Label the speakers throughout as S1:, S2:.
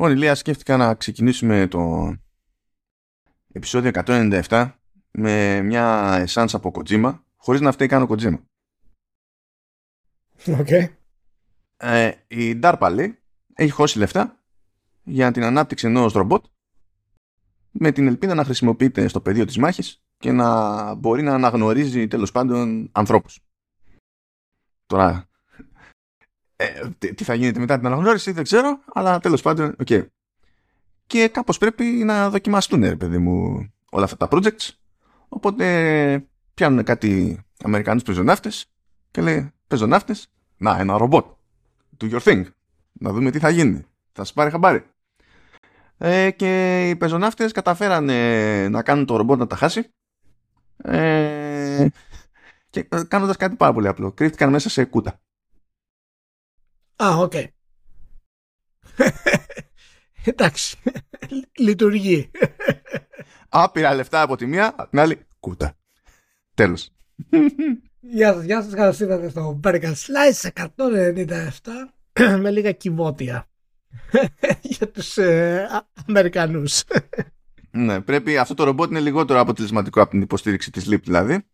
S1: Λοιπόν, Ηλία, σκέφτηκα να ξεκινήσουμε το επεισόδιο 197 με μια εσάνς από Kojima, χωρίς να φταίει καν ο Kojima.
S2: Okay.
S1: Ε, η DARPA λέει, έχει χώσει λεφτά για την ανάπτυξη ενός ρομπότ με την ελπίδα να χρησιμοποιείται στο πεδίο της μάχης και να μπορεί να αναγνωρίζει τέλος πάντων ανθρώπους. Τώρα, ε, τι θα γίνεται μετά την αναγνώριση δεν ξέρω, αλλά τέλος πάντων, ok. Okay. Και κάπως πρέπει να δοκιμαστούν, ρε παιδί μου, όλα αυτά τα projects. Οπότε πιάνουν κάτι Αμερικανούς πεζοναύτες και λέει, πεζοναύτες, να, ένα ρομπότ. Do your thing. Να δούμε τι θα γίνει. Θα σας πάρει χαμπάρι. Ε, και οι πεζοναύτες καταφέρανε να κάνουν το ρομπότ να τα χάσει. Ε, και κάνοντας κάτι πάρα πολύ απλό. Κρύφτηκαν μέσα σε κούτα.
S2: Α, οκ. Okay. Εντάξει. Λειτουργεί.
S1: Άπειρα λεφτά από τη μία, από την άλλη κούτα. Τέλος.
S2: Γεια σας, γεια σας, καλώς ήρθατε στο Bergen Slice 197 με λίγα κοιμότια για τους ε, Αμερικανούς.
S1: ναι, πρέπει, αυτό το ρομπότ είναι λιγότερο αποτελεσματικό από την υποστήριξη της LIP δηλαδή.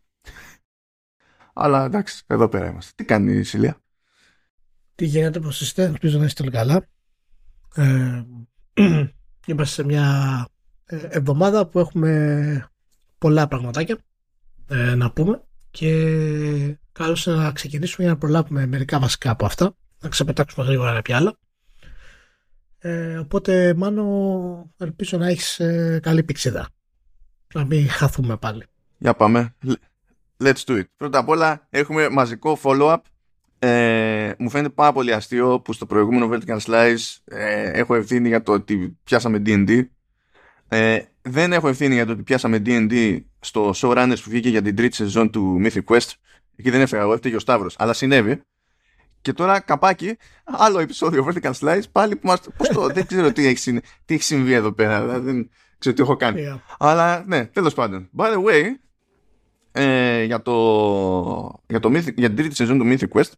S1: Αλλά εντάξει, εδώ πέρα είμαστε. Τι κάνει η Σιλία;
S2: Τι γίνεται, πώς είστε, ελπίζω να είστε καλά. Ε, είμαστε σε μια ε, εβδομάδα που έχουμε πολλά πραγματάκια ε, να πούμε και καλώς να ξεκινήσουμε για να προλάβουμε μερικά βασικά από αυτά να ξεπετάξουμε γρήγορα κάποια άλλα. Ε, οπότε μάλλον ελπίζω να έχεις ε, καλή πηξίδα. Να μην χαθούμε πάλι.
S1: Για πάμε. Let's do it. Πρώτα απ' όλα έχουμε μαζικό follow-up ε, μου φαίνεται πάρα πολύ αστείο που στο προηγούμενο Vertical Slice ε, έχω ευθύνη για το ότι πιάσαμε D&D ε, δεν έχω ευθύνη για το ότι πιάσαμε D&D στο showrunners που βγήκε για την τρίτη σεζόν του Mythic Quest. Εκεί δεν έφεγα εγώ, έφταιγε ο Σταύρος. Αλλά συνέβη. Και τώρα καπάκι, άλλο επεισόδιο Vertical Slice, πάλι που μας... Πώς το, δεν ξέρω τι έχει, τι έχει συμβεί εδώ πέρα. Δεν ξέρω τι έχω κάνει. Yeah. Αλλά ναι, τέλος πάντων. By the way, ε, για, το, για, το Mythic, για την τρίτη σεζόν του Mythic Quest,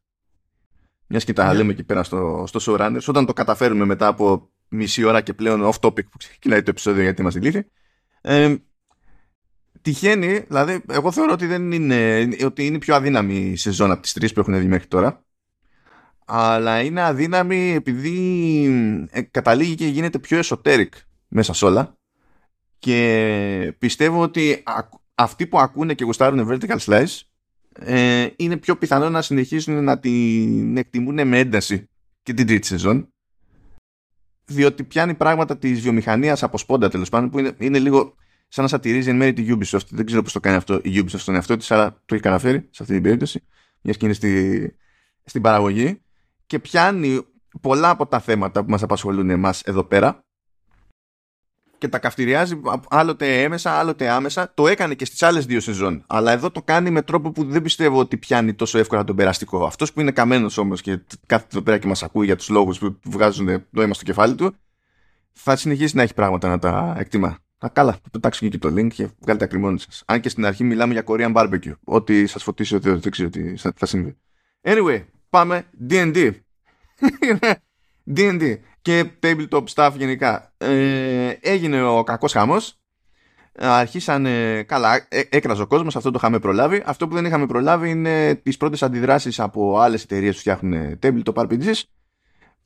S1: μιας και τα yeah. λέμε εκεί πέρα στο, στο showrunners, όταν το καταφέρουμε μετά από μισή ώρα και πλέον off topic που ξεκινάει το επεισόδιο γιατί είμαστε ηλίθιοι. Ε, τυχαίνει, δηλαδή, εγώ θεωρώ ότι, δεν είναι, ότι είναι πιο αδύναμη η σεζόν από τις τρεις που έχουν δει μέχρι τώρα. Αλλά είναι αδύναμη επειδή ε, καταλήγει και γίνεται πιο esoteric μέσα σε όλα. Και πιστεύω ότι αυτοί που ακούνε και γουστάρουν vertical slice ε, είναι πιο πιθανό να συνεχίσουν να την εκτιμούν με ένταση και την τρίτη σεζόν. Διότι πιάνει πράγματα της βιομηχανίας από σπόντα τέλος πάντων που είναι, είναι λίγο σαν να σατυρίζει εν μέρει τη Ubisoft. Δεν ξέρω πώς το κάνει αυτό η Ubisoft στον εαυτό της, αλλά το έχει καταφέρει σε αυτή την περίπτωση, μιας και είναι στη, στην παραγωγή. Και πιάνει πολλά από τα θέματα που μας απασχολούν εμάς εδώ πέρα και τα καυτηριάζει άλλοτε έμεσα, άλλοτε άμεσα. Το έκανε και στις άλλες δύο σεζόν. Αλλά εδώ το κάνει με τρόπο που δεν πιστεύω ότι πιάνει τόσο εύκολα τον περαστικό. Αυτός που είναι καμένος όμως και κάθεται εδώ πέρα και μας ακούει για τους λόγους που βγάζουν νόημα στο κεφάλι του, θα συνεχίσει να έχει πράγματα να τα εκτιμά. Α, καλά, θα πετάξω και το link και βγάλετε ακριμόνι σας. Αν και στην αρχή μιλάμε για Korean barbecue. Ό,τι σας φωτίσει ο Θεό, δεν ξέρω τι θα συμβεί. Anyway, πάμε DD. D&D και tabletop stuff γενικά. Ε, έγινε ο κακός χαμός. Αρχίσανε, καλά, ε, έκραζε ο κόσμος, αυτό το είχαμε προλάβει. Αυτό που δεν είχαμε προλάβει είναι τις πρώτες αντιδράσεις από άλλες εταιρείες που φτιάχνουν tabletop RPGs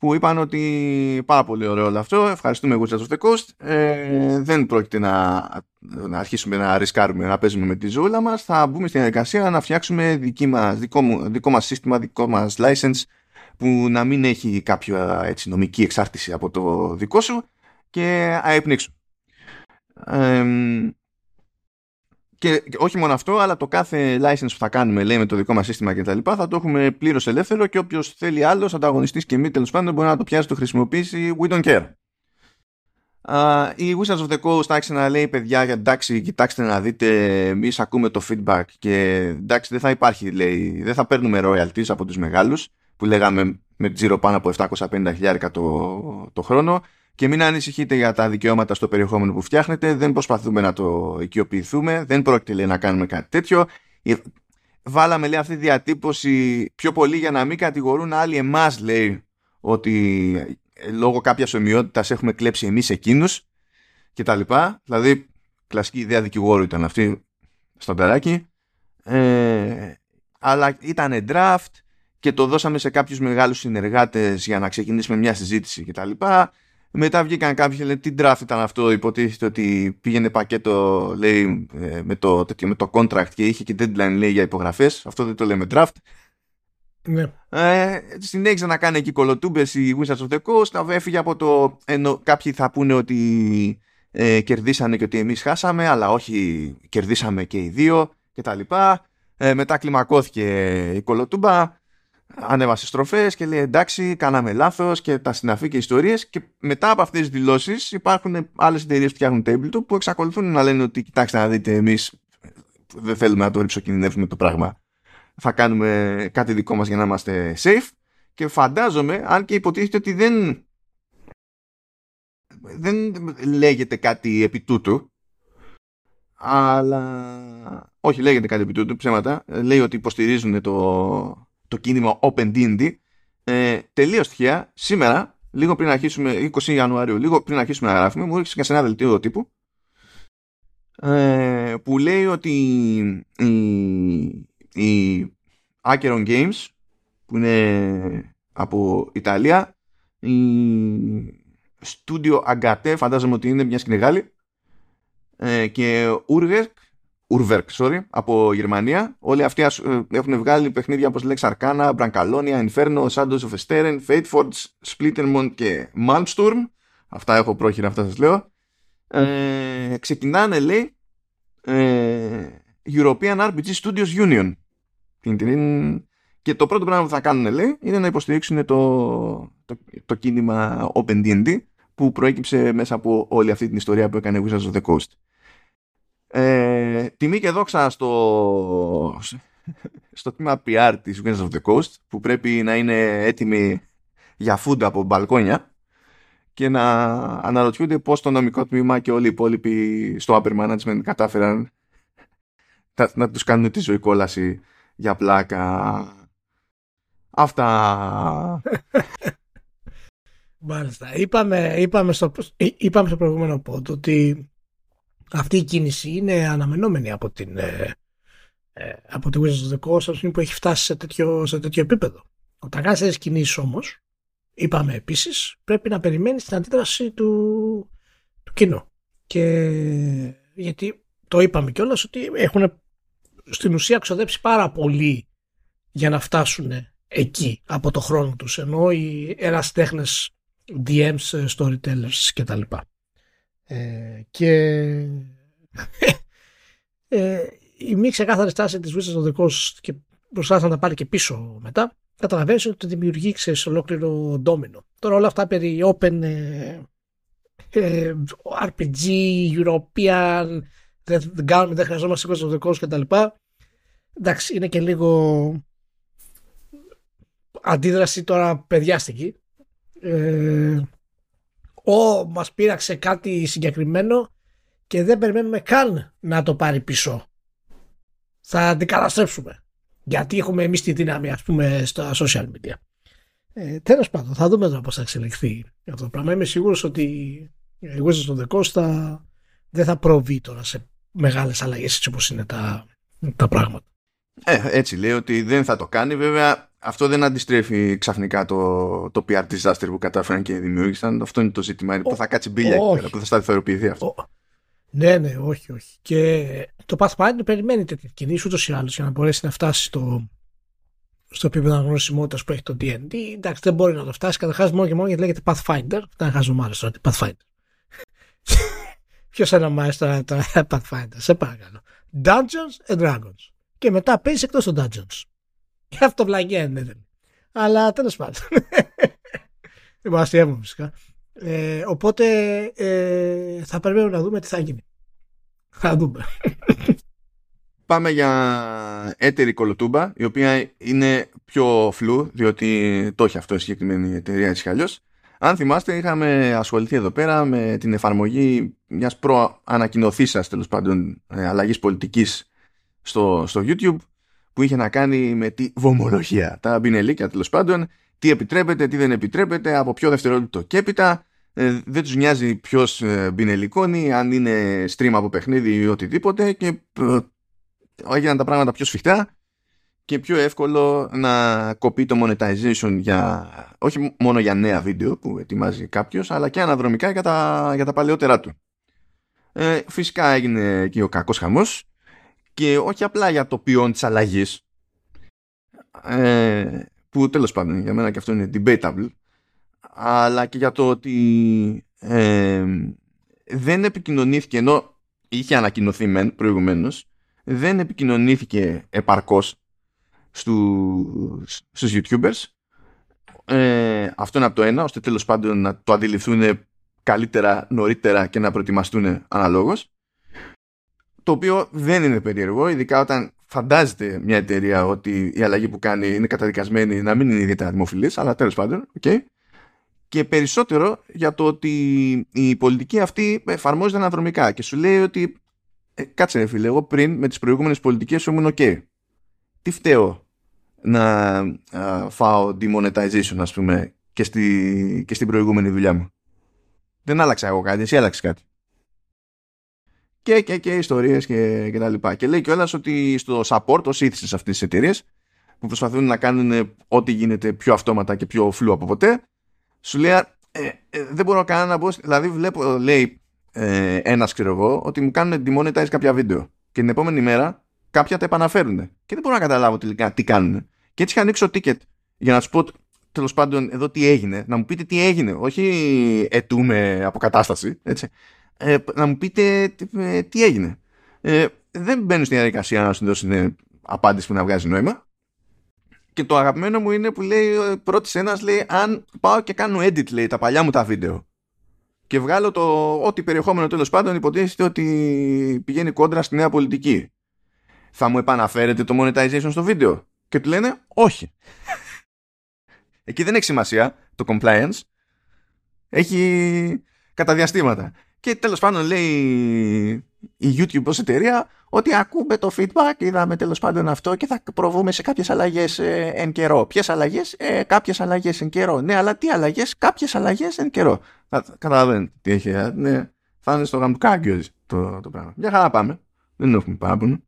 S1: που είπαν ότι πάρα πολύ ωραίο όλο αυτό, ευχαριστούμε Wizards of the Coast, ε, δεν πρόκειται να, να αρχίσουμε να ρισκάρουμε, να παίζουμε με τη ζούλα μας, θα μπούμε στην διαδικασία να φτιάξουμε δική μας, δικό, δικό μας σύστημα, δικό μας license που να μην έχει κάποια έτσι, νομική εξάρτηση από το δικό σου και αεπνίξου. Ε, και όχι μόνο αυτό, αλλά το κάθε license που θα κάνουμε, λέει, με το δικό μας σύστημα κτλ. θα το έχουμε πλήρως ελεύθερο και όποιος θέλει άλλος, ανταγωνιστής και μη τέλος πάντων, μπορεί να το πιάσει, το χρησιμοποιήσει. We don't care. Uh, η Wizards of the Coast άρχισε να λέει παιδιά εντάξει κοιτάξτε να δείτε εμείς ακούμε το feedback και εντάξει δεν θα υπάρχει λέει δεν θα παίρνουμε royalties από τους μεγάλους που λέγαμε με τζίρο πάνω από 750 χιλιάρικα το, το χρόνο και μην ανησυχείτε για τα δικαιώματα στο περιεχόμενο που φτιάχνετε, δεν προσπαθούμε να το οικειοποιηθούμε, δεν πρόκειται λέει, να κάνουμε κάτι τέτοιο. Ε, βάλαμε λέει αυτή τη διατύπωση πιο πολύ για να μην κατηγορούν άλλοι εμάς λέει ότι λόγω κάποιας ομοιότητας έχουμε κλέψει εμείς εκείνους και τα λοιπά. Δηλαδή, κλασική ιδέα δικηγόρου ήταν αυτή στο τεράκι. Ε, αλλά ήταν draft και το δώσαμε σε κάποιους μεγάλους συνεργάτες για να ξεκινήσουμε μια συζήτηση κτλ. Μετά βγήκαν κάποιοι λένε τι draft ήταν αυτό, υποτίθεται ότι πήγαινε πακέτο λέει, ε, με, το, τέτοιο, με το contract και είχε και deadline λέει, για υπογραφές. Αυτό δεν το λέμε draft.
S2: Ναι.
S1: Ε, συνέχιζε να κάνει εκεί κολοτούμπες η Wizards of the Coast, έφυγε από το... Ενώ κάποιοι θα πούνε ότι ε, κερδίσανε και ότι εμείς χάσαμε, αλλά όχι κερδίσαμε και οι δύο κτλ. Ε, μετά κλιμακώθηκε η κολοτούμπα ανέβασε στροφές και λέει εντάξει, κάναμε λάθος και τα συναφή και ιστορίες. Και μετά από αυτές τις δηλώσεις υπάρχουν άλλες εταιρείες που φτιάχνουν Tabletop που εξακολουθούν να λένε ότι κοιτάξτε να δείτε, εμείς δεν θέλουμε να το ριψοκινδυνεύουμε το πράγμα. Θα κάνουμε κάτι δικό μας για να είμαστε safe. Και φαντάζομαι, αν και υποτίθεται ότι δεν, δεν λέγεται κάτι επί τούτου, αλλά όχι λέγεται κάτι επί τούτου, ψέματα, λέει ότι υποστηρίζουν το, το κίνημα Open D&D ε, τελείως τυχαία σήμερα λίγο πριν αρχίσουμε 20 Ιανουαρίου λίγο πριν αρχίσουμε να γράφουμε μου έρχεσαι και σε ένα δελτίο τύπου ε, που λέει ότι η, η Acheron Games που είναι από Ιταλία η Studio Agate φαντάζομαι ότι είναι μια σκηνή ε, και Urwerk Urwerk, sorry, από Γερμανία. Όλοι αυτοί ε, έχουν βγάλει παιχνίδια όπως Lex Arcana, Brancalonia, Inferno, Shadows of Esteren, Fateforge, Splittermont και Malmsturm. Αυτά έχω πρόχειρα, αυτά σας λέω. Ε, ξεκινάνε, λέει, ε, European RPG Studios Union. Και το πρώτο πράγμα που θα κάνουν, λέει, είναι να υποστηρίξουν το, το, το κίνημα OpenD&D που προέκυψε μέσα από όλη αυτή την ιστορία που έκανε Wizards of the Coast. Ε, τιμή και δόξα στο, στο τμήμα PR της Wizards of the Coast που πρέπει να είναι έτοιμοι για φούντα από μπαλκόνια και να αναρωτιούνται πώς το νομικό τμήμα και όλοι οι υπόλοιποι στο upper management κατάφεραν να, να τους κάνουν τη ζωή κόλαση για πλάκα. Αυτά.
S2: Μάλιστα. Είπαμε, είπαμε, στο, είπαμε στο προηγούμενο πόντο ότι αυτή η κίνηση είναι αναμενόμενη από την, ε, ε, από τη Wizards of the Coast που έχει φτάσει σε τέτοιο, σε τέτοιο επίπεδο. Όταν κάνεις τέτοιες κινήσεις όμως, είπαμε επίσης, πρέπει να περιμένεις την αντίδραση του, του κοινού. Και γιατί το είπαμε κιόλας ότι έχουν στην ουσία ξοδέψει πάρα πολύ για να φτάσουν εκεί από το χρόνο τους ενώ οι εραστέχνες DMs, storytellers κτλ. Ε, και ε, η μη ξεκάθαρη στάση της Wizards of the Coast και προσπάθησε να τα πάρει και πίσω μετά καταλαβαίνεις ότι δημιουργεί σε ολόκληρο ντόμινο. Τώρα όλα αυτά περί open ε, ε, RPG, European, δεν, δεν, δεν χρειαζόμαστε Wizards of the Coast κτλ. Εντάξει, είναι και λίγο αντίδραση τώρα παιδιάστικη. Ε, ο, μας πείραξε κάτι συγκεκριμένο και δεν περιμένουμε καν να το πάρει πίσω. Θα αντικαταστρέψουμε. Γιατί έχουμε εμείς τη δύναμη, ας πούμε, στα social media. Ε, Τέλος πάντων, θα δούμε τώρα πώς θα εξελιχθεί αυτό το πράγμα. Είμαι σίγουρος ότι η Wizards στο the θα, δεν θα προβεί τώρα σε μεγάλες αλλαγές έτσι όπως είναι τα, τα πράγματα.
S1: Ε, έτσι λέει ότι δεν θα το κάνει. Βέβαια, αυτό δεν αντιστρέφει ξαφνικά το, το PR disaster που κατάφεραν και δημιούργησαν. Αυτό είναι το ζήτημα. Είναι που θα κάτσει μπίλια εκεί πέρα, που θα σταθεροποιηθεί αυτό.
S2: Ναι, ναι, όχι, όχι. Και το Pathfinder περιμένει τέτοια κινήσει ούτως ή άλλως για να μπορέσει να φτάσει στο, στο επίπεδο αναγνωρισιμότητας που έχει το DND. Εντάξει, δεν μπορεί να το φτάσει. Καταρχάς, μόνο και μόνο γιατί λέγεται Pathfinder. Δεν χαζομάρε τώρα, Pathfinder. Ποιος αναμάζει τώρα το Pathfinder, σε παρακαλώ. Dungeons and Dragons. Και μετά παίζει εκτός των Dungeons. Και αυτό βλαγιά είναι. Αλλά τέλος πάντων. Δεν αστείευομαι φυσικά. Ε, οπότε ε, θα πρέπει να δούμε τι θα γίνει. Θα δούμε.
S1: Πάμε για έτερη κολοτούμπα, η οποία είναι πιο φλού, διότι το έχει αυτό η συγκεκριμένη εταιρεία έτσι κι Αν θυμάστε, είχαμε ασχοληθεί εδώ πέρα με την εφαρμογή μιας προανακοινωθήσας τέλος πάντων ε, αλλαγής πολιτικής στο, στο YouTube που είχε να κάνει με τη βομολογία. Τα μπινελίκια τέλος πάντων τι επιτρέπεται, τι δεν επιτρέπεται, από ποιο δευτερόλεπτο και έπειτα. Ε, δεν τους νοιάζει ποιος ε, μπινελικώνει, αν είναι stream από παιχνίδι ή οτιδήποτε και ε, έγιναν τα πράγματα πιο σφιχτά και πιο εύκολο να κοπεί το monetization για, όχι μόνο για νέα βίντεο που ετοιμάζει κάποιος αλλά και αναδρομικά για τα, για τα παλαιότερα του. Ε, φυσικά έγινε και ο κακός χαμός και όχι απλά για το ποιόν της αλλαγής. Ε, που τέλος πάντων για μένα και αυτό είναι debatable αλλά και για το ότι ε, δεν επικοινωνήθηκε ενώ είχε ανακοινωθεί μεν προηγουμένως δεν επικοινωνήθηκε επαρκώς στους, στους YouTubers ε, αυτό είναι από το ένα ώστε τέλος πάντων να το αντιληφθούν καλύτερα νωρίτερα και να προετοιμαστούν αναλόγως το οποίο δεν είναι περίεργο ειδικά όταν φαντάζεται μια εταιρεία ότι η αλλαγή που κάνει είναι καταδικασμένη να μην είναι ιδιαίτερα δημοφιλής αλλά τέλος πάντων okay. και περισσότερο για το ότι η πολιτική αυτή εφαρμόζεται αναδρομικά και σου λέει ότι ε, κάτσε ρε φίλε εγώ πριν με τις προηγούμενες πολιτικές ήμουν ok τι φταίω να α, φάω demonetization ας πούμε και, στη, και στην προηγούμενη δουλειά μου. Δεν άλλαξα εγώ κάτι, εσύ άλλαξες κάτι. Και, και, και ιστορίες και, και τα λοιπά. Και λέει κιόλας ότι στο support, ως ήθισε σε αυτές τις εταιρείες που προσπαθούν να κάνουν ό,τι γίνεται πιο αυτόματα και πιο φλού από ποτέ, σου λέει ε, ε, δεν μπορώ καν να μπω, δηλαδή βλέπω, λέει ε, ένας ξέρω εγώ, ότι μου κάνουν demonetize κάποια βίντεο. Και την επόμενη μέρα κάποια τα επαναφέρουν. Και δεν μπορώ να καταλάβω τελικά τι κάνουν. Και έτσι είχα ανοίξει το ticket για να σου πω τέλος πάντων εδώ τι έγινε. Να μου πείτε τι έγινε. Όχι ετούμε αποκατάσταση. Έτσι. Ε, να μου πείτε τι, ε, τι έγινε. Ε, δεν μπαίνουν στην διαδικασία να σου δώσουν απάντηση που να βγάζει νόημα. Και το αγαπημένο μου είναι που λέει πρώτης ένας λέει αν πάω και κάνω edit λέει τα παλιά μου τα βίντεο και βγάλω το ό,τι περιεχόμενο τέλος πάντων υποτίθεται ότι πηγαίνει κόντρα στη νέα πολιτική θα μου επαναφέρετε το monetization στο βίντεο. Και του λένε όχι. Εκεί δεν έχει σημασία το compliance. Έχει κατά διαστήματα. Και τέλος πάντων λέει η YouTube ως εταιρεία ότι ακούμε το feedback, είδαμε τέλος πάντων αυτό και θα προβούμε σε κάποιες αλλαγές ε, εν καιρό. Ποιες αλλαγές; Ε, κάποιες αλλαγές εν καιρό. Ναι, αλλά τι αλλαγές; Κάποιες αλλαγές εν καιρό. Καταλαβαίνετε τι έχει. Ε, ναι. Θα είναι στο γαμπουκάκι το, το πράγμα. Για χαρά πάμε. Δεν έχουμε παράπονο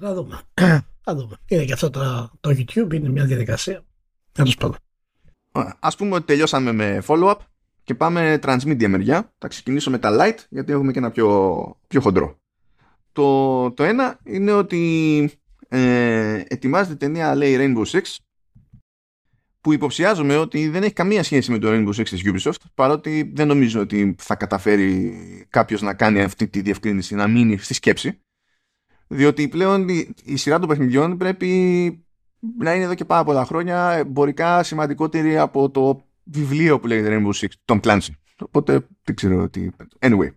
S2: θα δούμε. θα δούμε. Είναι και αυτό το, το YouTube, είναι μια διαδικασία. Τέλος πάντων.
S1: Ας πούμε ότι τελειώσαμε με follow-up και πάμε transmedia μεριά. Θα ξεκινήσω με τα light γιατί έχουμε και ένα πιο, πιο χοντρό. Το, το ένα είναι ότι ε, ετοιμάζεται ταινία λέει Rainbow Six που υποψιάζομαι ότι δεν έχει καμία σχέση με το Rainbow Six της Ubisoft παρότι δεν νομίζω ότι θα καταφέρει κάποιος να κάνει αυτή τη διευκρίνηση να μείνει στη σκέψη διότι πλέον η, σειρά των παιχνιδιών πρέπει να είναι εδώ και πάρα πολλά χρόνια εμπορικά σημαντικότερη από το βιβλίο που λέγεται Rainbow Six, τον Clancy. Οπότε δεν ξέρω τι. Anyway.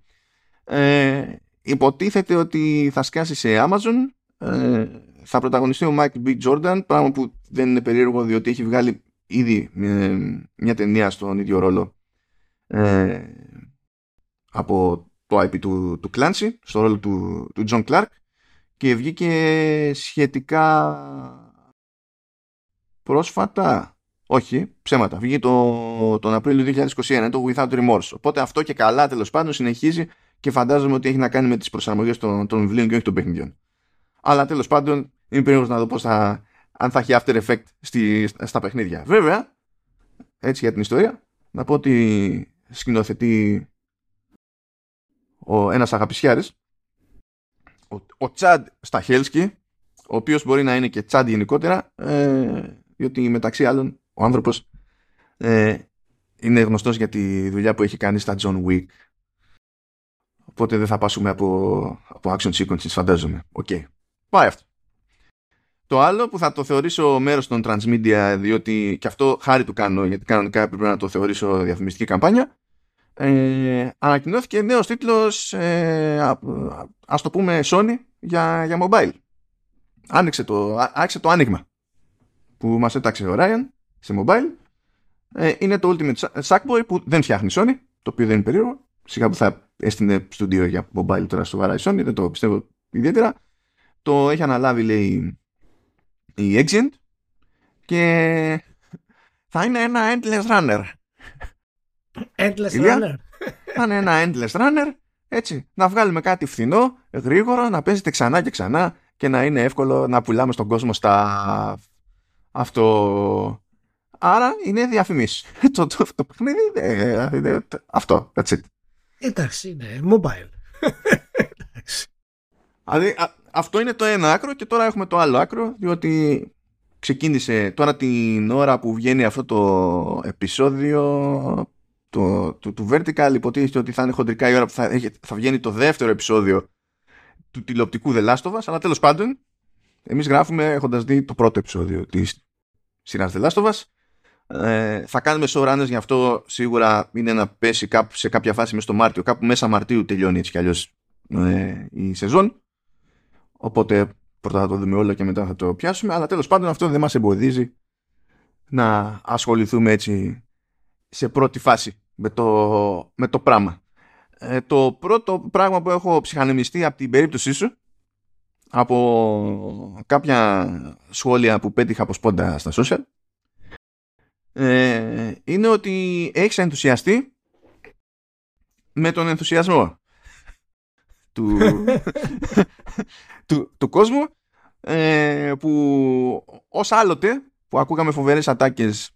S1: Ε, υποτίθεται ότι θα σκάσει σε Amazon. Ε, θα πρωταγωνιστεί ο Mike B. Jordan, πράγμα που δεν είναι περίεργο διότι έχει βγάλει ήδη ε, μια ταινία στον ίδιο ρόλο ε, από το IP του, του Clancy, στο ρόλο του, του John Clark και βγήκε σχετικά πρόσφατα όχι, ψέματα. Βγήκε το, τον Απρίλιο 2021, το Without Remorse. Οπότε αυτό και καλά τέλος πάντων συνεχίζει και φαντάζομαι ότι έχει να κάνει με τις προσαρμογές των, των βιβλίων και όχι των παιχνιδιών. Αλλά τέλος πάντων είμαι περίεργος να δω πώς θα, αν θα έχει after effect στη, στα παιχνίδια. Βέβαια, έτσι για την ιστορία, να πω ότι σκηνοθετεί ο, ένας αγαπησιάρης ο, ο Chad Stahelski, ο οποίος μπορεί να είναι και Chad γενικότερα, ε, διότι μεταξύ άλλων ο άνθρωπος ε, είναι γνωστός για τη δουλειά που έχει κάνει στα John Wick. Οπότε δεν θα πάσχουμε από, από action sequences, φαντάζομαι. Ok. Okay. Πάει αυτό. Το άλλο που θα το θεωρήσω μέρος των transmedia, διότι και αυτό χάρη του κάνω, γιατί κανονικά πρέπει να το θεωρήσω διαφημιστική καμπάνια, ε, ανακοινώθηκε νέος τίτλος ε, ας το πούμε Sony για, για mobile άνοιξε το, άρχισε το άνοιγμα που μας έταξε ο Ryan σε mobile ε, είναι το Ultimate Sackboy που δεν φτιάχνει Sony το οποίο δεν είναι περίεργο σιγά που θα έστεινε στούντιο για mobile τώρα στο η Sony δεν το πιστεύω ιδιαίτερα το έχει αναλάβει λέει η Exient και θα είναι ένα endless runner.
S2: Endless
S1: Ηλία;
S2: runner.
S1: Θα είναι ένα endless runner, έτσι. Να βγάλουμε κάτι φθηνό, γρήγορο, να παίζετε ξανά και ξανά και να είναι εύκολο να πουλάμε στον κόσμο στα αυτό. Άρα είναι διαφημίσεις. το, το, το παιχνίδι ε, ε, αυτό. That's it.
S2: Εντάξει, είναι mobile. Εντάξει.
S1: Δηλαδή, α- αυτό είναι το ένα άκρο και τώρα έχουμε το άλλο άκρο, διότι ξεκίνησε τώρα την ώρα που βγαίνει αυτό το επεισόδιο το, του, του Vertical υποτίθεται ότι θα είναι χοντρικά η ώρα που θα, έχει- θα βγαίνει το δεύτερο επεισόδιο του τηλεοπτικού The Last of Us, αλλά τέλος πάντων εμείς γράφουμε έχοντας δει το πρώτο επεισόδιο της σειράς The Last of Us ε, θα κάνουμε showrunners γι' αυτό σίγουρα είναι να πέσει κάπου, σε κάποια φάση μέσα στο Μάρτιο. Κάπου μέσα Μαρτίου τελειώνει έτσι κι αλλιώς ε, η σεζόν. Οπότε πρώτα θα το δούμε όλο και μετά θα το πιάσουμε. Αλλά τέλος πάντων αυτό δεν μας εμποδίζει να ασχοληθούμε έτσι σε πρώτη φάση με το, με το πράγμα. Ε, το πρώτο πράγμα που έχω ψυχανεμιστεί από την περίπτωσή σου από κάποια σχόλια που πέτυχα από σπόντα στα social ε, είναι ότι έχεις ενθουσιαστεί με τον ενθουσιασμό του, του, του κόσμου ε, που ως άλλοτε που ακούγαμε φοβερές ατάκες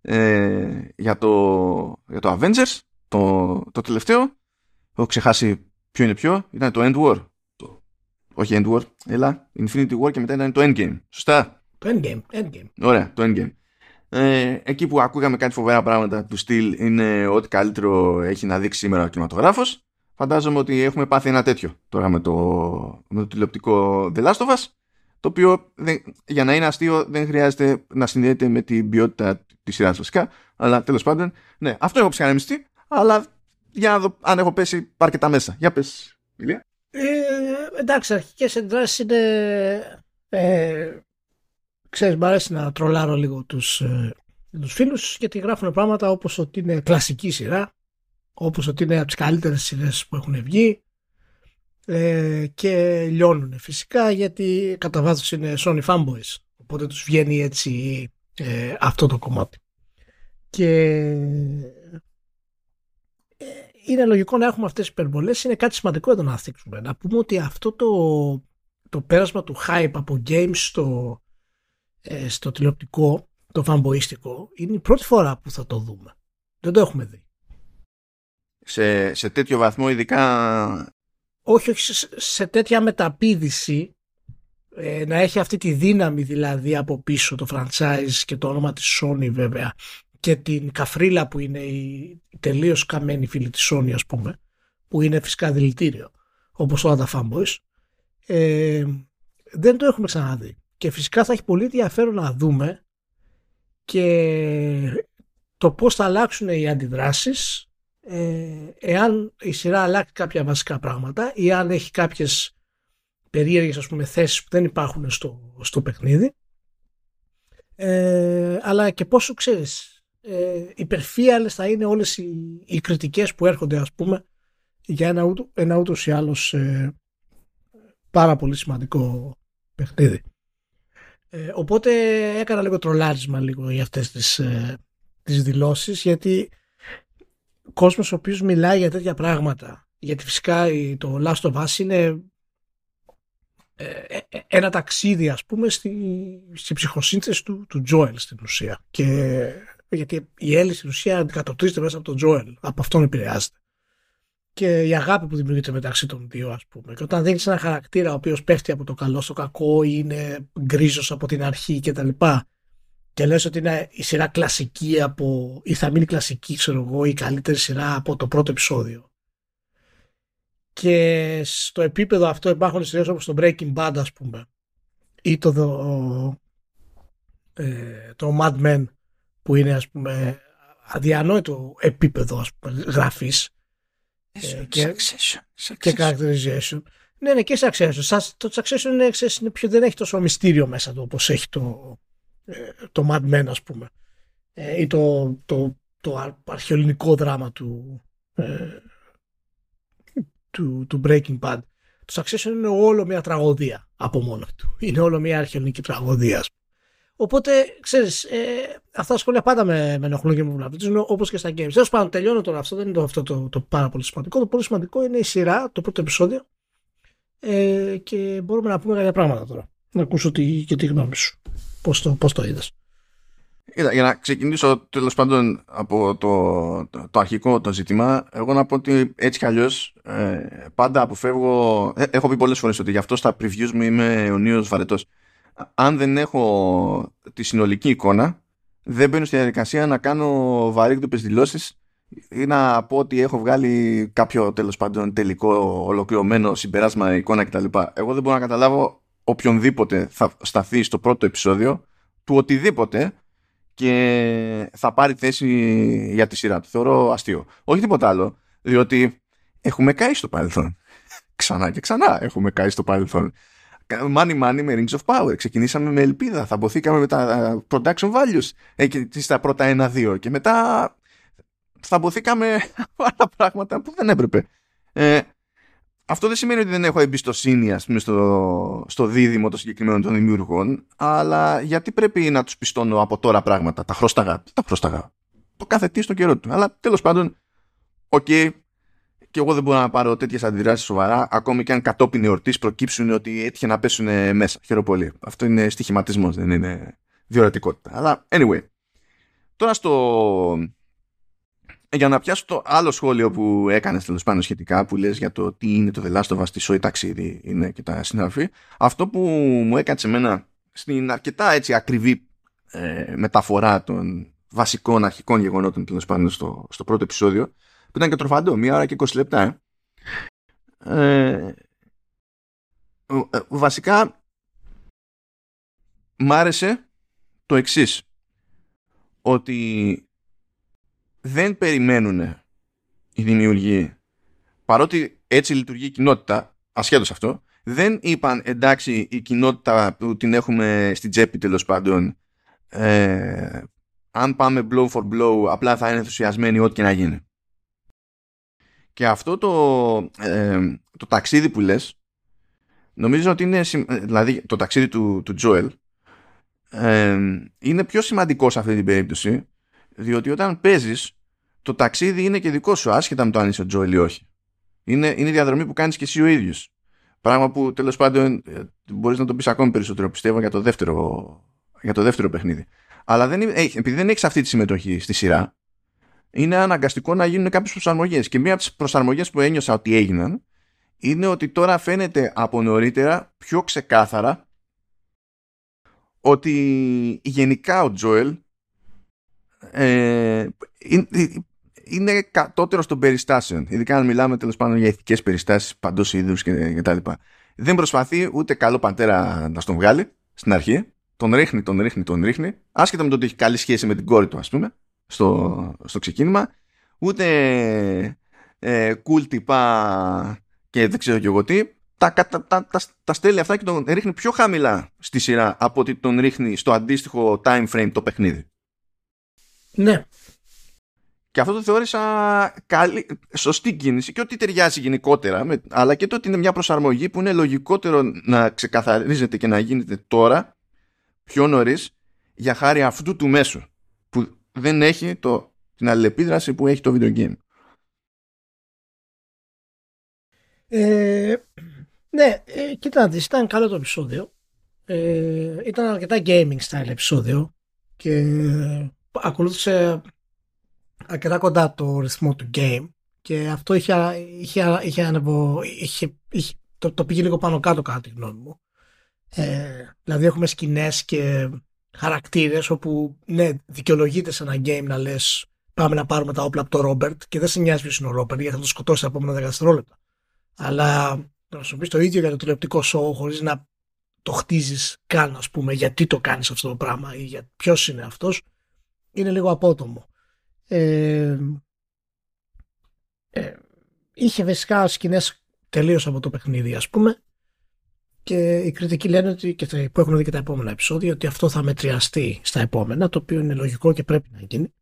S1: ε, για, το, για το Avengers το, το τελευταίο έχω ξεχάσει ποιο είναι ποιο ήταν το End War το, όχι End War έλα Infinity War και μετά ήταν το Endgame σωστά;
S2: Το endgame, endgame.
S1: Ωραία, το Endgame. Ε, εκεί που ακούγαμε κάτι φοβερά πράγματα του στυλ είναι ό,τι καλύτερο έχει να δείξει σήμερα ο κινηματογράφος. Φαντάζομαι ότι έχουμε πάθει ένα τέτοιο τώρα με το, με το τηλεοπτικό The Last of Us, το οποίο δεν, για να είναι αστείο δεν χρειάζεται να συνδέεται με την ποιότητα της σειράς βασικά, αλλά τέλος πάντων, ναι, αυτό έχω ψυχανεμιστεί, αλλά για να δω αν έχω πέσει αρκετά μέσα. Για πες, Ηλία.
S2: Ε, εντάξει, αρχικές εντράσεις είναι... Ε, ξέρεις, μ' αρέσει να τρολάρω λίγο τους, ε, τους φίλους γιατί γράφουν πράγματα όπως ότι είναι κλασική σειρά, όπως ότι είναι από τις καλύτερες σειρές που έχουν βγει ε, και λιώνουν φυσικά γιατί κατά βάθος είναι Sony fanboys οπότε τους βγαίνει έτσι ε, αυτό το κομμάτι. Και ε, είναι λογικό να έχουμε αυτές τις υπερβολές είναι κάτι σημαντικό εδώ να θίξουμε να πούμε ότι αυτό το, το πέρασμα του hype από games στο, ε, στο τηλεοπτικό το fanboyιστικό είναι η πρώτη φορά που θα το δούμε. Δεν το έχουμε δει.
S1: Σε, σε τέτοιο βαθμό ειδικά
S2: όχι, όχι σε, σε τέτοια μεταπίδηση ε, να έχει αυτή τη δύναμη δηλαδή από πίσω το franchise και το όνομα της Sony βέβαια και την καφρίλα που είναι η, η τελείως καμένη φίλη της Sony ας πούμε που είναι φυσικά δηλητήριο όπως όλα τα fanboys ε, δεν το έχουμε ξαναδεί και φυσικά θα έχει πολύ ενδιαφέρον να δούμε και το πώς θα αλλάξουν οι αντιδράσεις ε, εάν η σειρά αλλάξει κάποια βασικά πράγματα ή αν έχει κάποιες περίεργες ας πούμε θέσεις που δεν υπάρχουν στο, στο παιχνίδι. Ε, αλλά και πόσο ξέρεις ε, υπερφύαλες θα είναι όλες οι, οι κριτικές που έρχονται ας πούμε για ένα, ούτω, ένα ούτως ή άλλως ε, πάρα πολύ σημαντικό παιχνίδι ε, οπότε έκανα λίγο τρολάρισμα λίγο για αυτές τις, ε, τις δηλώσεις γιατί κόσμος ο οποίος μιλάει για τέτοια πράγματα γιατί φυσικά το Last of Us είναι ε, ένα ταξίδι ας πούμε στη, στη ψυχοσύνθεση του, του Joel στην ουσία. Και γιατί η Έλλη στην ουσία αντικατοπτρίζεται μέσα από τον Joel από αυτόν επηρεάζεται και η αγάπη που δημιουργείται μεταξύ των δύο ας πούμε. Και όταν δίνεις ένα χαρακτήρα ο οποίος πέφτει από το καλό στο κακό ή είναι γκρίζος από την αρχή και τα λοιπά και λες ότι είναι η σειρά κλασική από ή θα μείνει κλασική ξέρω εγώ η καλύτερη σειρά από το πρώτο επεισόδιο. Και στο επίπεδο αυτό υπάρχουν σειρές όπως το Breaking Bad ας πούμε ή το, το, ε, το Mad Men που είναι ας πούμε αδιανόητο επίπεδο ας πούμε, γραφής
S1: ε,
S2: και,
S1: succession,
S2: και characterization ναι, ναι, και Succession. Το Succession είναι, ξέρεις, είναι πιο, δεν έχει τόσο μυστήριο μέσα του όπως έχει το, το Mad Men ας πούμε ή το, το, το αρχαιολινικό δράμα του, ε, του, του Breaking Bad. Το Succession είναι όλο μια τραγωδία από μόνο του. Είναι όλο μια αρχαιολινική τραγωδία. Οπότε, ξέρεις, ε, αυτά τα σχόλια πάντα με, με ενοχλούν και με βλαπτίζουν, όπως και στα games. Τέλος πάντων, τελειώνω τώρα αυτό, δεν είναι το, αυτό το, το, πάρα πολύ σημαντικό. Το πολύ σημαντικό είναι η σειρά, το πρώτο επεισόδιο. Ε, και μπορούμε να πούμε κάποια πράγματα τώρα. Να ακούσω τι, και τη γνώμη σου. Πώς το, πώς το είδες.
S1: Για να ξεκινήσω τέλος πάντων από το, το, το, αρχικό το ζήτημα, εγώ να πω ότι έτσι κι αλλιώς ε, πάντα αποφεύγω. Ε, έχω πει πολλές φορές ότι γι' αυτό στα previews μου είμαι ο Νίο Βαρετός. Αν δεν έχω τη συνολική εικόνα, δεν μπαίνω στη διαδικασία να κάνω βαρύγδουπες δηλώσεις ή να πω ότι έχω βγάλει κάποιο τέλος πάντων τελικό ολοκληρωμένο συμπεράσμα εικόνα κτλ. Εγώ δεν μπορώ να καταλάβω οποιονδήποτε θα σταθεί στο πρώτο επεισόδιο του οτιδήποτε και θα πάρει θέση για τη σειρά του. Θεωρώ αστείο. Όχι τίποτα άλλο, διότι έχουμε καεί στο παρελθόν. Ξανά και ξανά έχουμε καεί στο παρελθόν. Money money με Rings of Power. Ξεκινήσαμε με ελπίδα. Θα μποθήκαμε με τα production values εκεί στα πρώτα ένα-δύο. Και μετά θα μποθήκαμε άλλα πράγματα που δεν έπρεπε. Ε, αυτό δεν σημαίνει ότι δεν έχω εμπιστοσύνη ας πούμε, στο, στο δίδυμο των συγκεκριμένων των δημιουργών, αλλά γιατί πρέπει να τους πιστώνω από τώρα πράγματα, τα χρώσταγα, τα χρώσταγα, το κάθε τι στο καιρό του. Αλλά τέλος πάντων, ok, okay, και εγώ δεν μπορώ να πάρω τέτοιες αντιδράσεις σοβαρά, ακόμη και αν κατόπιν εορτής προκύψουν ότι έτυχε να πέσουν μέσα. Χαίρομαι πολύ. Αυτό είναι στοιχηματισμός, δεν είναι διορατικότητα. Αλλά anyway. Τώρα στο, για να πιάσω το άλλο σχόλιο που έκανες τέλος πάντων σχετικά που λες για το τι είναι το The Last of Us, τι σοϊ ταξίδι είναι και τα συναφή αυτό που μου έκατσε εμένα στην αρκετά έτσι ακριβή ε, μεταφορά των βασικών αρχικών γεγονότων τέλος πάντων στο, στο πρώτο επεισόδιο που ήταν και τροφαντό, μία ώρα και 20 λεπτά ε, ε, βασικά μ' άρεσε το εξής ότι δεν περιμένουν οι δημιουργοί παρότι έτσι λειτουργεί η κοινότητα ασχέτως αυτό δεν είπαν εντάξει η κοινότητα που την έχουμε στην τσέπη τέλος πάντων ε, αν πάμε blow for blow απλά θα είναι ενθουσιασμένοι ό,τι και να γίνει και αυτό το, ε, το ταξίδι που λες νομίζω ότι είναι δηλαδή το ταξίδι του, του Joel ε, είναι πιο σημαντικό σε αυτή την περίπτωση διότι όταν παίζεις, το ταξίδι είναι και δικό σου, άσχετα με το αν είσαι ο Τζόελ ή όχι. Είναι, είναι η διαδρομή που κάνεις και εσύ ο ίδιος. Πράγμα που τέλος πάντων ε, μπορείς να το πεις ακόμη περισσότερο, πιστεύω, για το δεύτερο, για το δεύτερο παιχνίδι. Αλλά δεν, επειδή δεν έχεις αυτή τη συμμετοχή στη σειρά, είναι αναγκαστικό να γίνουν κάποιες προσαρμογές. Και μία από τις προσαρμογές που ένιωσα ότι έγιναν είναι ότι τώρα φαίνεται από νωρίτερα πιο ξεκάθαρα ότι γενικά ο Τζόελ ε, είναι κατώτερος των περιστάσεων. Ειδικά αν μιλάμε τέλος πάντων για ηθικές περιστάσεις παντός είδους κτλ. Δεν προσπαθεί ούτε καλό πατέρα να στον βγάλει στην αρχή. Τον ρίχνει, τον ρίχνει, τον ρίχνει. Άσχετα με το ότι έχει καλή σχέση με την κόρη του, ας πούμε, στο, στο ξεκίνημα. Ούτε ε, cool τυπά και δεν ξέρω κι εγώ τι. Τα, τα, τα, τα, τα στέλνει αυτά και τον ρίχνει πιο χαμηλά στη σειρά από ότι τον ρίχνει στο αντίστοιχο time frame το παιχνίδι.
S2: Ναι.
S1: Και αυτό το θεώρησα καλή, σωστή κίνηση και ότι ταιριάζει γενικότερα, με, αλλά και το ότι είναι μια προσαρμογή που είναι λογικότερο να ξεκαθαρίζεται και να γίνεται τώρα, πιο νωρίς, για χάρη αυτού του μέσου, που δεν έχει το, την αλληλεπίδραση που έχει το video game.
S2: Ε, ναι, ε, κοίτα ήταν καλό το επεισόδιο. Ε, ήταν αρκετά gaming style επεισόδιο και ακολούθησε αρκετά κοντά το ρυθμό του game και αυτό είχε, είχε, είχε, ανεβο, είχε, είχε το, το πήγε λίγο πάνω κάτω κατά τη γνώμη μου. Ε, δηλαδή έχουμε σκηνές και χαρακτήρες όπου ναι δικαιολογείται σε ένα game να λες πάμε να πάρουμε τα όπλα από τον Ρόμπερτ και δεν σε νοιάζει ποιος είναι ο Ρόμπερτ γιατί θα το σκοτώσει τα επόμενα 10 δευτερόλεπτα. Αλλά να σου πεις το ίδιο για το τηλεοπτικό show χωρίς να το χτίζεις καν ας πούμε γιατί το κάνεις αυτό το πράγμα ή για ποιος είναι αυτός είναι λίγο απότομο. Ε, ε, είχε βασικά σκηνές τελείως από το παιχνίδι ας πούμε και οι κριτικοί λένε ότι και που έχουν δει και τα επόμενα επεισόδια ότι αυτό θα μετριαστεί στα επόμενα το οποίο είναι λογικό και πρέπει να γίνει.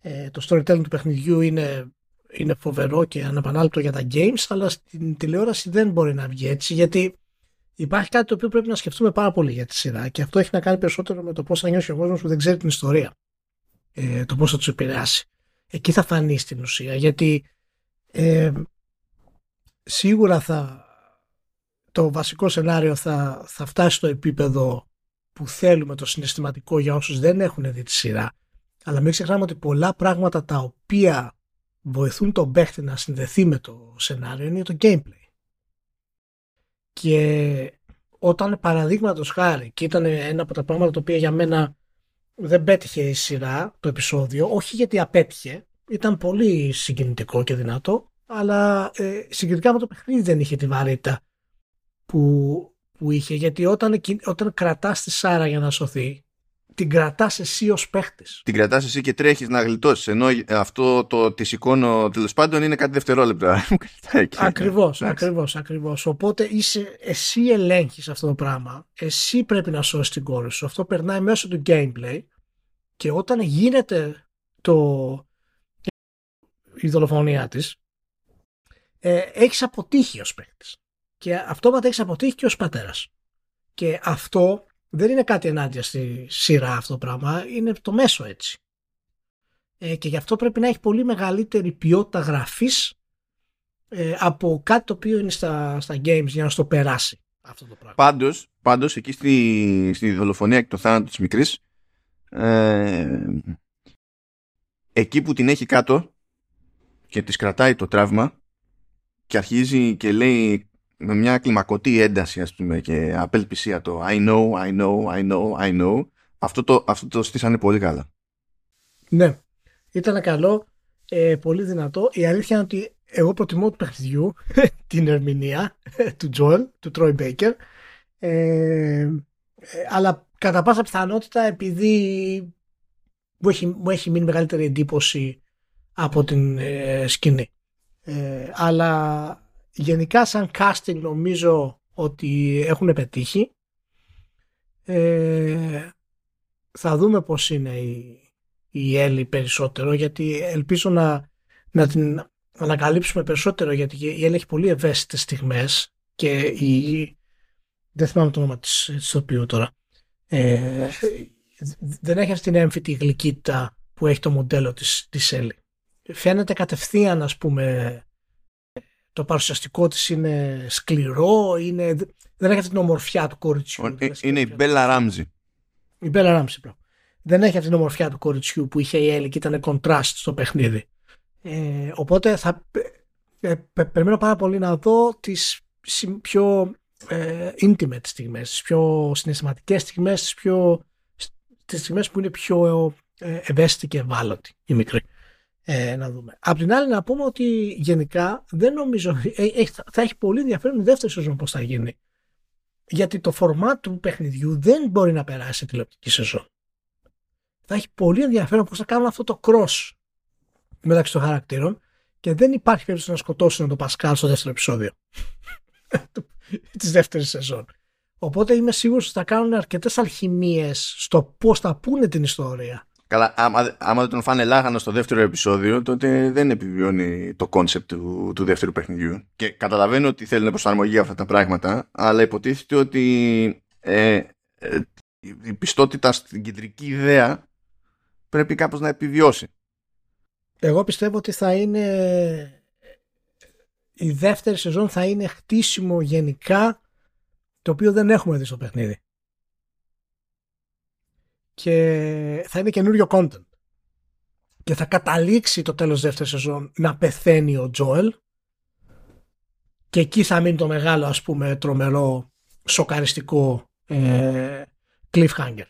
S2: Ε, το storytelling του παιχνιδιού είναι, είναι φοβερό και αναπανάληπτο για τα games αλλά στην τηλεόραση δεν μπορεί να βγει έτσι γιατί υπάρχει κάτι το οποίο πρέπει να σκεφτούμε πάρα πολύ για τη σειρά και αυτό έχει να κάνει περισσότερο με το πώς θα νιώσει ο κόσμος που δεν ξέρει την ιστορία. Ε, το πώς θα τους επηρεάσει. Εκεί θα φανεί στην ουσία γιατί ε, σίγουρα θα, το βασικό σενάριο θα, θα φτάσει στο επίπεδο που θέλουμε το συναισθηματικό για όσους δεν έχουν δει τη σειρά. Αλλά μην ξεχνάμε ότι πολλά πράγματα τα οποία βοηθούν τον παίχτη να συνδεθεί με το σενάριο είναι το gameplay. Και όταν παραδείγματος χάρη, και ήταν ένα από τα πράγματα τα οποία για μένα δεν πέτυχε η σειρά, το επεισόδιο, όχι γιατί απέτυχε, ήταν πολύ συγκινητικό και δυνατό, αλλά ε, συγκριτικά με το παιχνίδι δεν είχε τη βαρύτητα που, που είχε. Γιατί όταν, όταν κρατάς τη Σάρα για να σωθεί, την κρατάς εσύ ως παίχτης.
S1: Την κρατάς εσύ και τρέχεις να γλιτώσεις, ενώ αυτό το τη σηκώνω τέλος πάντων είναι κάτι δευτερόλεπτα.
S2: ακριβώς, ακριβώς, ακριβώς. Οπότε είσαι, εσύ ελέγχεις αυτό το πράγμα, εσύ πρέπει να σώσεις την κόρη σου. Αυτό περνάει μέσω του gameplay και όταν γίνεται το, η δολοφονία της, ε, έχεις αποτύχει ως παίκτης. Και αυτόματα έχεις αποτύχει και ως πατέρας. Και αυτό δεν είναι κάτι ενάντια στη σειρά αυτό το πράγμα, είναι το μέσο έτσι. Ε, και γι' αυτό πρέπει να έχει πολύ μεγαλύτερη ποιότητα γραφής ε, από κάτι το οποίο είναι στα, στα games για να στο περάσει αυτό το πράγμα.
S1: Πάντως, πάντως εκεί στη, στη δολοφονία και το θάνατο της μικρής ε, εκεί που την έχει κάτω και της κρατάει το τραύμα και αρχίζει και λέει με μια κλιμακωτή ένταση ας πούμε και απελπισία το I know, I know, I know, I know αυτό το, αυτό το στήσανε πολύ καλά.
S2: Ναι, ήταν καλό, ε, πολύ δυνατό. Η αλήθεια είναι ότι εγώ προτιμώ του παιχνιδιού την ερμηνεία του Joel, του Troy Baker ε, ε, αλλά κατά πάσα πιθανότητα επειδή μου έχει, μου έχει μείνει μεγαλύτερη εντύπωση από την ε, σκηνή. Ε, αλλά γενικά σαν casting νομίζω ότι έχουν πετύχει. Ε, θα δούμε πώς είναι η, η Έλλη περισσότερο γιατί ελπίζω να, να την ανακαλύψουμε περισσότερο γιατί η Έλλη έχει πολύ ευαίσθητες στιγμές και η, δεν θυμάμαι το όνομα της, της τώρα ε, δεν έχει αυτή την έμφυτη γλυκύτητα που έχει το μοντέλο της, της Έλλη φαίνεται κατευθείαν ας πούμε το παρουσιαστικό της είναι σκληρό, είναι, δεν έχει αυτή την ομορφιά του κοριτσιού.
S1: Ε, είναι η Μπέλα Ράμζη.
S2: Η Μπέλα Ράμζη, Δεν έχει αυτή την ομορφιά του κοριτσιού που είχε η Έλλη και ήταν κοντράστ στο παιχνίδι. Ε, οπότε θα ε, περιμένω πάρα πολύ να δω τις πιο ε, intimate στιγμές, τις πιο συναισθηματικές στιγμές, τις, πιο, τις στιγμές που είναι πιο ε, ευαίσθητη και ευάλωτη η μικρή ε, να δούμε. Απ' την άλλη να πούμε ότι γενικά δεν νομίζω ε, ε, θα έχει πολύ ενδιαφέρον η δεύτερη σεζόν πώς θα γίνει. Γιατί το φορμάτ του παιχνιδιού δεν μπορεί να περάσει σε τηλεοπτική σεζόν. Θα έχει πολύ ενδιαφέρον πώς θα κάνουν αυτό το cross μεταξύ των χαρακτήρων και δεν υπάρχει περίπτωση να σκοτώσουν τον Πασκάλ στο δεύτερο επεισόδιο της δεύτερης σεζόν. Οπότε είμαι σίγουρος ότι θα κάνουν αρκετές αλχημείες στο πώς θα πούνε την ιστορία
S1: Καλά, άμα, άμα δεν τον φάνε λάχανο στο δεύτερο επεισόδιο, τότε δεν επιβιώνει το concept του, του δεύτερου παιχνιδιού. Και καταλαβαίνω ότι θέλουν προσαρμογή αυτά τα πράγματα, αλλά υποτίθεται ότι ε, ε, η πιστότητα στην κεντρική ιδέα πρέπει κάπως να επιβιώσει.
S2: Εγώ πιστεύω ότι θα είναι η δεύτερη σεζόν θα είναι χτίσιμο γενικά το οποίο δεν έχουμε δει στο παιχνίδι και θα είναι καινούριο content. Και θα καταλήξει το τέλος δεύτερης σεζόν να πεθαίνει ο Τζόελ και εκεί θα μείνει το μεγάλο ας πούμε τρομερό σοκαριστικό ε, cliffhanger.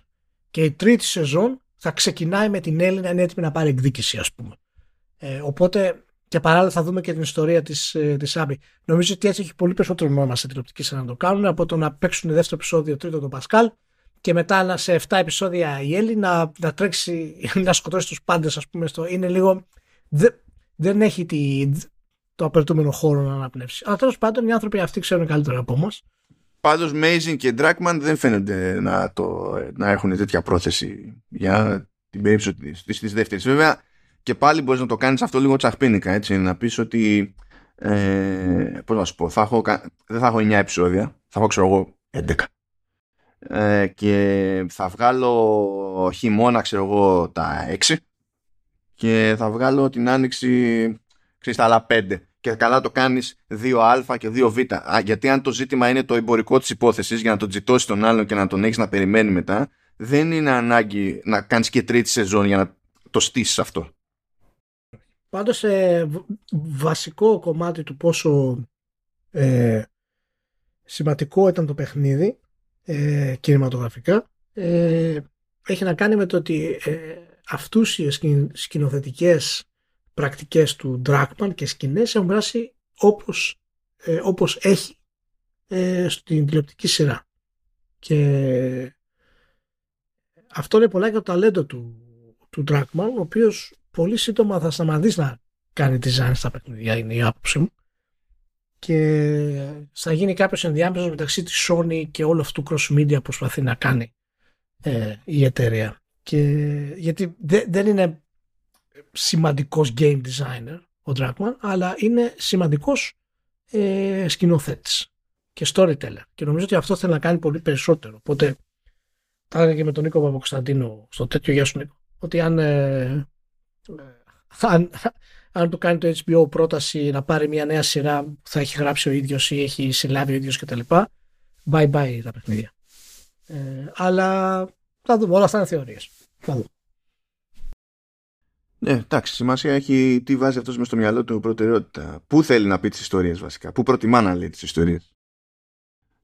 S2: Και η τρίτη σεζόν θα ξεκινάει με την Έλληνα είναι έτοιμη να πάρει εκδίκηση ας πούμε. Ε, οπότε και παράλληλα θα δούμε και την ιστορία της, ε, της Άμπη. Νομίζω ότι έτσι έχει πολύ περισσότερο νόημα σε τηλεοπτική να το κάνουν από το να παίξουν δεύτερο επεισόδιο τρίτο τον Πασκάλ και μετά σε 7 επεισόδια η Έλλη να, να τρέξει, να σκοτώσει τους πάντες ας πούμε στο, είναι λίγο δεν έχει τη, το απαιτούμενο χώρο να αναπνεύσει. Αλλά τέλος πάντων οι άνθρωποι αυτοί ξέρουν καλύτερα από εμάς.
S1: Πάντως Μέιζιν και Ντράκμαν δεν φαίνονται να, το, να έχουν τέτοια πρόθεση για την περίπτωση τη δεύτερης. Βέβαια και πάλι μπορείς να το κάνεις αυτό λίγο τσαχπίνικα έτσι. Να πεις ότι. Ε, Πώς να σου πω, θα έχω, δεν θα έχω 9 επεισόδια. Θα έχω ξέρω εγώ 11. Ε, και θα βγάλω χειμώνα, ξέρω εγώ, τα 6 και θα βγάλω την άνοιξη, ξέρεις, τα άλλα 5 και καλά το κάνεις 2α και 2β. γιατί αν το ζήτημα είναι το εμπορικό της υπόθεσης για να τον τζιτώσεις τον άλλον και να τον έχεις να περιμένει μετά, δεν είναι ανάγκη να κάνεις και τρίτη σεζόν για να το στήσεις αυτό.
S2: Πάντως ε, βασικό κομμάτι του πόσο ε, σημαντικό ήταν το παιχνίδι ε, κινηματογραφικά ε, έχει να κάνει με το ότι ε, αυτούσιες σκηνοθετικές πρακτικές του Dragman και σκηνές έχουν βράσει όπως, ε, όπως έχει ε, στην τηλεοπτική σειρά. Και αυτό είναι πολλά για το ταλέντο του, του Dragman, ο οποίος πολύ σύντομα θα σταματήσει να κάνει design στα παιχνίδια, είναι η άποψη μου. Και θα γίνει κάποιος ενδιάμεσος μεταξύ της Sony και όλο αυτού του cross media που προσπαθεί να κάνει ε, η εταιρεία. Και, γιατί δεν είναι σημαντικός game designer ο Dragman, αλλά είναι σημαντικός ε, σκηνοθέτης και storyteller. Και νομίζω ότι αυτό θέλει να κάνει πολύ περισσότερο. Οπότε, τα έλεγα και με τον Νίκο Παπακοσταντίνο στο τέτοιο γεια σου Νίκο, ότι αν, ε, ε, αν, αν του κάνει το HBO πρόταση να πάρει μια νέα σειρά που θα έχει γράψει ο ίδιος ή έχει συλλάβει ο ίδιος κτλ. Bye bye τα παιχνίδια. Ε, αλλά θα δούμε, όλα αυτά είναι θεωρίες. Θα δούμε.
S1: Ναι, εντάξει, σημασία έχει τι βάζει αυτός μες στο μυαλό του προτεραιότητα. Πού θέλει να πει τις ιστορίες βασικά, πού προτιμά να λέει τις ιστορίες.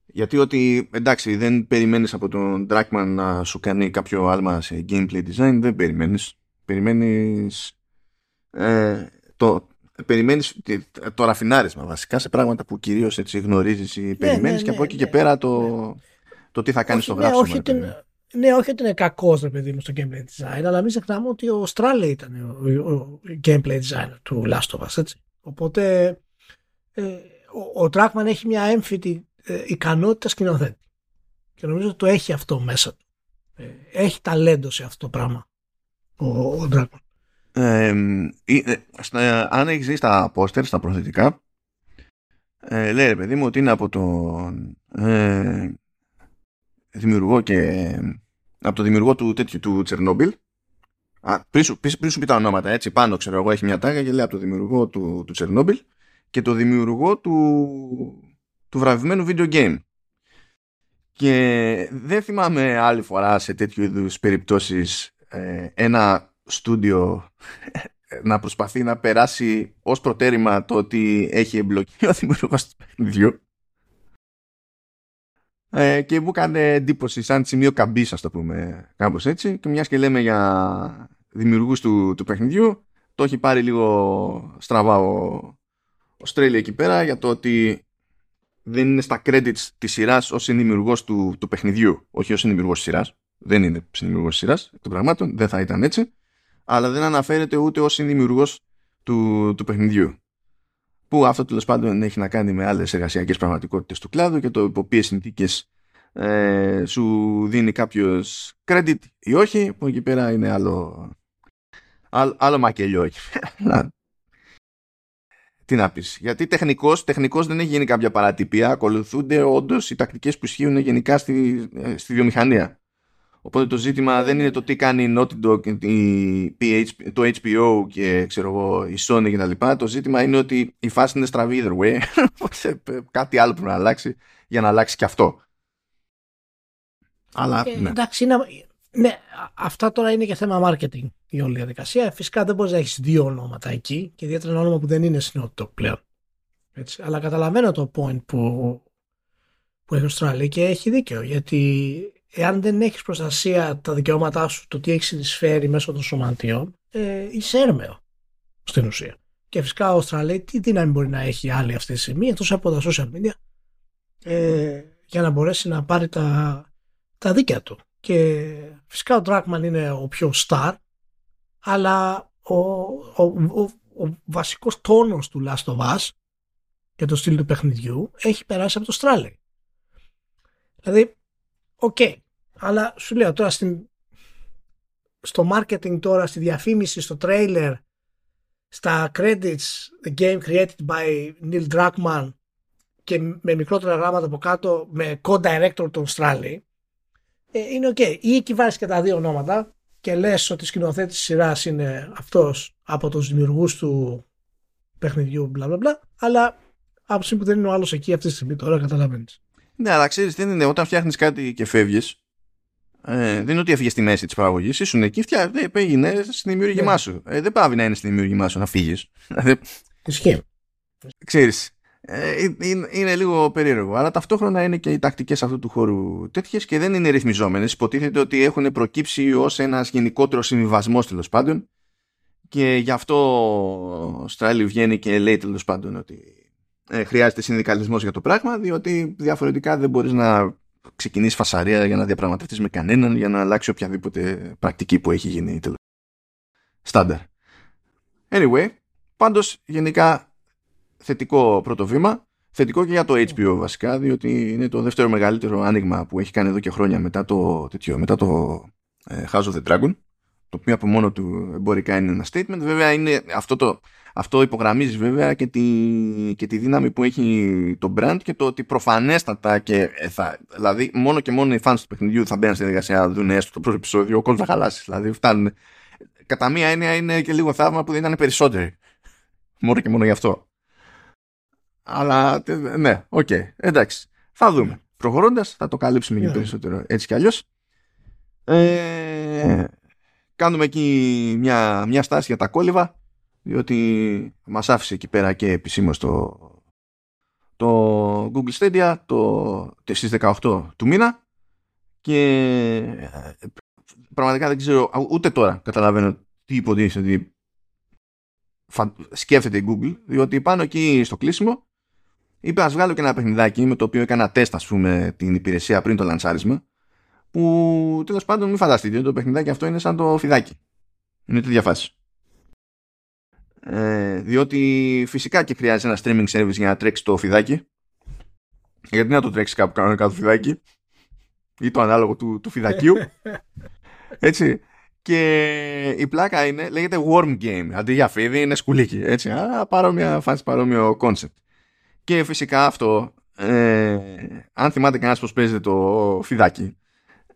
S1: Γιατί ότι εντάξει δεν περιμένεις από τον Dragman να σου κάνει κάποιο άλμα σε gameplay design, δεν περιμένεις. Περιμένεις ε, το, περιμένεις το ραφινάρισμα βασικά σε πράγματα που κυρίως έτσι γνωρίζεις ή ναι, περιμένεις ναι, και από εκεί και ναι, πέρα το, το τι θα κάνεις στο γράψιμο.
S2: Όχι, την, ναι, όχι ότι είναι κακός ρε παιδί μου στο gameplay design, αλλά μην ξεχνάμε ότι ο Στράλε ήταν ο, ο, gameplay designer του Last of Us, έτσι. Οπότε ε, ο, ο Trackman έχει μια έμφυτη ε, ικανότητα σκηνοθέτη. Και νομίζω ότι το έχει αυτό μέσα του. Ε, έχει ταλέντο σε αυτό το πράγμα ο, ο Trackman.
S1: Ε, αν έχεις δει στα πόστερ, στα προθετικά, ε, λέει ρε παιδί μου ότι είναι από τον ε, δημιουργό και από το δημιουργό του τέτοιου του Τσερνόμπιλ. πριν, σου, πριν, σου πει τα ονόματα, έτσι πάνω ξέρω εγώ έχει μια τάγα και λέει από το δημιουργό του, του Τσερνόμπιλ και το δημιουργό του, του βραβευμένου video game. Και δεν θυμάμαι άλλη φορά σε τέτοιου είδους περιπτώσεις ε, ένα στούντιο να προσπαθεί να περάσει ως προτέρημα το ότι έχει εμπλοκή ο δημιουργός του παιχνιδιού. Ε, και μου έκανε εντύπωση σαν σημείο καμπής ας το πούμε κάπως έτσι. Και μιας και λέμε για δημιουργούς του, του παιχνιδιού το έχει πάρει λίγο στραβά ο, ο Στρέλι εκεί πέρα για το ότι δεν είναι στα credits της σειράς ως συνδημιουργός του, του παιχνιδιού. Όχι ως συνδημιουργός της σειράς. Δεν είναι συνδημιουργός της σειράς των πραγμάτων δεν θα ήταν έτσι αλλά δεν αναφέρεται ούτε ως συνδημιουργός του, του παιχνιδιού. Που αυτό τέλος πάντων έχει να κάνει με άλλες εργασιακές πραγματικότητες του κλάδου και το υπό ποιες συνθήκες ε, σου δίνει κάποιος credit ή όχι, που εκεί πέρα είναι άλλο, άλλο, άλλο μακελιό εκεί Τι να πεις, γιατί τεχνικός, τεχνικός δεν έχει γίνει κάποια παρατυπία, ακολουθούνται όντως οι τακτικές που ισχύουν γενικά στη, ε, στη βιομηχανία. Οπότε το ζήτημα δεν είναι το τι κάνει η Naughty Dog, η το HBO και ξέρω εγώ, η Sony και τα λοιπά. Το ζήτημα είναι ότι η φάση είναι στραβή either way. Οπότε κάτι άλλο πρέπει να αλλάξει για να αλλάξει και αυτό. Αλλά,
S2: ε, ναι. Εντάξει, είναι, ναι, αυτά τώρα είναι και θέμα marketing η όλη διαδικασία. Φυσικά δεν μπορείς να έχεις δύο ονόματα εκεί και ιδιαίτερα ένα όνομα που δεν είναι συνότητα πλέον. Έτσι. Αλλά καταλαβαίνω το point που, που έχει ο Στράλη και έχει δίκιο γιατί εάν δεν έχεις προστασία τα δικαιώματά σου, το τι έχεις συνεισφέρει μέσω των σωματείων, ε, είσαι έρμεο στην ουσία. Και φυσικά ο Αυστραλέη τι δύναμη μπορεί να έχει άλλη αυτή τη στιγμή, εκτός από τα social media, ε, για να μπορέσει να πάρει τα, τα δίκαια του. Και φυσικά ο Dragman είναι ο πιο star, αλλά ο, ο, ο, ο βασικός τόνος του Last of Us και το στυλ του παιχνιδιού έχει περάσει από το Straley. Δηλαδή, ok, okay, αλλά σου λέω τώρα στην, στο marketing τώρα, στη διαφήμιση, στο trailer, στα credits, the game created by Neil Druckmann, και με μικρότερα γράμματα από κάτω με co-director τον Straley ε, είναι ok. Okay. Ή εκεί βάζεις και τα δύο ονόματα και λες ότι σκηνοθέτης της σειράς είναι αυτός από τους δημιουργούς του παιχνιδιού μπλα μπλα μπλα αλλά από τη που δεν είναι ο άλλος εκεί αυτή τη στιγμή τώρα καταλαβαίνεις.
S1: Ναι, αλλά ξέρεις, δεν είναι όταν φτιάχνεις κάτι και φεύγεις. Ε, δεν είναι ότι έφυγε στη μέση της παραγωγής. Ήσουν εκεί, φτιά, ε, έγινε στην δημιουργήμά ναι. σου. Ε, δεν πάβει να είναι στην δημιουργήμά σου να φύγεις.
S2: Ισχύει.
S1: Ξέρεις, ε, είναι, είναι λίγο περίεργο. Αλλά ταυτόχρονα είναι και οι τακτικές αυτού του χώρου τέτοιες και δεν είναι ρυθμιζόμενες. Υποτίθεται ότι έχουν προκύψει ως ένας γενικότερο συμβιβασμός τέλος πάντων. Και γι' αυτό ο Στράλι βγαίνει και λέει τέλος πάντων ότι ε, χρειάζεται συνδικαλισμός για το πράγμα, διότι διαφορετικά δεν μπορείς να ξεκινήσει φασαρία για να διαπραγματευτείς με κανέναν για να αλλάξει οποιαδήποτε πρακτική που έχει γίνει στάνταρ. Anyway, πάντως γενικά θετικό πρώτο βήμα. Θετικό και για το HBO βασικά, διότι είναι το δεύτερο μεγαλύτερο άνοιγμα που έχει κάνει εδώ και χρόνια μετά το, τέτοιο, μετά το ε, House of the Dragon, το οποίο από μόνο του εμπορικά είναι ένα statement. Βέβαια είναι αυτό το, αυτό υπογραμμίζει βέβαια και τη, και τη δύναμη που έχει το brand και το ότι προφανέστατα και ε, θα, δηλαδή μόνο και μόνο οι fans του παιχνιδιού θα μπαίνουν στη διαδικασία να δουν έστω το πρώτο επεισόδιο, ο κόσμος θα χαλάσει. Δηλαδή φτάνουν. Κατά μία έννοια είναι και λίγο θαύμα που δεν ήταν περισσότεροι. Μόνο και μόνο γι' αυτό. Αλλά ναι, ok, okay, εντάξει. Θα δούμε. Προχωρώντας, θα το καλύψουμε yeah. και περισσότερο έτσι κι αλλιώς. Ε, κάνουμε εκεί μια, μια στάση για τα κόλληβα διότι μας άφησε εκεί πέρα και επισήμως το, το Google Stadia το, στις 18 του μήνα. Και ε, πραγματικά δεν ξέρω ούτε τώρα καταλαβαίνω τι υποτίθεται ότι σκέφτεται η Google διότι πάνω εκεί στο κλείσιμο είπε ας βγάλω και ένα παιχνιδάκι με το οποίο έκανα τεστ ας πούμε την υπηρεσία πριν το λανσάρισμα που τέλος πάντων μην φανταστείτε το παιχνιδάκι αυτό είναι σαν το φιδάκι. Είναι τη διαφάση ε, διότι φυσικά και χρειάζεται ένα streaming service για να τρέξει το φιδάκι. Γιατί να το τρέξει κάπου κανονικά το φιδάκι. Ή το ανάλογο του, του φιδακίου. Έτσι. Και η πλάκα είναι λέγεται worm game. Αντί για φίδι είναι σκουλίκι. Έτσι. Α, παρόμοια φάση παρόμοιο concept. Και φυσικά αυτό ε, αν θυμάται κανένας πως παίζεται το φιδάκι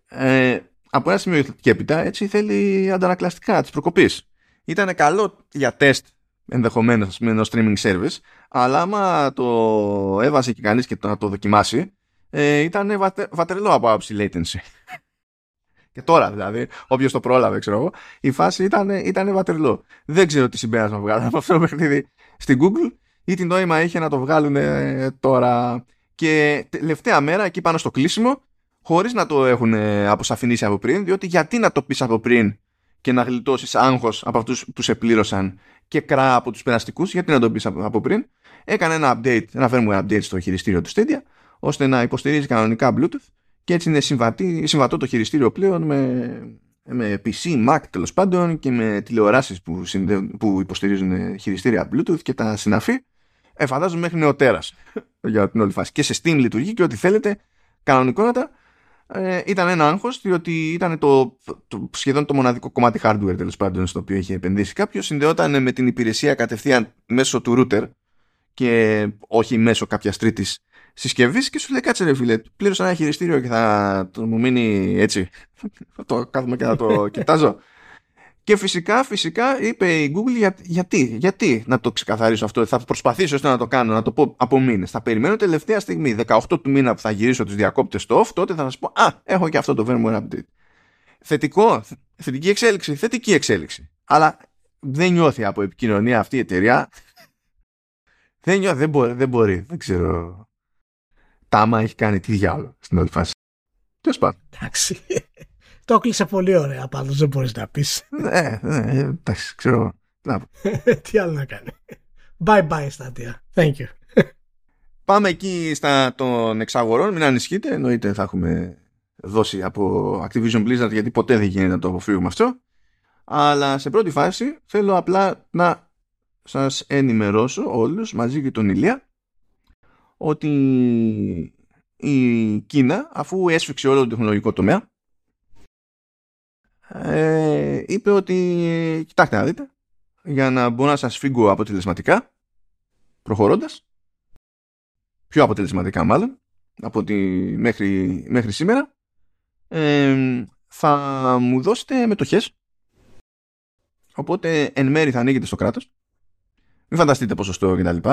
S1: ε, από ένα σημείο και έπειτα έτσι θέλει αντανακλαστικά της προκοπής. Ήταν καλό για τεστ ενδεχομένως με ένα streaming service, αλλά άμα το έβασε και κανείς και το, να το δοκιμάσει, ε, ήταν βατε, βατερλό από άψη latency. και τώρα δηλαδή, όποιος το πρόλαβε, ξέρω εγώ, η φάση ήταν, ήταν βατερλό. Δεν ξέρω τι συμπέρασμα βγάλανε από αυτό το παιχνίδι στην Google ή τι νόημα είχε να το βγάλουν ε, τώρα. Και τελευταία μέρα εκεί πάνω στο κλείσιμο, χωρίς να το έχουν αποσαφηνίσει από πριν, διότι γιατί να το πεις από πριν και να γλιτώσεις άγχος από αυτούς που σε πλήρωσαν και κρά από τους περαστικούς, γιατί να το πεις από πριν. Έκανε ένα update, ένα firmware update στο χειριστήριο του Stadia, ώστε να υποστηρίζει κανονικά Bluetooth και έτσι είναι συμβατή, συμβατό το χειριστήριο πλέον με, με PC, Mac τέλος πάντων και με τηλεοράσεις που, που υποστηρίζουν χειριστήρια Bluetooth και τα συναφή. Ε, φαντάζομαι μέχρι νεοτέρας για την όλη φάση. Και σε Steam λειτουργεί και ό,τι θέλετε κανονικότατα ε, ήταν ένα άγχος διότι ήταν το, το, σχεδόν το μοναδικό κομμάτι hardware τέλος πάντων στο οποίο είχε επενδύσει κάποιος. Συνδεόταν με την υπηρεσία κατευθείαν μέσω του router και όχι μέσω κάποιας τρίτης συσκευής και σου λέει κάτσε ρε φίλε, πλήρωσα ένα χειριστήριο και θα το μου μείνει έτσι. Θα το κάθομαι και θα το κοιτάζω. Και φυσικά, φυσικά είπε η Google για, γιατί, γιατί να το ξεκαθαρίσω αυτό. Θα προσπαθήσω ώστε να το κάνω, να το πω από μήνες. Θα περιμένω τελευταία στιγμή, 18 του μήνα που θα γυρίσω τους διακόπτες στο off, τότε θα σας πω Α, έχω και αυτό το firmware update. Θετικό, θετική εξέλιξη, θετική εξέλιξη. Αλλά δεν νιώθει από επικοινωνία αυτή η εταιρεία. Δεν νιώθει, δεν μπορεί, δεν μπορεί. Δεν ξέρω. Τάμα έχει κάνει τι διάλογο στην όλη φάση. Τέλος πάντων.
S2: Εντάξει. Το έκλεισε πολύ ωραία πάντως, δεν μπορείς να πεις.
S1: Ναι, ναι, εντάξει, ξέρω.
S2: Τι άλλο να κάνει. Bye bye, Στάτια. Thank you.
S1: Πάμε εκεί στα των εξαγορών. Μην ανησυχείτε. Εννοείται θα έχουμε δώσει από Activision Blizzard γιατί ποτέ δεν γίνεται να το αποφύγουμε αυτό. Αλλά σε πρώτη φάση θέλω απλά να σας ενημερώσω όλους μαζί και τον Ηλία ότι η Κίνα αφού έσφιξε όλο το τεχνολογικό τομέα ε, είπε ότι κοιτάξτε να δείτε για να μπορώ να σας φύγω αποτελεσματικά προχωρώντας πιο αποτελεσματικά μάλλον από τη, μέχρι, μέχρι σήμερα ε, θα μου δώσετε μετοχές οπότε εν μέρη θα ανοίγετε στο κράτος μην φανταστείτε ποσοστό κτλ.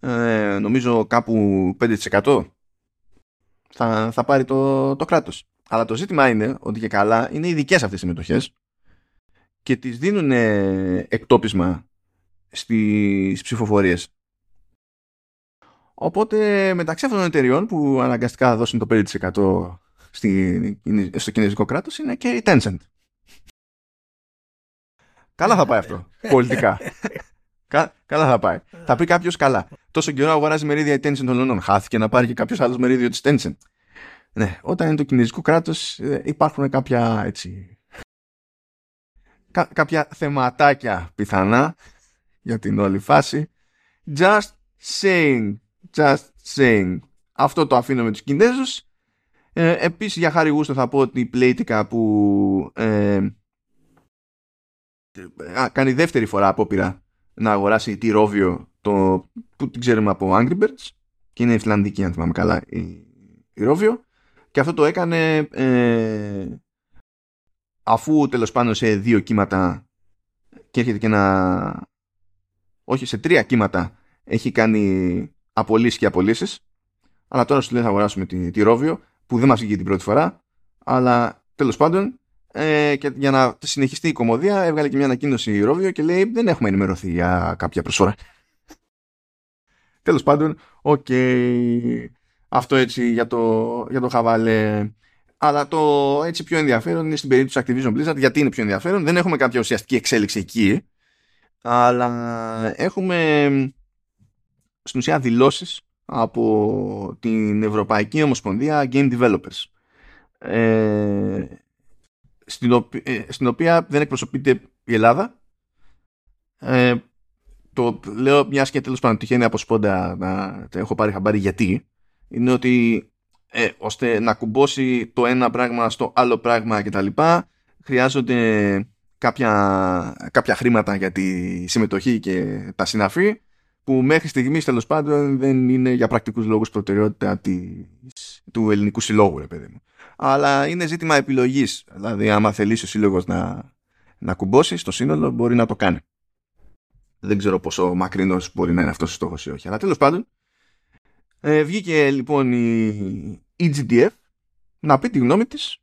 S1: Ε, νομίζω κάπου 5% θα, θα πάρει το, το κράτος. Αλλά το ζήτημα είναι ότι και καλά είναι ειδικές αυτές οι μετοχές και τις δίνουν εκτόπισμα στις ψηφοφορίες. Οπότε μεταξύ αυτών των εταιριών που αναγκαστικά θα δώσουν το 5% στη, στο κινέζικο κράτος είναι και η Tencent. Καλά θα πάει αυτό, πολιτικά. Κα, καλά θα πάει. θα πει κάποιος καλά. Τόσο καιρό αγοράζει μερίδια η Tencent των Λονών. Χάθηκε να πάρει και κάποιος άλλος μερίδιο της Tencent. Ναι, όταν είναι το κινέζικο κράτος ε, υπάρχουν κάποια έτσι. κάποια θεματάκια πιθανά για την όλη φάση. Just saying. Just saying. Αυτό το αφήνω με τους Κινέζους. Ε, επίσης για χάρη γούστο θα πω ότι η Playtica που ε, κάνει δεύτερη φορά απόπειρα να αγοράσει τη Ρόβιο το, που την ξέρουμε από Angry Birds και είναι Ιρλανδική αν θυμάμαι καλά η, η Ρόβιο και αυτό το έκανε ε, αφού τέλος πάντων σε δύο κύματα και έρχεται και ένα όχι σε τρία κύματα έχει κάνει απολύσεις και απολύσεις αλλά τώρα σου λέει θα αγοράσουμε τη, τη Ρόβιο που δεν μας βγήκε την πρώτη φορά αλλά τέλος πάντων ε, και για να συνεχιστεί η κωμωδία έβγαλε και μια ανακοίνωση η Rovio και λέει δεν έχουμε ενημερωθεί για κάποια προσφορά τέλος πάντων OK okay. Αυτό έτσι για το, για το χαβάλε αλλά το έτσι πιο ενδιαφέρον είναι στην περίπτωση Activision Blizzard. Γιατί είναι πιο ενδιαφέρον; Δεν έχουμε κάποια ουσιαστική εξέλιξη εκεί. Αλλά έχουμε στην ουσία δηλώσεις από την Ευρωπαϊκή Ομοσπονδία Game Developers. Ε, στην, οποία, ε, στην οποία δεν εκπροσωπείται η Ελλάδα. Ε, το λέω μιας και τέλος πάντων τυχαίνει από σπόντα να έχω πάρει χαμπάρι γιατί είναι ότι ε, ώστε να κουμπώσει το ένα πράγμα στο άλλο πράγμα κτλ χρειάζονται κάποια, κάποια χρήματα για τη συμμετοχή και τα συναφή που μέχρι στιγμής τέλος πάντων δεν είναι για πρακτικούς λόγους προτεραιότητα της, του ελληνικού συλλόγου ρε παιδί μου. Αλλά είναι ζήτημα επιλογής. Δηλαδή άμα θελήσει ο σύλλογος να, να κουμπώσει στο σύνολο μπορεί να το κάνει. Δεν ξέρω πόσο μακρινός μπορεί να είναι αυτός ο στόχος ή όχι. Αλλά τέλος πάντων ε, βγήκε λοιπόν η EGDF να πει τη γνώμη της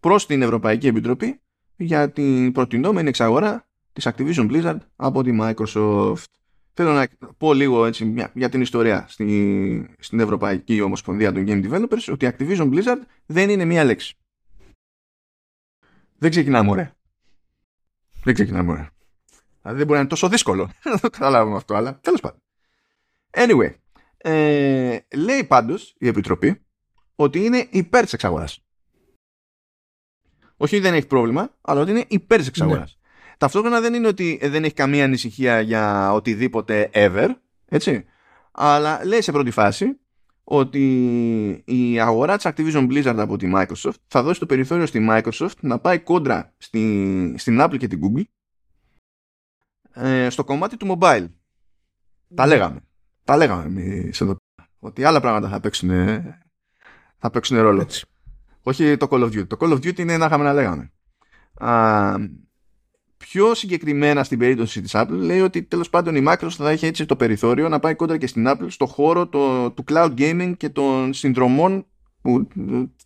S1: προς την Ευρωπαϊκή Επιτροπή για την προτινόμενη εξαγορά της Activision Blizzard από τη Microsoft. Θέλω να πω λίγο έτσι για την ιστορία στη, στην Ευρωπαϊκή Ομοσπονδία των Game Developers ότι η Activision Blizzard δεν είναι μία λέξη. Δεν ξεκινάμε ωραία. Δεν ξεκινάμε ωραία. Δηλαδή δεν μπορεί να είναι τόσο δύσκολο να το καταλάβουμε αυτό, αλλά τέλος πάντων. Anyway, ε, λέει πάντως η Επιτροπή ότι είναι υπέρ της εξαγοράς. Όχι δεν έχει πρόβλημα, αλλά ότι είναι υπέρ της εξαγοράς. Ναι. Ταυτόχρονα δεν είναι ότι δεν έχει καμία ανησυχία για οτιδήποτε ever, έτσι. Αλλά λέει σε πρώτη φάση ότι η αγορά της Activision Blizzard από τη Microsoft θα δώσει το περιθώριο στη Microsoft να πάει κόντρα στη, στην Apple και την Google ε, στο κομμάτι του mobile. Τα ναι. λέγαμε. Τα λέγαμε εμείς εδώ Ότι άλλα πράγματα θα παίξουν, θα παίξουν ρόλο. Έτσι. Όχι το Call of Duty. Το Call of Duty είναι να είχαμε να λέγαμε. Α, πιο συγκεκριμένα στην περίπτωση της Apple λέει ότι τέλος πάντων η Microsoft θα έχει έτσι το περιθώριο να πάει κόντρα και στην Apple στο χώρο το, του cloud gaming και των συνδρομών που,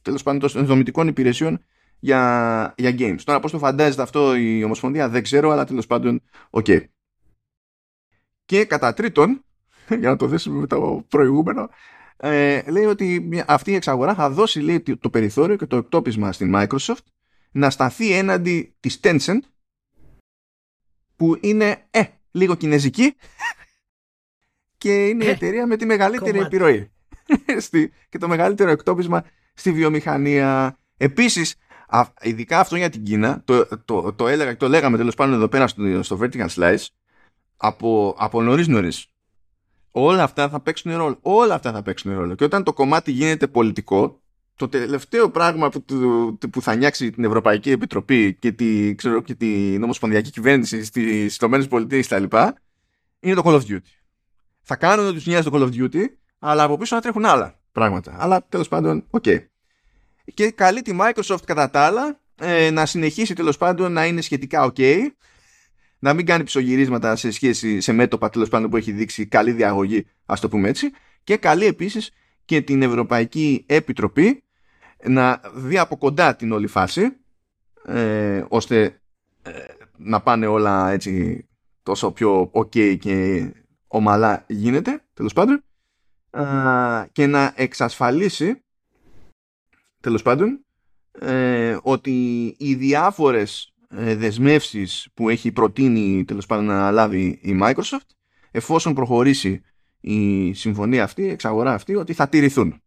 S1: τέλος πάντων των συνδρομητικών υπηρεσιών για, για games. Τώρα πώς το φαντάζεται αυτό η Ομοσπονδία δεν ξέρω αλλά τέλος πάντων OK. Okay. Και κατά τρίτον για να το δέσουμε με το προηγούμενο. Ε, λέει ότι αυτή η εξαγορά θα δώσει λέει, το περιθώριο και το εκτόπισμα στην Microsoft να σταθεί έναντι της Tencent που είναι ε, λίγο κινέζικη και είναι η ε, εταιρεία με τη μεγαλύτερη επιρροή και το μεγαλύτερο εκτόπισμα στη βιομηχανία. Επίσης, ειδικά αυτό για την Κίνα, το, το, το, έλεγα, το λέγαμε τέλος πάντων εδώ πέρα στο, στο Vertical Slice, από, από νωρίς νωρίς όλα αυτά θα παίξουν ρόλο. Όλα αυτά θα παίξουν ρόλο. Και όταν το κομμάτι γίνεται πολιτικό, το τελευταίο πράγμα που, που θα νιάξει την Ευρωπαϊκή Επιτροπή και, τη, ξέρω, και την Ομοσπονδιακή Κυβέρνηση στις ΗΠΑ είναι το Call of Duty. θα κάνουν ό,τι τους νοιάζει το Call of Duty, αλλά από πίσω να τρέχουν άλλα πράγματα. Αλλά τέλος πάντων, OK. Okay. Και καλεί τη Microsoft κατά τα άλλα ε, να συνεχίσει τέλος πάντων να είναι σχετικά OK, να μην κάνει πισωγυρίσματα σε σχέση σε μέτωπα τέλος πάντων που έχει δείξει καλή διαγωγή, ας το πούμε έτσι, και καλεί επίσης και την Ευρωπαϊκή Επιτροπή να δει από κοντά την όλη φάση, ε, ώστε ε, να πάνε όλα έτσι τόσο πιο ok και ομαλά γίνεται, τέλος πάντων, και να εξασφαλίσει, τέλος πάντων, ε, ότι οι διάφορες ε, δεσμεύσεις που έχει προτείνει τέλος πάντων να λάβει η Microsoft εφόσον προχωρήσει η συμφωνία αυτή, η εξαγορά αυτή, ότι θα τηρηθούν.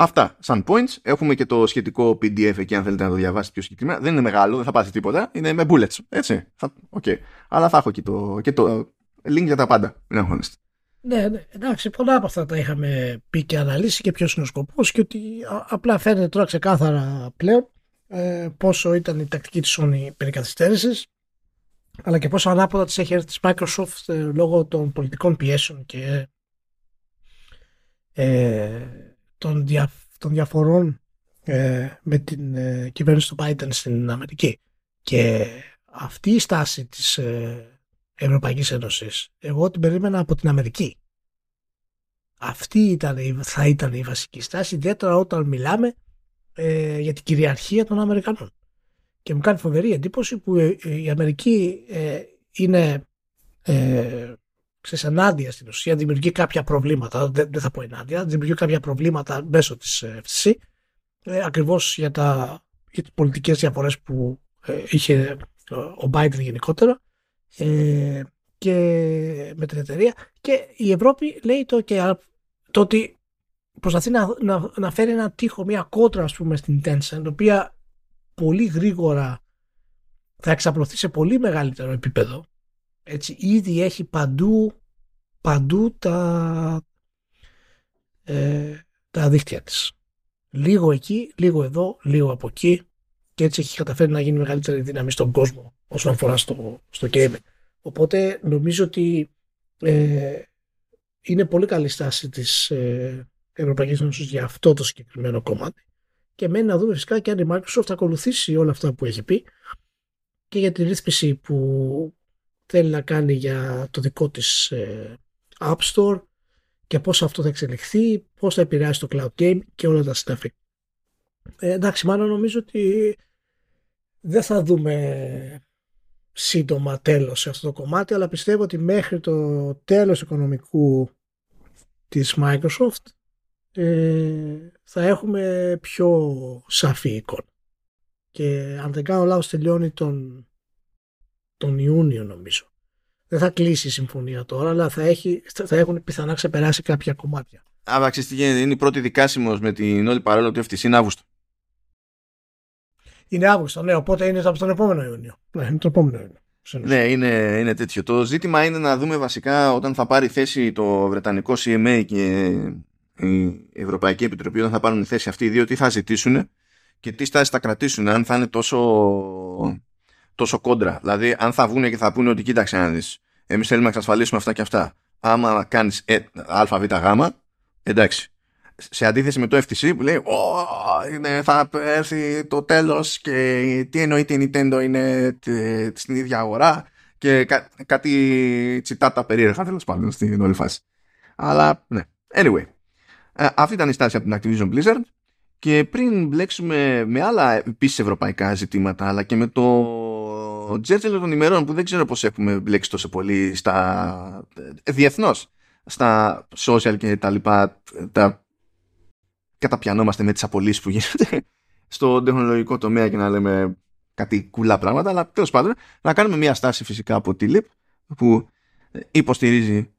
S1: Αυτά σαν points. Έχουμε και το σχετικό PDF εκεί αν θέλετε να το διαβάσετε πιο συγκεκριμένα. Δεν είναι μεγάλο, δεν θα πάθει τίποτα. Είναι με bullets. Έτσι. Okay. Αλλά θα έχω και το, και το link για τα πάντα. Δεν αγχώνεστε.
S2: Ναι, ναι, εντάξει, πολλά από αυτά τα είχαμε πει και αναλύσει και ποιος είναι ο σκοπός και ότι απλά φαίνεται τώρα ξεκάθαρα πλέον ε, πόσο ήταν η τακτική της Sony περί καθυστέρησης, αλλά και πόσο ανάποδα της έχει έρθει της Microsoft ε, λόγω των πολιτικών πιέσεων και ε, των, δια, των διαφορών ε, με την ε, κυβέρνηση του Biden στην Αμερική. Και αυτή η στάση της ε, Ευρωπαϊκής Ένωσης, εγώ την περίμενα από την Αμερική. Αυτή ήταν, θα ήταν η βασική στάση, ιδιαίτερα όταν μιλάμε ε, για την κυριαρχία των Αμερικανών. Και μου κάνει φοβερή εντύπωση που ε, η Αμερική είναι ξέρεις, ενάντια στην ουσία, δημιουργεί κάποια προβλήματα, δεν, δεν θα πω ενάντια, δημιουργεί κάποια προβλήματα μέσω της ε, FTC, ε, ακριβώς για, τα, για τις πολιτικές διαφορές που ε, είχε ο Biden γενικότερα ε, και με την εταιρεία και η Ευρώπη λέει το, και, το ότι προσπαθεί να, να, να φέρει ένα τείχο, μια κότρα ας πούμε στην Tencent, η οποία πολύ γρήγορα θα εξαπλωθεί σε πολύ μεγαλύτερο επίπεδο έτσι, ήδη έχει παντού, παντού τα, ε, τα δίκτυα της. Λίγο εκεί, λίγο εδώ, λίγο από εκεί και έτσι έχει καταφέρει να γίνει μεγαλύτερη δύναμη στον κόσμο όσον αφορά στο, στο gaming. Οπότε νομίζω ότι ε, είναι πολύ καλή στάση της ε, Ευρωπαϊκής Ένωσης για αυτό το συγκεκριμένο κομμάτι και μένει να δούμε φυσικά και αν η Microsoft θα ακολουθήσει όλα αυτά που έχει πει και για τη ρύθμιση που θέλει να κάνει για το δικό της ε, App Store και πώς αυτό θα εξελιχθεί, πώς θα επηρεάσει το cloud game και όλα τα συναφή. Ε, εντάξει, μάλλον νομίζω ότι δεν θα δούμε σύντομα τέλος σε αυτό το κομμάτι, αλλά πιστεύω ότι μέχρι το τέλος οικονομικού της Microsoft ε, θα έχουμε πιο σαφή εικόνα. Και αν δεν κάνω λάθος τελειώνει τον τον Ιούνιο νομίζω. Δεν θα κλείσει η συμφωνία τώρα, αλλά θα, έχει, θα έχουν πιθανά ξεπεράσει κάποια κομμάτια.
S1: Άρα, τι γίνεται, είναι η πρώτη δικάσιμος με την όλη παρόλο του FTC είναι Αύγουστο.
S2: Είναι Αύγουστο, ναι, οπότε είναι από τον επόμενο Ιούνιο. Ναι, είναι το επόμενο Ιούνιο.
S1: Ναι, είναι, είναι τέτοιο. Το ζήτημα είναι να δούμε βασικά όταν θα πάρει θέση το Βρετανικό CMA και η Ευρωπαϊκή Επιτροπή, όταν θα πάρουν θέση αυτοί οι δύο, τι θα ζητήσουν και τι στάση θα κρατήσουν. Αν θα είναι τόσο τόσο κόντρα. Δηλαδή, αν θα βγουν και θα πούνε ότι κοίταξε να δεις, εμείς θέλουμε να εξασφαλίσουμε αυτά και αυτά. Άμα κάνεις ε, ΑΒΓ, εντάξει. Σε αντίθεση με το FTC που λέει είναι, θα έρθει το τέλος και τι εννοείται η Nintendo είναι στην ίδια αγορά και κά, κάτι τσιτάτα περίεργα τέλος πάντων στην όλη φάση. Αλλά ναι. Anyway. Ε, αυτή ήταν η στάση από την Activision Blizzard. Και πριν μπλέξουμε με άλλα επίσης ευρωπαϊκά ζητήματα αλλά και με το τζέρτζελο των ημερών που δεν ξέρω πώς έχουμε μπλέξει τόσο πολύ στα διεθνώς στα social και τα λοιπά τα καταπιανόμαστε με τις απολύσεις που γίνονται στο τεχνολογικό τομέα και να λέμε κάτι κουλά πράγματα αλλά τέλος πάντων να κάνουμε μια στάση φυσικά από τη LIP που υποστηρίζει ε,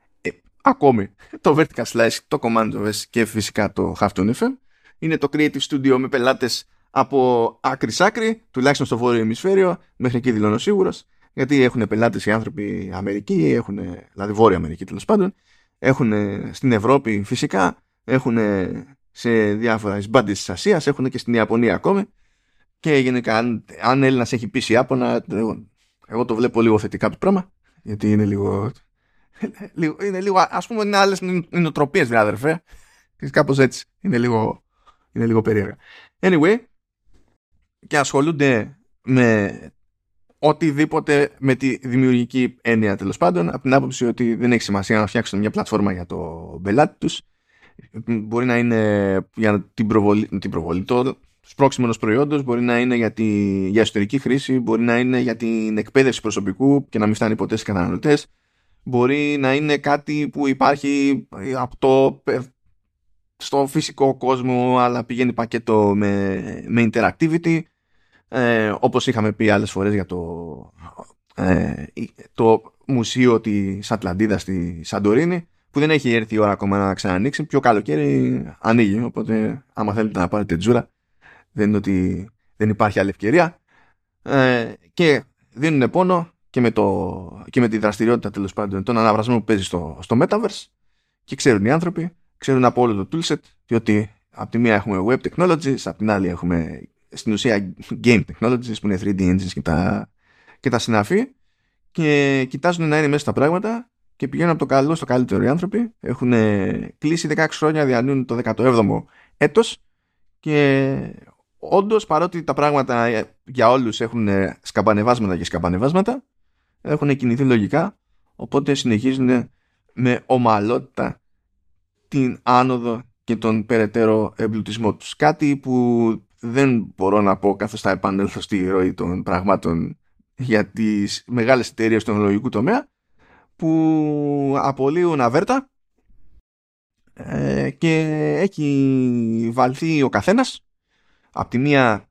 S1: ακόμη το Vertical Slice, το Command OS και φυσικά το Half FM είναι το Creative Studio με πελάτες από άκρη σ' άκρη, τουλάχιστον στο βόρειο ημισφαίριο, μέχρι εκεί δηλώνω σίγουρος, γιατί έχουν πελάτες οι άνθρωποι Αμερική, έχουν, δηλαδή Βόρεια Αμερική τέλος πάντων, έχουν στην Ευρώπη φυσικά, έχουν σε διάφορα μπάντε της Ασίας, έχουν και στην Ιαπωνία ακόμη. Και γενικά, αν, αν Έλληνας έχει πείσει Ιάπωνα, εγώ, εγώ το βλέπω λίγο θετικά το πράγμα, γιατί είναι λίγο είναι λίγο, ας πούμε, είναι άλλες νοοτροπίες, δηλαδή, αδερφέ. Κάπως έτσι. Είναι λίγο, είναι λίγο περίεργα. Anyway, και ασχολούνται με οτιδήποτε με τη δημιουργική έννοια τέλος πάντων, από την άποψη ότι δεν έχει σημασία να φτιάξουν μια πλατφόρμα για το πελάτη τους. Μπορεί να είναι για την προβολή, την προβολή το σπρώξιμος προϊόντος, μπορεί να είναι για, τη, για εσωτερική χρήση, μπορεί να είναι για την εκπαίδευση προσωπικού και να μην φτάνει ποτέ στις καταναλωτές. Μπορεί να είναι κάτι που υπάρχει από το, στο φυσικό κόσμο αλλά πηγαίνει πακέτο με, με interactivity. Ε, όπως είχαμε πει άλλες φορές για το, ε, το μουσείο της Ατλαντίδας στη Σαντορίνη που δεν έχει έρθει η ώρα ακόμα να ξανανοίξει. Πιο καλοκαίρι ανοίγει οπότε άμα θέλετε να πάρετε τζούρα δεν είναι ότι δεν υπάρχει άλλη ευκαιρία. Ε, και δίνουν πόνο και με, το, και με τη δραστηριότητα τέλος πάντων των αναβρασμών που παίζει στο, στο Metaverse. Και ξέρουν οι άνθρωποι, ξέρουν από όλο το toolset διότι από τη μία έχουμε web technologies, από την άλλη έχουμε στην ουσία game technologies που είναι 3D engines και τα, και τα συναφή. Και κοιτάζουν να είναι μέσα στα πράγματα και πηγαίνουν από το καλό στο καλύτερο οι άνθρωποι. Έχουν κλείσει 16 χρόνια, διανύουν το 17ο έτος. Και όντως παρότι τα πράγματα ε, για όλους έχουν σκαμπανεβάσματα και σκαμπανεβάσματα έχουν κινηθεί λογικά οπότε συνεχίζουν με ομαλότητα την άνοδο και τον περαιτέρω εμπλουτισμό τους. Κάτι που δεν μπορώ να πω καθώς θα επανέλθω στη ροή των πραγμάτων για τις μεγάλες εταιρείες του τεχνολογικού τομέα που απολύουν αβέρτα ε, και έχει βαλθεί ο καθένας από τη μία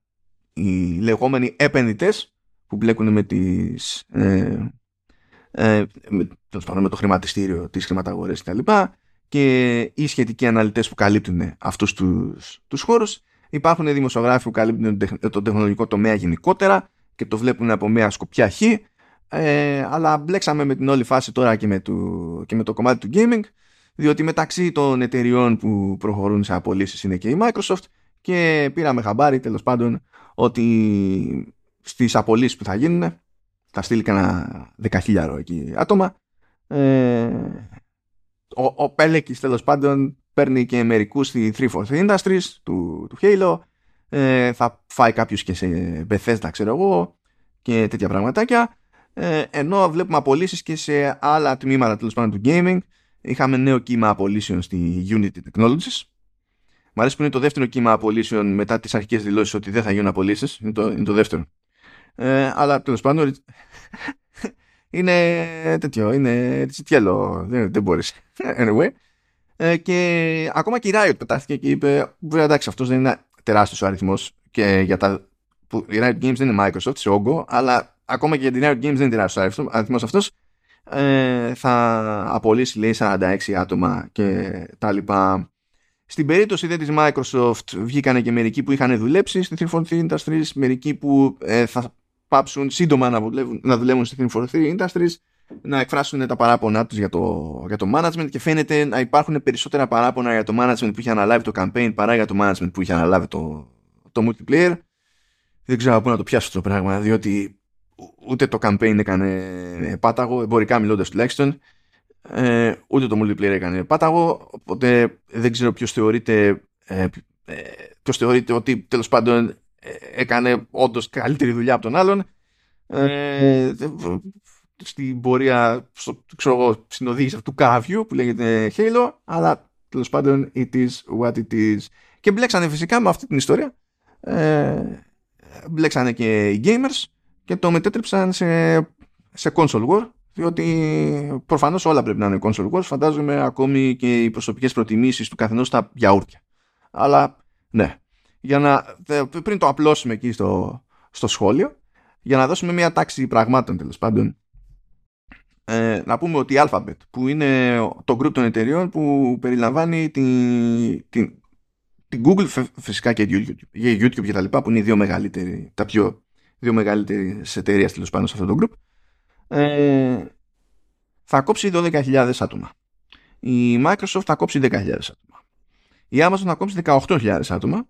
S1: οι λεγόμενοι επενδυτές που μπλέκουν με τις ε, ε, με, με το χρηματιστήριο της χρηματαγορές κτλ και οι σχετικοί αναλυτές που καλύπτουν αυτούς τους, τους χώρους Υπάρχουν δημοσιογράφοι που καλύπτουν τον τεχνολογικό τομέα γενικότερα και το βλέπουν από μια σκοπιά χ. Ε, αλλά μπλέξαμε με την όλη φάση τώρα και με, το, και με το κομμάτι του gaming διότι μεταξύ των εταιριών που προχωρούν σε απολύσεις είναι και η Microsoft και πήραμε χαμπάρι τέλος πάντων ότι στις απολύσεις που θα γίνουν θα στείλει κανένα δεκαχίλιαρο εκεί άτομα. Ε, ο, ο Πέλεκης τέλος πάντων παίρνει και μερικούς στη 343 Industries του, του Halo. Ε, θα φάει κάποιους και σε Bethesda ξέρω εγώ και τέτοια πραγματάκια. Ε, ενώ βλέπουμε απολύσεις και σε άλλα τμήματα τέλος πάντων του gaming είχαμε νέο κύμα απολύσεων στη Unity Technologies. Μ' αρέσει που είναι το δεύτερο κύμα απολύσεων μετά τις αρχικές δηλώσεις ότι δεν θα γίνουν απολύσεις. Είναι το, είναι το δεύτερο ε, αλλά τέλος πάντων είναι τέτοιο είναι τσιτιέλο δεν, δεν μπορείς. Anyway. Ε, και ακόμα και η Riot πετάχθηκε και είπε βέβαια εντάξει αυτός δεν είναι τεράστιος ο αριθμός και για τα που η Riot Games δεν είναι Microsoft σε όγκο αλλά ακόμα και για την Riot Games δεν είναι τεράστιος ο αριθμός αυτός. Ε, θα απολύσει λέει 46 άτομα και τα λοιπά στην περίπτωση δε της Microsoft βγήκανε και μερικοί που είχαν δουλέψει στη 343 Industries μερικοί που ε, θα πάψουν σύντομα να δουλεύουν, να δουλεύουν στη 343 Industries να εκφράσουν τα παράπονά τους για το, για το management και φαίνεται να υπάρχουν περισσότερα παράπονα για το management που είχε αναλάβει το campaign παρά για το management που είχε αναλάβει το, το multiplayer. Δεν ξέρω από πού να το πιάσω το πράγμα, διότι ούτε το campaign έκανε πάταγο, εμπορικά μιλώντας τουλάχιστον, ε, ούτε το multiplayer έκανε πάταγο, οπότε δεν ξέρω ποιος θεωρείται, ε, ε, ποιος θεωρείται ότι τέλος πάντων ε, έκανε όντως καλύτερη δουλειά από τον άλλον. Ε, στην πορεία, στο, ξέρω εγώ, στην οδήγηση αυτού του καβιού που λέγεται Halo, αλλά τέλος πάντων it is what it is. Και μπλέξανε φυσικά με αυτή την ιστορία. Ε, μπλέξανε και οι gamers και το μετέτρεψαν σε, σε console war διότι προφανώς όλα πρέπει να είναι console wars φαντάζομαι ακόμη και οι προσωπικές προτιμήσεις του καθενός στα γιαούρτια αλλά ναι για να, πριν το απλώσουμε εκεί στο, στο σχόλιο για να δώσουμε μια τάξη πραγμάτων τέλος πάντων ε, να πούμε ότι η Alphabet που είναι το group των εταιριών που περιλαμβάνει την, την, την Google φυσικά και YouTube, και YouTube και τα λοιπά που είναι οι δύο μεγαλύτεροι, τα πιο δύο μεγαλύτερες εταιρείες τέλος πάνω σε αυτό το group ε, θα κόψει 12.000 άτομα. Η Microsoft θα κόψει 10.000 άτομα. Η Amazon θα κόψει 18.000 άτομα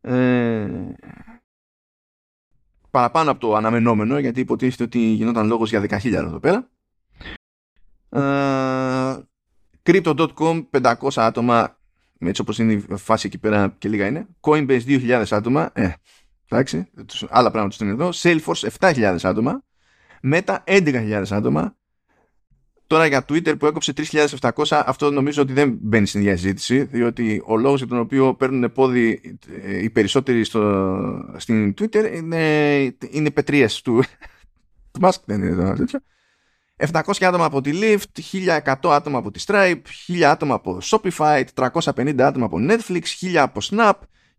S1: ε, παραπάνω από το αναμενόμενο γιατί υποτίθεται ότι γινόταν λόγος για 10.000 εδώ πέρα ε, Crypto.com 500 άτομα έτσι όπως είναι η φάση εκεί πέρα και λίγα είναι. Coinbase 2.000 άτομα. Ε, εντάξει, άλλα πράγματα στην εδώ. Salesforce 7.000 άτομα. Meta 11.000 άτομα. Τώρα για Twitter που έκοψε 3.700 αυτό νομίζω ότι δεν μπαίνει στην διαζήτηση διότι ο λόγος για τον οποίο παίρνουν πόδι ε, οι περισσότεροι στο, στην Twitter είναι, είναι πετρίες του, του Musk δεν είναι τέτοιο 700 άτομα από τη Lyft, 1100 άτομα από τη Stripe, 1000 άτομα από Shopify, 350 άτομα από Netflix, 1000 από Snap,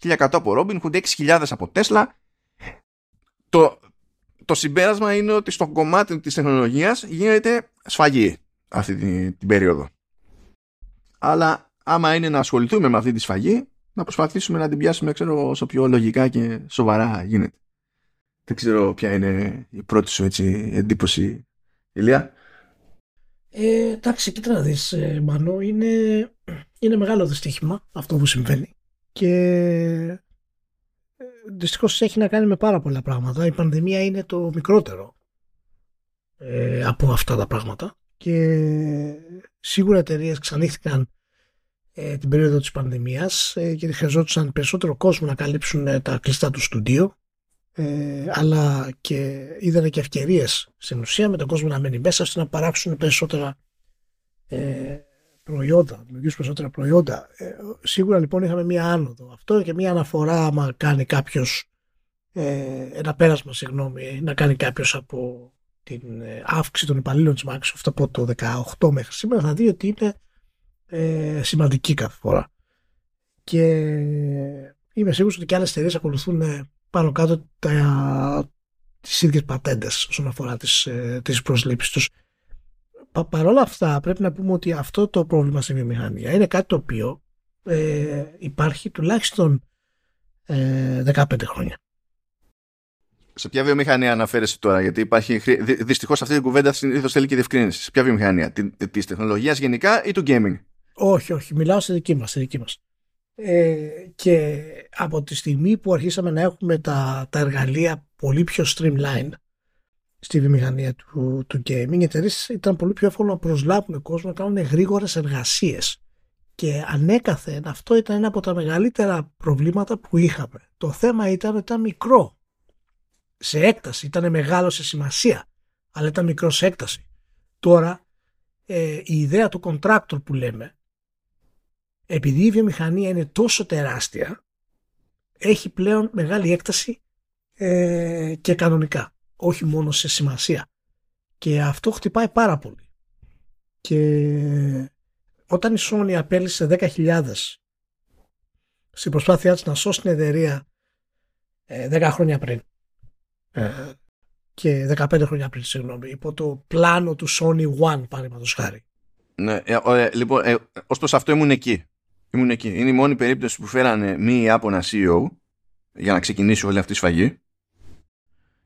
S1: 1100 από Robinhood, 6000 από Tesla. Το, το συμπέρασμα είναι ότι στο κομμάτι της τεχνολογίας γίνεται σφαγή αυτή την, την περίοδο. Αλλά άμα είναι να ασχοληθούμε με αυτή τη σφαγή, να προσπαθήσουμε να την πιάσουμε ξέρω, όσο πιο λογικά και σοβαρά γίνεται. Δεν ξέρω ποια είναι η πρώτη σου έτσι, εντύπωση Ηλία.
S2: Ε, εντάξει, κοίτα να δεις, ε, Μανώ, είναι, είναι μεγάλο δυστύχημα αυτό που συμβαίνει και ε, δυστυχώς έχει να κάνει με πάρα πολλά πράγματα. Η πανδημία είναι το μικρότερο ε, από αυτά τα πράγματα και σίγουρα εταιρείες ξανήχθηκαν ε, την περίοδο της πανδημίας ε, γιατί χρειαζόντουσαν περισσότερο κόσμο να καλύψουν ε, τα κλειστά του στούντιο ε, αλλά και είδανε και ευκαιρίες στην ουσία με τον κόσμο να μένει μέσα ώστε να παράξουν περισσότερα ε, προϊόντα, δημιουργήσουν περισσότερα προϊόντα. Ε, σίγουρα λοιπόν είχαμε μία άνοδο. Αυτό και μία αναφορά άμα κάνει κάποιος ε, ένα πέρασμα, συγγνώμη, να κάνει κάποιος από την ε, αύξηση των υπαλλήλων της Microsoft από το 18 μέχρι σήμερα θα δει ότι είναι ε, σημαντική κάθε φορά. Και είμαι σίγουρος ότι και άλλες εταιρείες ακολουθούν ε, πάνω κάτω τα, τις ίδιες πατέντες όσον αφορά τις, ε, τις προσλήψεις τους. Πα, Παρ' όλα αυτά πρέπει να πούμε ότι αυτό το πρόβλημα στην βιομηχανία είναι κάτι το οποίο ε, υπάρχει τουλάχιστον ε, 15 χρόνια.
S1: Σε ποια βιομηχανία αναφέρεσαι τώρα, γιατί υπάρχει. Δυστυχώς αυτή η κουβέντα συνήθως θέλει και διευκρίνηση. Σε ποια βιομηχανία, της τεχνολογίας γενικά ή του gaming;
S2: Όχι, όχι. Μιλάω στη δική μας. δική μας. Ε, και από τη στιγμή που αρχίσαμε να έχουμε τα, τα εργαλεία πολύ πιο streamlined στη βιομηχανία του, του gaming, οι εταιρείες ήταν πολύ πιο εύκολο να προσλάβουν κόσμο να κάνουν γρήγορες εργασίες. Και ανέκαθεν αυτό ήταν ένα από τα μεγαλύτερα προβλήματα που είχαμε. Το θέμα ήταν ότι ήταν μικρό σε έκταση, ήταν μεγάλο σε σημασία, αλλά ήταν μικρό σε έκταση. Τώρα ε, η ιδέα του contractor που λέμε επειδή η βιομηχανία είναι τόσο τεράστια, έχει πλέον μεγάλη έκταση ε, και κανονικά, όχι μόνο σε σημασία. Και αυτό χτυπάει πάρα πολύ. Και όταν η Sony απέλησε 10.000 στην προσπάθειά της να σώσει την εταιρεία 10 ε, χρόνια πριν ε, και 15 χρόνια πριν, συγγνώμη, υπό το πλάνο του Sony One, παραδείγματος χάρη.
S1: Ναι, ε, λοιπόν, ε, ως προς αυτό ήμουν εκεί. Ήμουν εκεί. Είναι η μόνη περίπτωση που φέρανε μη Ιάπωνα CEO για να ξεκινήσει όλη αυτή η σφαγή.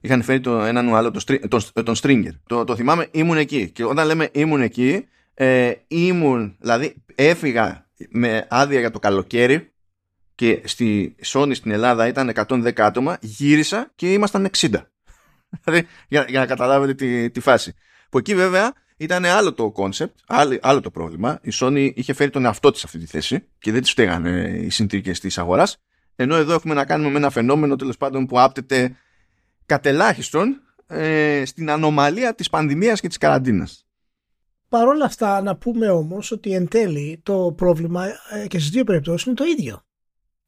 S1: Είχαν φέρει το έναν άλλο, τον, τον, τον Stringer. Το, το θυμάμαι, ήμουν εκεί. Και όταν λέμε ήμουν εκεί, ε, ήμουν, δηλαδή έφυγα με άδεια για το καλοκαίρι και στη Sony στην Ελλάδα ήταν 110 άτομα, γύρισα και ήμασταν 60. Δηλαδή, για, για να καταλάβετε τη, τη φάση. Που εκεί βέβαια ήταν άλλο το concept, άλλο, άλλο το πρόβλημα. Η Sony είχε φέρει τον εαυτό της σε αυτή τη θέση και δεν της φταίγανε οι συνθήκες της αγοράς. Ενώ εδώ έχουμε να κάνουμε με ένα φαινόμενο τέλος πάντων που άπτεται κατ' ελάχιστον ε, στην ανομαλία της πανδημίας και της καραντίνας.
S2: Παρ' όλα αυτά να πούμε όμως ότι εν τέλει το πρόβλημα ε, και στις δύο περιπτώσεις είναι το ίδιο.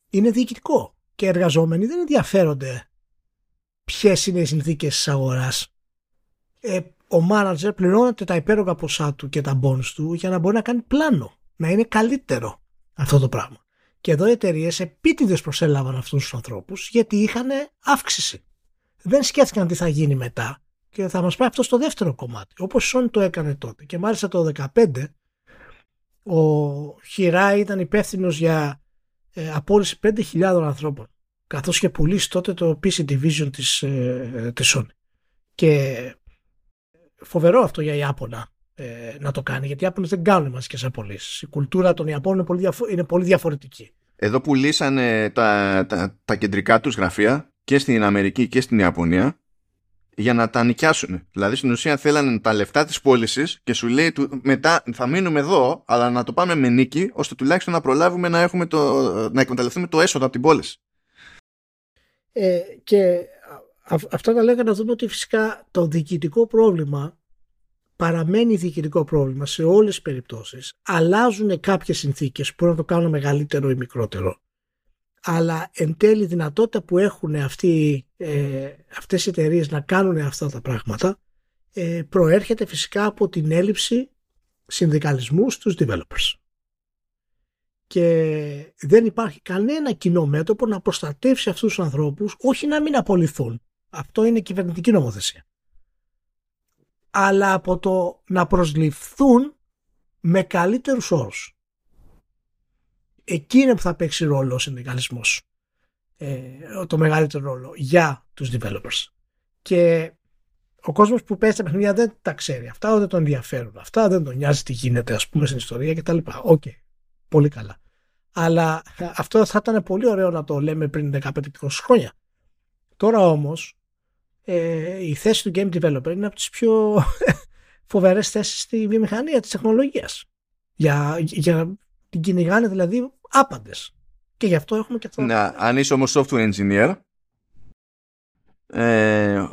S2: Είναι διοικητικό και οι εργαζόμενοι δεν ενδιαφέρονται ποιες είναι οι συνθήκες της αγοράς. Ε, ο μάνατζερ πληρώνεται τα υπέρογα ποσά του και τα bonus του για να μπορεί να κάνει πλάνο. Να είναι καλύτερο αυτό το πράγμα. Και εδώ οι εταιρείες επίτηδες προσέλαβαν αυτούς τους ανθρώπους γιατί είχαν αύξηση. Δεν σκέφτηκαν τι θα γίνει μετά και θα μας πάει αυτό στο δεύτερο κομμάτι. Όπως η Sony το έκανε τότε. Και μάλιστα το 2015 ο Χιράι ήταν υπεύθυνος για ε, απόλυση 5.000 ανθρώπων. Καθώς και πουλήσει τότε το PC Division της, ε, της Sony. Και φοβερό αυτό για Ιάπωνα ε, να το κάνει, γιατί οι Ιάπωνες δεν κάνουν μαζικές απολύσεις. Η κουλτούρα των Ιαπώνων είναι πολύ, διαφο- είναι πολύ διαφορετική.
S1: Εδώ πουλήσανε τα, τα, τα κεντρικά τους γραφεία και στην Αμερική και στην Ιαπωνία για να τα νοικιάσουν. Δηλαδή στην ουσία θέλανε τα λεφτά της πώλησης και σου λέει μετά θα μείνουμε εδώ αλλά να το πάμε με νίκη ώστε τουλάχιστον να προλάβουμε να, έχουμε το, να εκμεταλλευτούμε το έσοδο από την πώληση.
S2: Ε, και αυτά τα λέγανε να δούμε ότι φυσικά το διοικητικό πρόβλημα παραμένει διοικητικό πρόβλημα σε όλες τις περιπτώσεις. Αλλάζουν κάποιες συνθήκες που μπορούν να το κάνουν μεγαλύτερο ή μικρότερο αλλά εν τέλει η δυνατότητα που έχουν αυτοί, ε, αυτές οι εταιρείες να κάνουν αυτά τα πράγματα ε, προέρχεται φυσικά από την έλλειψη συνδικαλισμού στους developers. Και δεν υπάρχει κανένα κοινό μέτωπο να προστατεύσει αυτούς τους ανθρώπους, όχι να μην απολυθούν. Αυτό είναι κυβερνητική νομοθεσία. Αλλά από το να προσληφθούν με καλύτερους όρους εκεί είναι που θα παίξει ρόλο ο συνδικαλισμός ε, το μεγαλύτερο ρόλο για τους developers και ο κόσμος που παίζει τα παιχνίδια δεν τα ξέρει αυτά, δεν τον ενδιαφέρουν αυτά, δεν τον νοιάζει τι γίνεται ας πούμε στην ιστορία κτλ. OK, okay. πολύ καλά. Αλλά αυτό θα ήταν πολύ ωραίο να το λέμε πριν 15-20 χρόνια. Τώρα όμως ε, η θέση του game developer είναι από τις πιο φοβερές θέσεις στη βιομηχανία της τεχνολογίας. Για, για την κυνηγάνε δηλαδή άπαντες. Και γι' αυτό έχουμε και αυτό.
S1: Να, αν είσαι όμως software engineer, ε,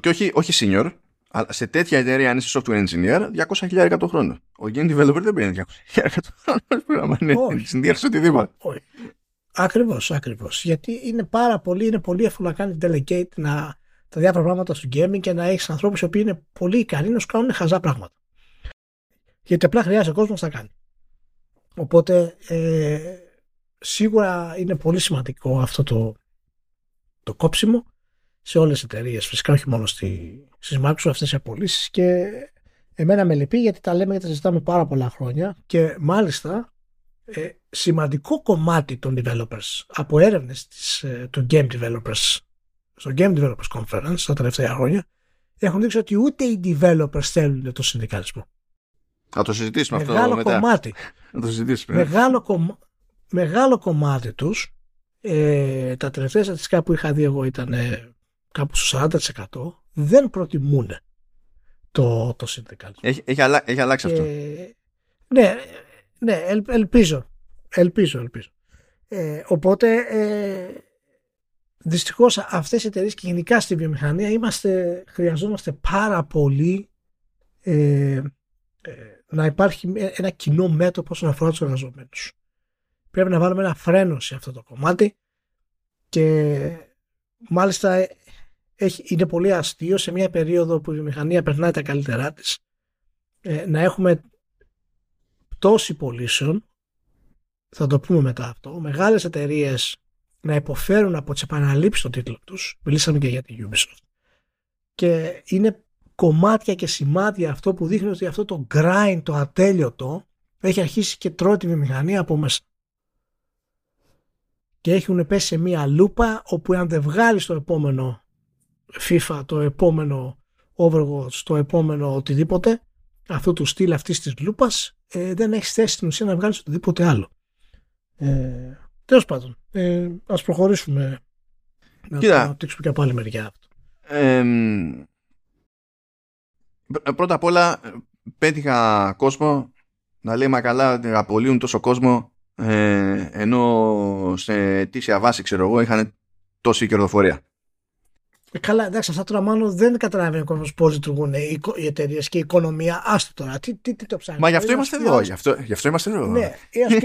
S1: και όχι, όχι senior, αλλά σε τέτοια εταιρεία, αν είσαι software engineer, 200.000 το χρόνο. Ο game developer δεν παίρνει 200.000 το χρόνο. Αν είναι engineer σε οτιδήποτε.
S2: Ακριβώς, ακριβώς. Γιατί είναι πάρα πολύ, είναι πολύ εύκολο να κάνει delegate να, τα διάφορα πράγματα στο gaming και να έχεις ανθρώπους οι οποίοι είναι πολύ ικανοί να σου κάνουν χαζά πράγματα. Γιατί απλά χρειάζεται ο κόσμος να τα κάνει. Οπότε ε, σίγουρα είναι πολύ σημαντικό αυτό το, το κόψιμο σε όλες τις εταιρείες. Φυσικά όχι μόνο στη, στις Microsoft αυτές οι απολύσεις και εμένα με λυπεί γιατί τα λέμε και τα συζητάμε πάρα πολλά χρόνια και μάλιστα ε, σημαντικό κομμάτι των developers από έρευνες της, ε, των game developers στο Game Developers Conference τα τελευταία χρόνια έχουν δείξει ότι ούτε οι developers θέλουν το συνδικαλισμό.
S1: Θα το συζητήσουμε
S2: μεγάλο
S1: αυτό μετά.
S2: Κομμάτι,
S1: Θα το συζητήσουμε.
S2: Μεγάλο, κομμά, μεγάλο κομμάτι τους ε, τα τελευταία στατιστικά που είχα δει εγώ ήταν ε, κάπου στο 40% δεν προτιμούν το, το συνδικαλισμό.
S1: Έχει, έχει, αλλα, έχει αλλάξει αυτό.
S2: Ναι, ναι ελ, ελπίζω. Ελπίζω, ελπίζω. Ε, οπότε ε, δυστυχώς αυτές οι εταιρείες και γενικά στη βιομηχανία είμαστε, χρειαζόμαστε πάρα πολύ ε, ε, να υπάρχει ένα κοινό μέτωπο όσον αφορά τους εργαζομένους. Πρέπει να βάλουμε ένα φρένο σε αυτό το κομμάτι και μάλιστα ε, έχει, είναι πολύ αστείο σε μια περίοδο που η βιομηχανία περνάει τα καλύτερά της ε, να έχουμε πτώση πωλήσεων θα το πούμε μετά αυτό μεγάλες εταιρείες να υποφέρουν από τις επαναλήψεις των τίτλων τους μιλήσαμε και για την Ubisoft και είναι κομμάτια και σημάδια αυτό που δείχνει ότι αυτό το grind, το ατέλειωτο έχει αρχίσει και τρώει τη βιομηχανία από μέσα. Και έχουν πέσει σε μία λούπα όπου αν δεν βγάλεις το επόμενο FIFA, το επόμενο Overwatch, το επόμενο οτιδήποτε αυτού του στυλ αυτής της λούπας, ε, δεν έχεις θέση στην ουσία να βγάλεις οτιδήποτε άλλο. Ε, Τέλος πάντων, ε, ας προχωρήσουμε να το αναπτύξουμε και από άλλη μεριά αυτό. Ε,
S1: ε, πρώτα απ' όλα πέτυχα κόσμο να λέει μα καλά ότι απολύουν τόσο κόσμο ε, ενώ σε αιτήσια βάση ξέρω εγώ είχαν τόση κερδοφορία.
S2: Ε, καλά, εντάξει, αυτά τώρα μάλλον δεν καταλαβαίνει ο κόσμος πώς λειτουργούν οι, οι εταιρείες και η οικονομία. Άστο τώρα, τι, τι, τι το ψάχνεις;
S1: Μα γι' αυτό είμαστε εδώ. Γι' αυτό, γι αυτό είμαστε εδώ.
S2: Ναι,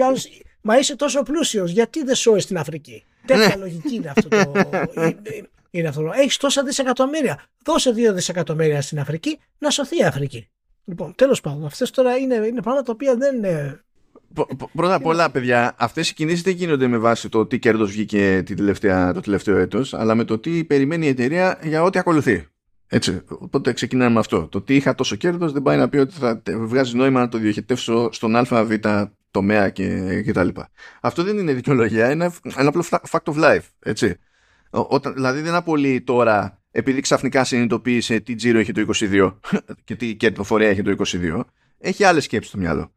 S2: άλλος, μα είσαι τόσο πλούσιος, γιατί δεν σώει στην Αφρική; Τέτοια ναι. λογική είναι αυτό το. είναι αυτό. Έχεις τόσα δισεκατομμύρια. Δώσε δύο δισεκατομμύρια στην Αφρική να σωθεί η Αφρική. Λοιπόν, τέλος πάντων, αυτές τώρα είναι, είναι πράγματα τα οποία δεν είναι.
S1: Πρώτα απ' όλα, παιδιά, αυτές οι κινήσεις δεν γίνονται με βάση το τι κέρδος βγήκε την τελευταία, το τελευταίο έτος, αλλά με το τι περιμένει η εταιρεία για ό,τι ακολουθεί. Έτσι, οπότε ξεκινάμε με αυτό. Το τι είχα τόσο κέρδος δεν πάει να πει ότι θα βγάζει νόημα να το διοχετεύσω στον ΑΒ τομέα και, και τα λοιπά. Αυτό δεν είναι δικαιολογία, είναι ένα απλό fact of life. Έτσι. Όταν, δηλαδή δεν απολύει τώρα επειδή ξαφνικά συνειδητοποίησε τι τζίρο έχει το 22 και τι κερδοφορία έχει το 22, έχει άλλες σκέψεις στο μυαλό.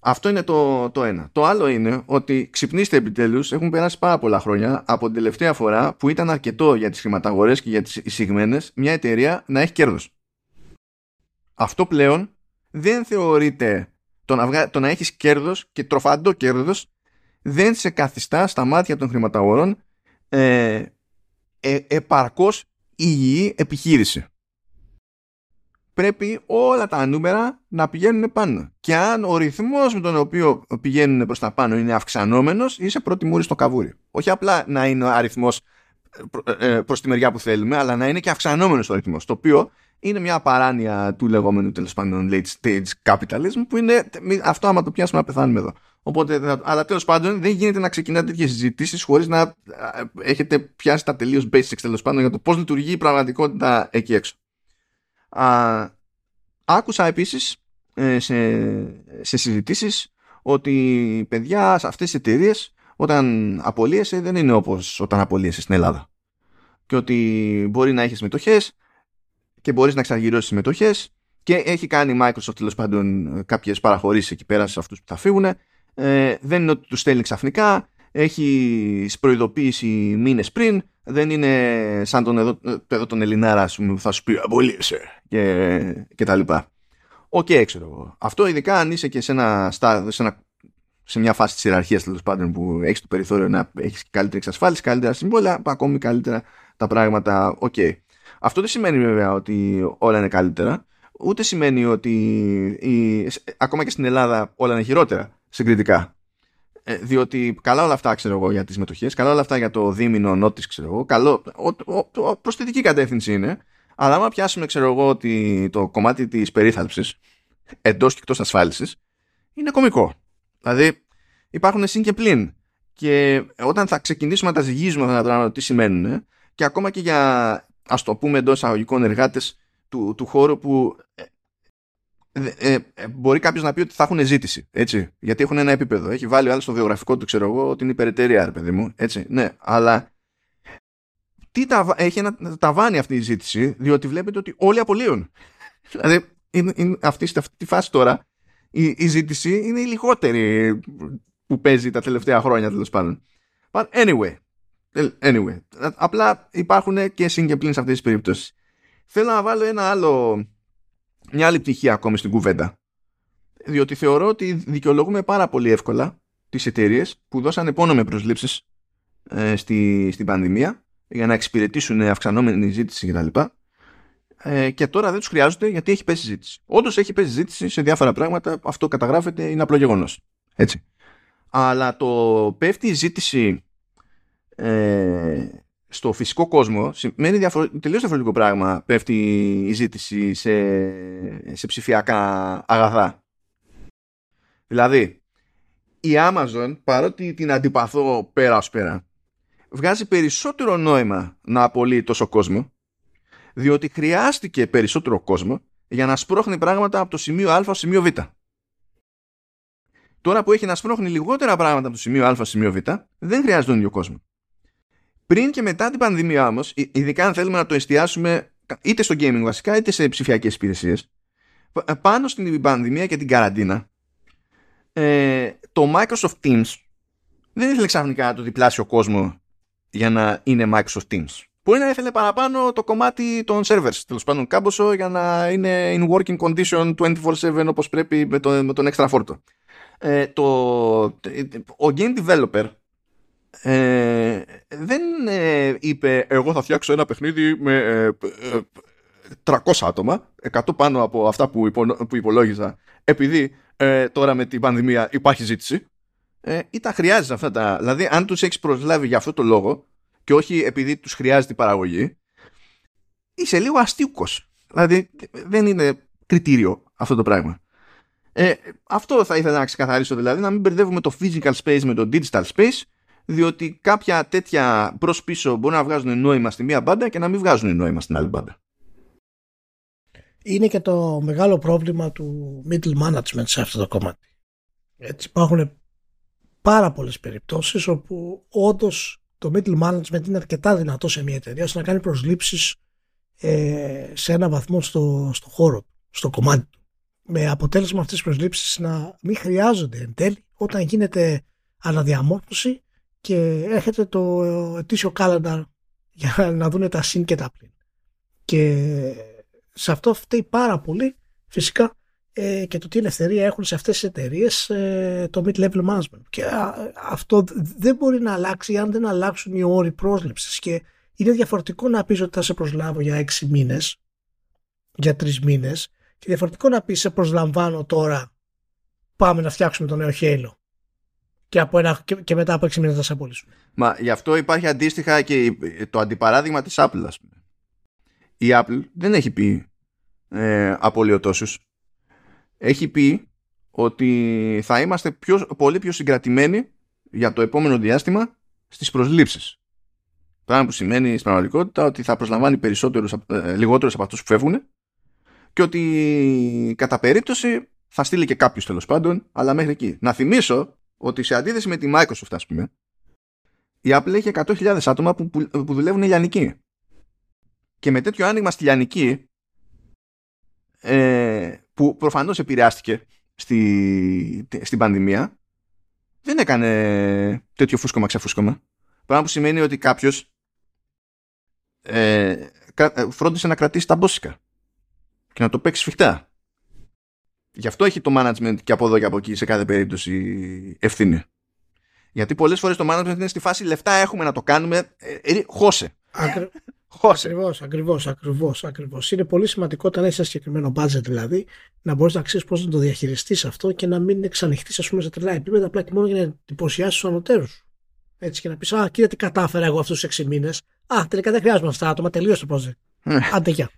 S1: Αυτό είναι το, το ένα. Το άλλο είναι ότι ξυπνήστε επιτέλους, έχουν περάσει πάρα πολλά χρόνια από την τελευταία φορά που ήταν αρκετό για τις χρηματαγορές και για τις εισηγμένες μια εταιρεία να έχει κέρδος. Αυτό πλέον δεν θεωρείται το να, βγα... το να έχεις κέρδος και τροφαντό κέρδος δεν σε καθιστά στα μάτια των χρηματαγορών ε, ε, επαρκώς υγιή επιχείρηση. Πρέπει όλα τα νούμερα να πηγαίνουν πάνω. Και αν ο ρυθμός με τον οποίο πηγαίνουν προς τα πάνω είναι αυξανόμενος, είσαι πρώτη μούρη στο καβούρι. Όχι απλά να είναι ο αριθμός ε, ε, προς τη μεριά που θέλουμε, αλλά να είναι και αυξανόμενος ο ρυθμός. Το οποίο είναι μια παράνοια του λεγόμενου τέλος πάντων late stage capitalism που είναι αυτό άμα το πιάσουμε να πεθάνουμε εδώ. Οπότε, αλλά τέλος πάντων δεν γίνεται να ξεκινάτε τέτοιες συζητήσεις χωρίς να έχετε πιάσει τα τελείως basics τέλος πάντων για το πώς λειτουργεί η πραγματικότητα εκεί έξω. Α, άκουσα επίσης ε, σε, σε συζητήσεις ότι παιδιά σε αυτές τις εταιρείες όταν απολύεσαι δεν είναι όπως όταν απολύεσαι στην Ελλάδα. Και ότι μπορεί να έχεις μετοχές και μπορείς να εξαργυρώσεις μετοχές και έχει κάνει η Microsoft τέλος πάντων κάποιες παραχωρήσεις εκεί πέρα σε αυτούς που θα φύγουν ε, δεν είναι ότι τους στέλνει ξαφνικά έχει προειδοποίηση μήνες πριν δεν είναι σαν τον εδώ, εδώ τον Ελληνάρα που θα σου πει απολύεσαι και, και τα λοιπά OK, okay, ξέρω εγώ. Αυτό ειδικά αν είσαι και σε, ένα, σε, ένα, σε μια φάση της ιεραρχίας τέλος πάντων που έχεις το περιθώριο να έχεις καλύτερη εξασφάλιση, καλύτερα συμβόλαια, ακόμη καλύτερα τα πράγματα. OK. Okay. Αυτό δεν σημαίνει βέβαια ότι όλα είναι καλύτερα, ούτε σημαίνει ότι η, ακόμα και στην Ελλάδα όλα είναι χειρότερα συγκριτικά. Ε, διότι καλά όλα αυτά ξέρω εγώ για τις μετοχές, καλά όλα αυτά για το δίμηνο notice ξέρω εγώ, καλό, ο, προς θετική κατεύθυνση είναι, αλλά άμα πιάσουμε ξέρω εγώ ότι το κομμάτι της περίθαλψης εντός και εκτός ασφάλισης είναι κωμικό. Δηλαδή υπάρχουν συν και πλην. Και όταν θα ξεκινήσουμε να τα ζυγίζουμε αυτά τα πράγματα, τι σημαίνουν, και ακόμα και για ας το πούμε εντός αγωγικών εργάτες του, του χώρου που ε, ε, ε, μπορεί κάποιος να πει ότι θα έχουν ζήτηση. Έτσι, γιατί έχουν ένα επίπεδο. Έχει βάλει ο άλλος στο βιογραφικό του, ξέρω εγώ, ότι είναι υπερεταιρεία, ρε παιδί μου. Έτσι, ναι, αλλά τι τα, έχει ένα ταβάνι αυτή η ζήτηση, διότι βλέπετε ότι όλοι απολύουν. δηλαδή, είναι, είναι αυτή, σε αυτή τη φάση τώρα, η, η ζήτηση είναι η λιγότερη που παίζει τα τελευταία χρόνια, τέλος πάντων. But anyway, Anyway, απλά υπάρχουν και συν σε αυτές τις περιπτώσεις. Θέλω να βάλω ένα άλλο, μια άλλη πτυχή ακόμη στην κουβέντα. Διότι θεωρώ ότι δικαιολογούμε πάρα πολύ εύκολα τις εταιρείες που δώσανε πόνο με προσλήψεις ε, στη, στην πανδημία για να εξυπηρετήσουν αυξανόμενη ζήτηση κτλ. Ε, και τώρα δεν τους χρειάζονται γιατί έχει πέσει ζήτηση. Όντως έχει πέσει ζήτηση σε διάφορα πράγματα, αυτό καταγράφεται, είναι απλό γεγονός. Έτσι. Αλλά το πέφτει η ζήτηση ε, στο φυσικό κόσμο σημαίνει διαφορε... τελείως διαφορετικό πράγμα πέφτει η ζήτηση σε, σε ψηφιακά αγαθά. Δηλαδή, η Amazon, παρότι την αντιπαθώ πέρα ως πέρα, βγάζει περισσότερο νόημα να απολύει τόσο κόσμο, διότι χρειάστηκε περισσότερο κόσμο για να σπρώχνει πράγματα από το σημείο Α στο σημείο Β. Τώρα που έχει να σπρώχνει λιγότερα πράγματα από το σημείο Α στο σημείο Β, δεν χρειάζεται τον ίδιο κόσμο. Πριν και μετά την πανδημία όμως, ειδικά αν θέλουμε να το εστιάσουμε είτε στο gaming βασικά είτε σε ψηφιακές υπηρεσίες, πάνω στην πανδημία και την καραντίνα, ε, το Microsoft Teams δεν ήθελε ξαφνικά το διπλάσιο κόσμος για να είναι Microsoft Teams. Μπορεί να ήθελε παραπάνω το κομμάτι των servers, τέλος πάντων κάμποσο, για να είναι in working condition 24-7 όπως πρέπει με, το, με τον έξτρα φόρτο. Ε, το, ο game developer ε, δεν ε, είπε εγώ θα φτιάξω ένα παιχνίδι με ε, 300 ε, άτομα, 100 πάνω από αυτά που, που υπολόγιζα, επειδή ε, τώρα με την πανδημία υπάρχει ζήτηση ε, ή τα χρειάζεσαι αυτά τα... Δηλαδή αν τους έχεις προσλάβει για αυτό το λόγο και όχι επειδή τους χρειάζεται η παραγωγή, είσαι λίγο αστείουκος. Δηλαδή δεν είναι κριτήριο αυτό το πράγμα. Ε, αυτό θα ήθελα να ξεκαθαρίσω δηλαδή, να μην μπερδεύουμε το physical space με το digital space διότι κάποια τέτοια μπρος πίσω μπορεί να βγάζουν νόημα στη μία μπάντα και να μην βγάζουν νόημα στην άλλη μπάντα.
S2: Είναι και το μεγάλο πρόβλημα του middle management σε αυτό το κομμάτι. Έτσι υπάρχουν πάρα πολλές περιπτώσεις όπου όντως το middle management είναι αρκετά δυνατό σε μια εταιρεία ώστε να κάνει προσλήψεις ε, σε ένα βαθμό στο, στο χώρο, στο κομμάτι του. με αποτέλεσμα αυτές τις προσλήψεις να μην χρειάζονται εν τέλει όταν γίνεται αναδιαμόρφωση και έρχεται το ετήσιο calendar για να δουν τα συν και τα πλήν. Και σε αυτό φταίει πάρα πολύ φυσικά ε, και το τι ελευθερία έχουν σε αυτές τις εταιρείες ε, το mid-level management. Και αυτό δεν μπορεί να αλλάξει αν δεν αλλάξουν οι όροι πρόσληψης και είναι διαφορετικό να πεις ότι θα σε προσλάβω για έξι μήνες, για τρεις μήνες και διαφορετικό να πεις σε προσλαμβάνω τώρα πάμε να φτιάξουμε το νέο χέλο και, από ένα, και, και μετά από έξι μήνες θα σε απολύσουν.
S1: Μα γι' αυτό υπάρχει αντίστοιχα και το αντιπαράδειγμα της Apple ας πούμε. Η Apple δεν έχει πει ε, απολύωτόσους έχει πει ότι θα είμαστε πιο, πολύ πιο συγκρατημένοι για το επόμενο διάστημα στις προσλήψεις. Πράγμα που σημαίνει στην πραγματικότητα ότι θα προσλαμβάνει περισσότερους, ε, λιγότερους από αυτούς που φεύγουν και ότι κατά περίπτωση θα στείλει και κάποιους τέλος πάντων, αλλά μέχρι εκεί. Να θυμίσω ότι σε αντίθεση με τη Microsoft, ας πούμε, η Apple έχει 100.000 άτομα που, που, που δουλεύουν λιανική. Και με τέτοιο άνοιγμα στη λιανική, ε, που προφανώς επηρεάστηκε στη, στην πανδημία δεν έκανε τέτοιο φούσκωμα ξεφούσκωμα. Πράγμα που σημαίνει ότι κάποιος ε, ε, φρόντισε να κρατήσει τα μπόσικα και να το παίξει σφιχτά. Γι' αυτό έχει το management και από εδώ και από εκεί σε κάθε περίπτωση ευθύνη. Γιατί πολλές φορές το management είναι στη φάση λεφτά έχουμε να το κάνουμε, ε, ε, χώσε.
S2: Ακριβώς, ακριβώς, ακριβώς. Ακριβώς. Είναι πολύ σημαντικό όταν έχεις ένα συγκεκριμένο budget δηλαδή να μπορείς να ξέρεις πώς να το διαχειριστείς αυτό και να μην εξανοιχτείς ας πούμε σε τρελά επίπεδα απλά και μόνο για να εντυπωσιάσεις τους ανωτέρους. Έτσι και να πεις Α, κοίτα τι κατάφερα εγώ αυτούς τους 6 μήνες. Α, τελικά δεν χρειάζομαι αυτά τα άτομα, τελείωσε το project. Ναι. Άντε γεια.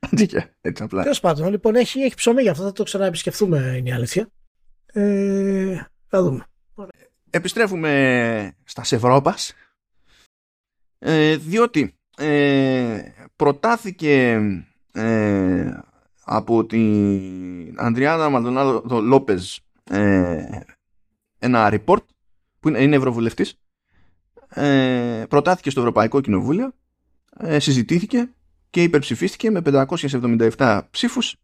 S1: Άντε γεια. Έτσι απλά.
S2: Τέλος πάντων, λοιπόν, έχει, έχει ψωμί για αυτό, θα το ξαναεπισκεφθούμε, είναι η αλήθεια. Ε, θα δούμε.
S1: Επιστρέφουμε στα Ευρώπας. Ε, διότι ε, προτάθηκε ε, από την Ανδριάνα Μαλτονάδο Λόπεζ ε, ένα report που είναι, είναι ευρωβουλευτής ε, προτάθηκε στο Ευρωπαϊκό Κοινοβούλιο ε, συζητήθηκε και υπερψηφίστηκε με 577 ψήφους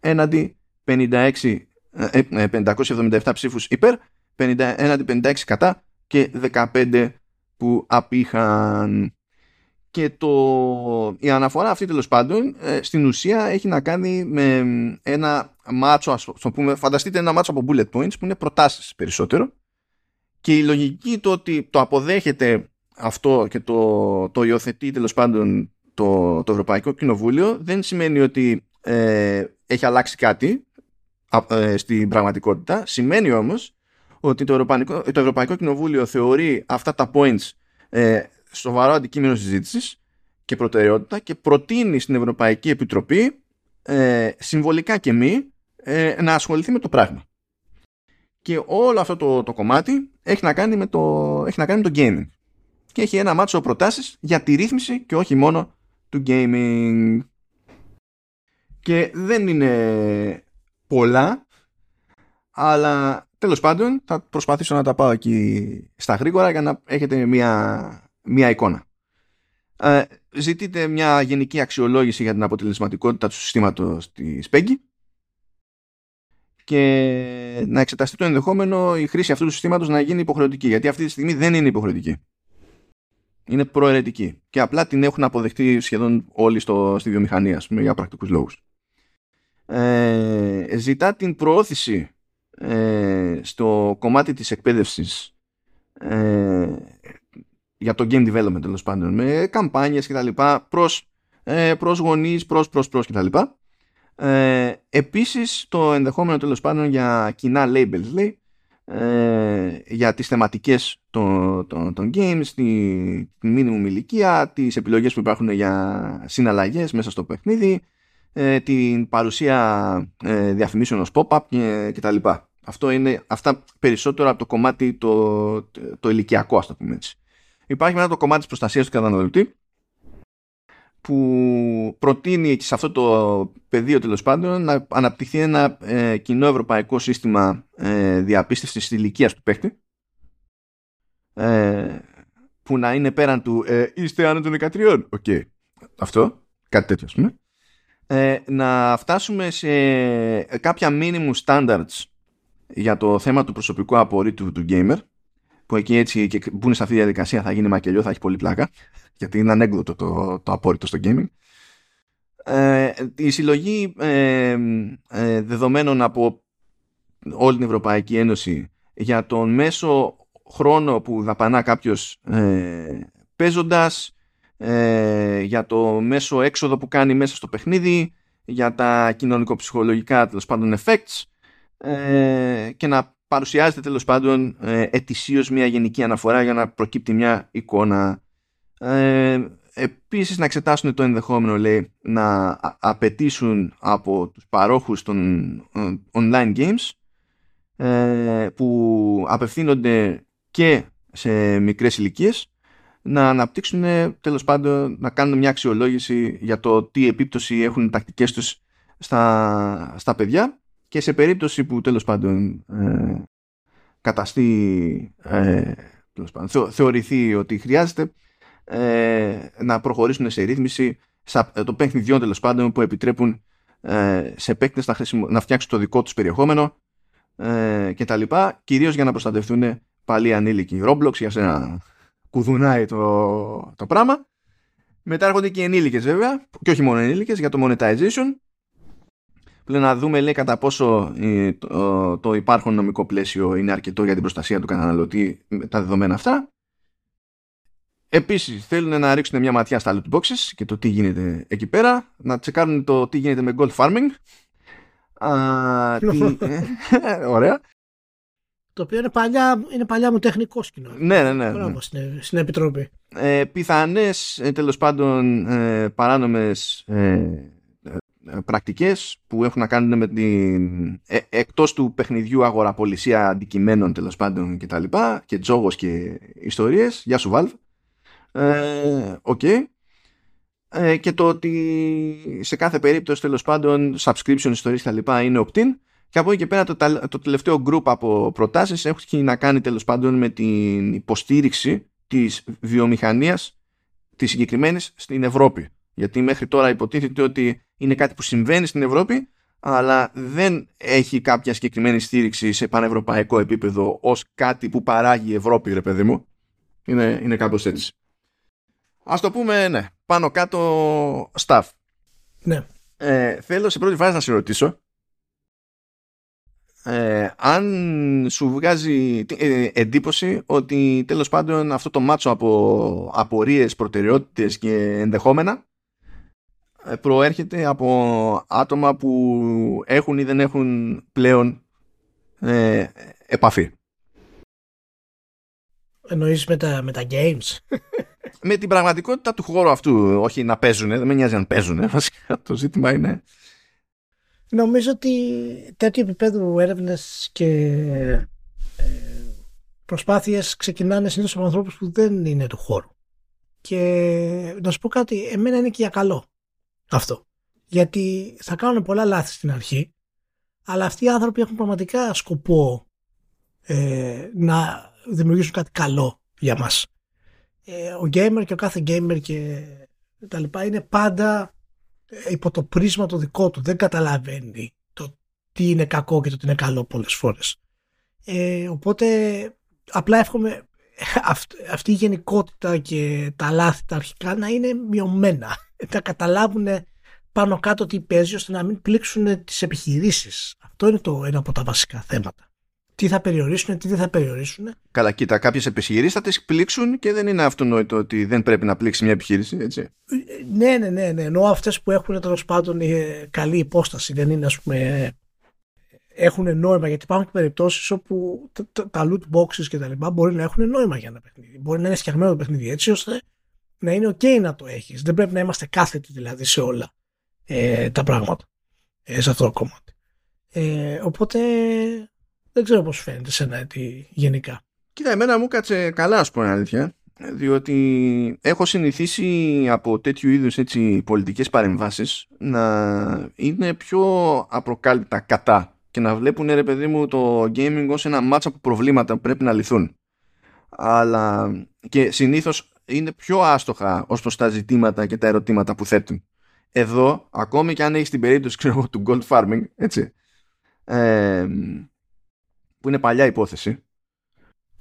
S1: έναντι 56, 577 ψήφους υπέρ 50, έναντι 56 κατά και 15 που απήχαν. Και το, η αναφορά αυτή τέλος πάντων ε, στην ουσία έχει να κάνει με ένα μάτσο, ας πούμε, φανταστείτε ένα μάτσο από bullet points που είναι προτάσεις περισσότερο. Και η λογική το ότι το αποδέχεται αυτό και το, το υιοθετεί τέλος πάντων το, το Ευρωπαϊκό Κοινοβούλιο δεν σημαίνει ότι ε, έχει αλλάξει κάτι ε, στην πραγματικότητα. Σημαίνει όμως ότι το Ευρωπαϊκό, το Ευρωπαϊκό Κοινοβούλιο θεωρεί αυτά τα points ε, σοβαρό αντικείμενο συζήτησης και προτεραιότητα και προτείνει στην Ευρωπαϊκή Επιτροπή ε, συμβολικά και μη ε, να ασχοληθεί με το πράγμα. Και όλο αυτό το, το κομμάτι έχει να, κάνει με το, έχει να κάνει με το gaming. Και έχει ένα μάτσο προτάσεις για τη ρύθμιση και όχι μόνο του gaming. Και δεν είναι πολλά, αλλά τέλος πάντων θα προσπαθήσω να τα πάω εκεί στα γρήγορα για να έχετε μια μία εικόνα. Ε, ζητείτε μια γενική αξιολόγηση για την αποτελεσματικότητα του συστήματος της PEGI και να εξεταστεί το ενδεχόμενο η χρήση αυτού του συστήματος να γίνει υποχρεωτική γιατί αυτή τη στιγμή δεν είναι υποχρεωτική. Είναι προαιρετική και απλά την έχουν αποδεχτεί σχεδόν όλοι στο, στη βιομηχανία πούμε, για πρακτικούς λόγους. Ε, ζητά την προώθηση ε, στο κομμάτι της εκπαίδευσης ε, για το game development τέλος πάντων με καμπάνιες και τα λοιπά προς, ε, προς γονείς, προς, προς, προς και τα λοιπά. Ε, επίσης το ενδεχόμενο τέλος πάντων για κοινά labels λέει ε, για τις θεματικές των, των, των games, τη, τη minimum ηλικία, τις επιλογές που υπάρχουν για συναλλαγές μέσα στο παιχνίδι, ε, την παρουσία ε, διαφημίσεων ως pop-up και, και τα λοιπά. Αυτό είναι αυτά περισσότερο από το κομμάτι το, το, το ηλικιακό, ας το πούμε έτσι. Υπάρχει μετά το κομμάτι της προστασίας του καταναλωτή που προτείνει σε αυτό το πεδίο τέλος πάντων να αναπτυχθεί ένα ε, κοινό ευρωπαϊκό σύστημα ε, διαπίστευσης της ηλικίας του παίκτη ε, που να είναι πέραν του ε, είστε άνω των 13. Οκ. Αυτό. Κάτι τέτοιο ας πούμε. ε, να φτάσουμε σε κάποια minimum standards για το θέμα του προσωπικού απορρίτου του gamer που εκεί έτσι και μπουν σε αυτή τη διαδικασία θα γίνει μακελιό, θα έχει πολύ πλάκα γιατί είναι ανέκδοτο το, το απόρριτο στο gaming. Ε, η συλλογή ε, ε, δεδομένων από όλη την Ευρωπαϊκή Ένωση για τον μέσο χρόνο που δαπανά κάποιος ε, παίζοντας ε, για το μέσο έξοδο που κάνει μέσα στο παιχνίδι για τα κοινωνικο-ψυχολογικά τέλος πάντων effects ε, και να παρουσιάζεται τέλος πάντων ε, ετησίως μια γενική αναφορά για να προκύπτει μια εικόνα. Ε, επίσης να εξετάσουν το ενδεχόμενο λέει να απαιτήσουν από τους παρόχους των ε, online games ε, που απευθύνονται και σε μικρές ηλικίες να αναπτύξουν τέλος πάντων να κάνουν μια αξιολόγηση για το τι επίπτωση έχουν οι τακτικές τους στα, στα παιδιά και σε περίπτωση που τέλος πάντων ε, καταστεί ε, τέλος πάντων, θεωρηθεί ότι χρειάζεται ε, να προχωρήσουν σε ρύθμιση το παιχνιδιών τέλος πάντων που επιτρέπουν ε, σε παίκτες να, να φτιάξουν το δικό τους περιεχόμενο ε, και τα λοιπά, κυρίως για να προστατευτούν πάλι ανήλικοι. Roblox για σένα κουδουνάει το, το πράγμα. Μετά έρχονται και οι ενήλικες βέβαια, και όχι μόνο ενήλικες, για το monetization. Πλέον να δούμε λέει κατά πόσο το, το υπάρχον νομικό πλαίσιο είναι αρκετό για την προστασία του καταναλωτή με τα δεδομένα αυτά. Επίσης θέλουν να ρίξουν μια ματιά στα loot boxes και το τι γίνεται εκεί πέρα, να τσεκάρουν το τι γίνεται με gold farming. Α, τι... Ωραία.
S2: Το οποίο είναι παλιά, είναι παλιά μου τεχνικό σκηνό.
S1: Ναι, ναι, ναι. ναι.
S2: Στην, στην Επιτροπή.
S1: Ε, πιθανές, ε, τέλος πάντων, ε, παράνομες ε, ε, πρακτικές που έχουν να κάνουν με την ε, εκτός του παιχνιδιού αγοραπολισία αντικειμένων τέλος πάντων και τα λοιπά και τζόγος και ιστορίες. Γεια σου Valve. Ε, okay. ε, και το ότι σε κάθε περίπτωση τέλος πάντων subscription ιστορίες και τα λοιπά είναι opt-in και από εκεί και πέρα το, το τελευταίο group από προτάσεις έχει να κάνει τέλος πάντων με την υποστήριξη της βιομηχανίας της συγκεκριμένης στην Ευρώπη γιατί μέχρι τώρα υποτίθεται ότι είναι κάτι που συμβαίνει στην Ευρώπη αλλά δεν έχει κάποια συγκεκριμένη στήριξη σε πανευρωπαϊκό επίπεδο ως κάτι που παράγει η Ευρώπη ρε παιδί μου είναι, είναι κάπως έτσι Ας το πούμε, ναι, πάνω κάτω staff.
S2: Ναι.
S1: Ε, θέλω σε πρώτη φάση να σε ρωτήσω ε, αν σου βγάζει ε, εντύπωση ότι τέλος πάντων αυτό το μάτσο από απορίες, προτεραιότητες και ενδεχόμενα ε, προέρχεται από άτομα που έχουν ή δεν έχουν πλέον ε, επαφή.
S2: Εννοείς με τα, με τα games;
S1: Με την πραγματικότητα του χώρου αυτού. Όχι να παίζουν, δεν με νοιάζει αν παίζουν. Βασικά το ζήτημα είναι.
S2: Νομίζω ότι τέτοιο επίπεδο έρευνες και ε, προσπάθειες ξεκινάνε συνήθως από ανθρώπους που δεν είναι του χώρου. Και να σου πω κάτι, εμένα είναι και για καλό αυτό. Γιατί θα κάνουν πολλά λάθη στην αρχή, αλλά αυτοί οι άνθρωποι έχουν πραγματικά σκοπό ε, να δημιουργήσουν κάτι καλό για μας. Ε, ο gamer και ο κάθε gamer και τα λοιπά είναι πάντα ε, υπό το πρίσμα το δικό του. Δεν καταλαβαίνει το τι είναι κακό και το τι είναι καλό πολλές φορές. Ε, οπότε απλά εύχομαι αυτή η γενικότητα και τα λάθη τα αρχικά να είναι μειωμένα. Να καταλάβουν πάνω κάτω τι παίζει ώστε να μην πλήξουν τις επιχειρήσεις. Αυτό είναι το ένα από τα βασικά θέματα τι θα περιορίσουν, τι δεν θα περιορίσουν.
S1: Καλά, κοίτα, κάποιες επιχειρήσεις θα τις πλήξουν και δεν είναι αυτονόητο ότι δεν πρέπει να πλήξει μια επιχείρηση, έτσι.
S2: Ναι, ναι, ναι, ναι. Ενώ αυτές που έχουν τέλος πάντων ε, καλή υπόσταση, δεν είναι, ας πούμε, έχουν νόημα. Γιατί υπάρχουν και περιπτώσεις όπου τα loot boxes και τα λοιπά μπορεί να έχουν νόημα για ένα παιχνίδι. Μπορεί να είναι φτιαγμένο το παιχνίδι έτσι ώστε να είναι OK να το έχεις. Δεν πρέπει να είμαστε κάθετοι δηλαδή σε όλα ε, τα πράγματα ε, σε αυτό το κομμάτι. Ε, οπότε δεν ξέρω πώς φαίνεται σε ένα έτη γενικά.
S1: Κοίτα, εμένα μου κάτσε καλά, ας πούμε αλήθεια. Διότι έχω συνηθίσει από τέτοιου είδους έτσι, πολιτικές παρεμβάσεις να είναι πιο απροκάλυπτα κατά και να βλέπουν ρε παιδί μου το gaming ως ένα μάτσα από προβλήματα που πρέπει να λυθούν. Αλλά και συνήθως είναι πιο άστοχα ως προς τα ζητήματα και τα ερωτήματα που θέτουν. εδώ, ακόμη και αν έχεις την περίπτωση ξέρω, του gold farming, έτσι, ε, που είναι παλιά υπόθεση,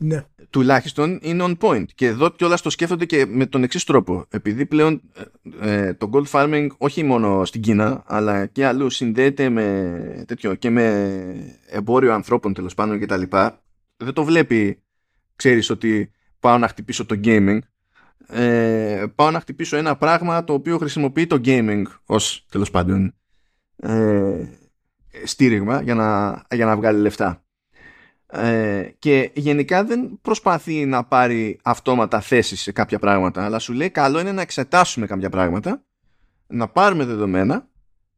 S2: ναι.
S1: τουλάχιστον είναι on point. Και εδώ κιόλας το σκέφτονται και με τον εξής τρόπο. Επειδή πλέον ε, το gold farming όχι μόνο στην Κίνα, αλλά και αλλού συνδέεται με τέτοιο και με εμπόριο ανθρώπων τέλος πάντων κτλ. Δεν το βλέπει, ξέρεις ότι πάω να χτυπήσω το gaming. Ε, πάω να χτυπήσω ένα πράγμα το οποίο χρησιμοποιεί το gaming ως τέλος πάντων ε, στήριγμα για να, για να βγάλει λεφτά. Ε, και γενικά δεν προσπαθεί να πάρει αυτόματα θέση σε κάποια πράγματα αλλά σου λέει καλό είναι να εξετάσουμε κάποια πράγματα να πάρουμε δεδομένα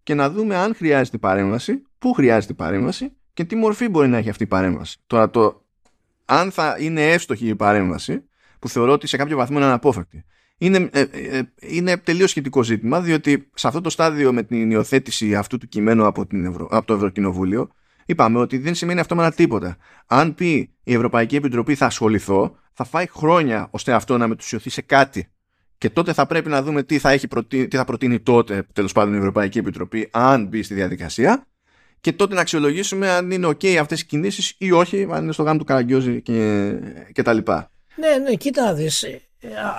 S1: και να δούμε αν χρειάζεται παρέμβαση πού χρειάζεται παρέμβαση και τι μορφή μπορεί να έχει αυτή η παρέμβαση. Τώρα το αν θα είναι εύστοχη η παρέμβαση που θεωρώ ότι σε κάποιο βαθμό είναι αναπόφευκτη είναι, ε, ε, είναι τελείως σχετικό ζήτημα διότι σε αυτό το στάδιο με την υιοθέτηση αυτού του κειμένου από, την Ευρω... από το Ευρωκοινοβούλιο είπαμε ότι δεν σημαίνει αυτό με τίποτα. Αν πει η Ευρωπαϊκή Επιτροπή θα ασχοληθώ, θα φάει χρόνια ώστε αυτό να μετουσιωθεί σε κάτι. Και τότε θα πρέπει να δούμε τι θα, έχει τι θα προτείνει τότε τέλος πάντων η Ευρωπαϊκή Επιτροπή, αν μπει στη διαδικασία. Και τότε να αξιολογήσουμε αν είναι OK αυτές οι κινήσεις ή όχι, αν είναι στο γάμο του Καραγκιόζη και, και τα λοιπά.
S2: Ναι, ναι, κοίτα δεις. Ε,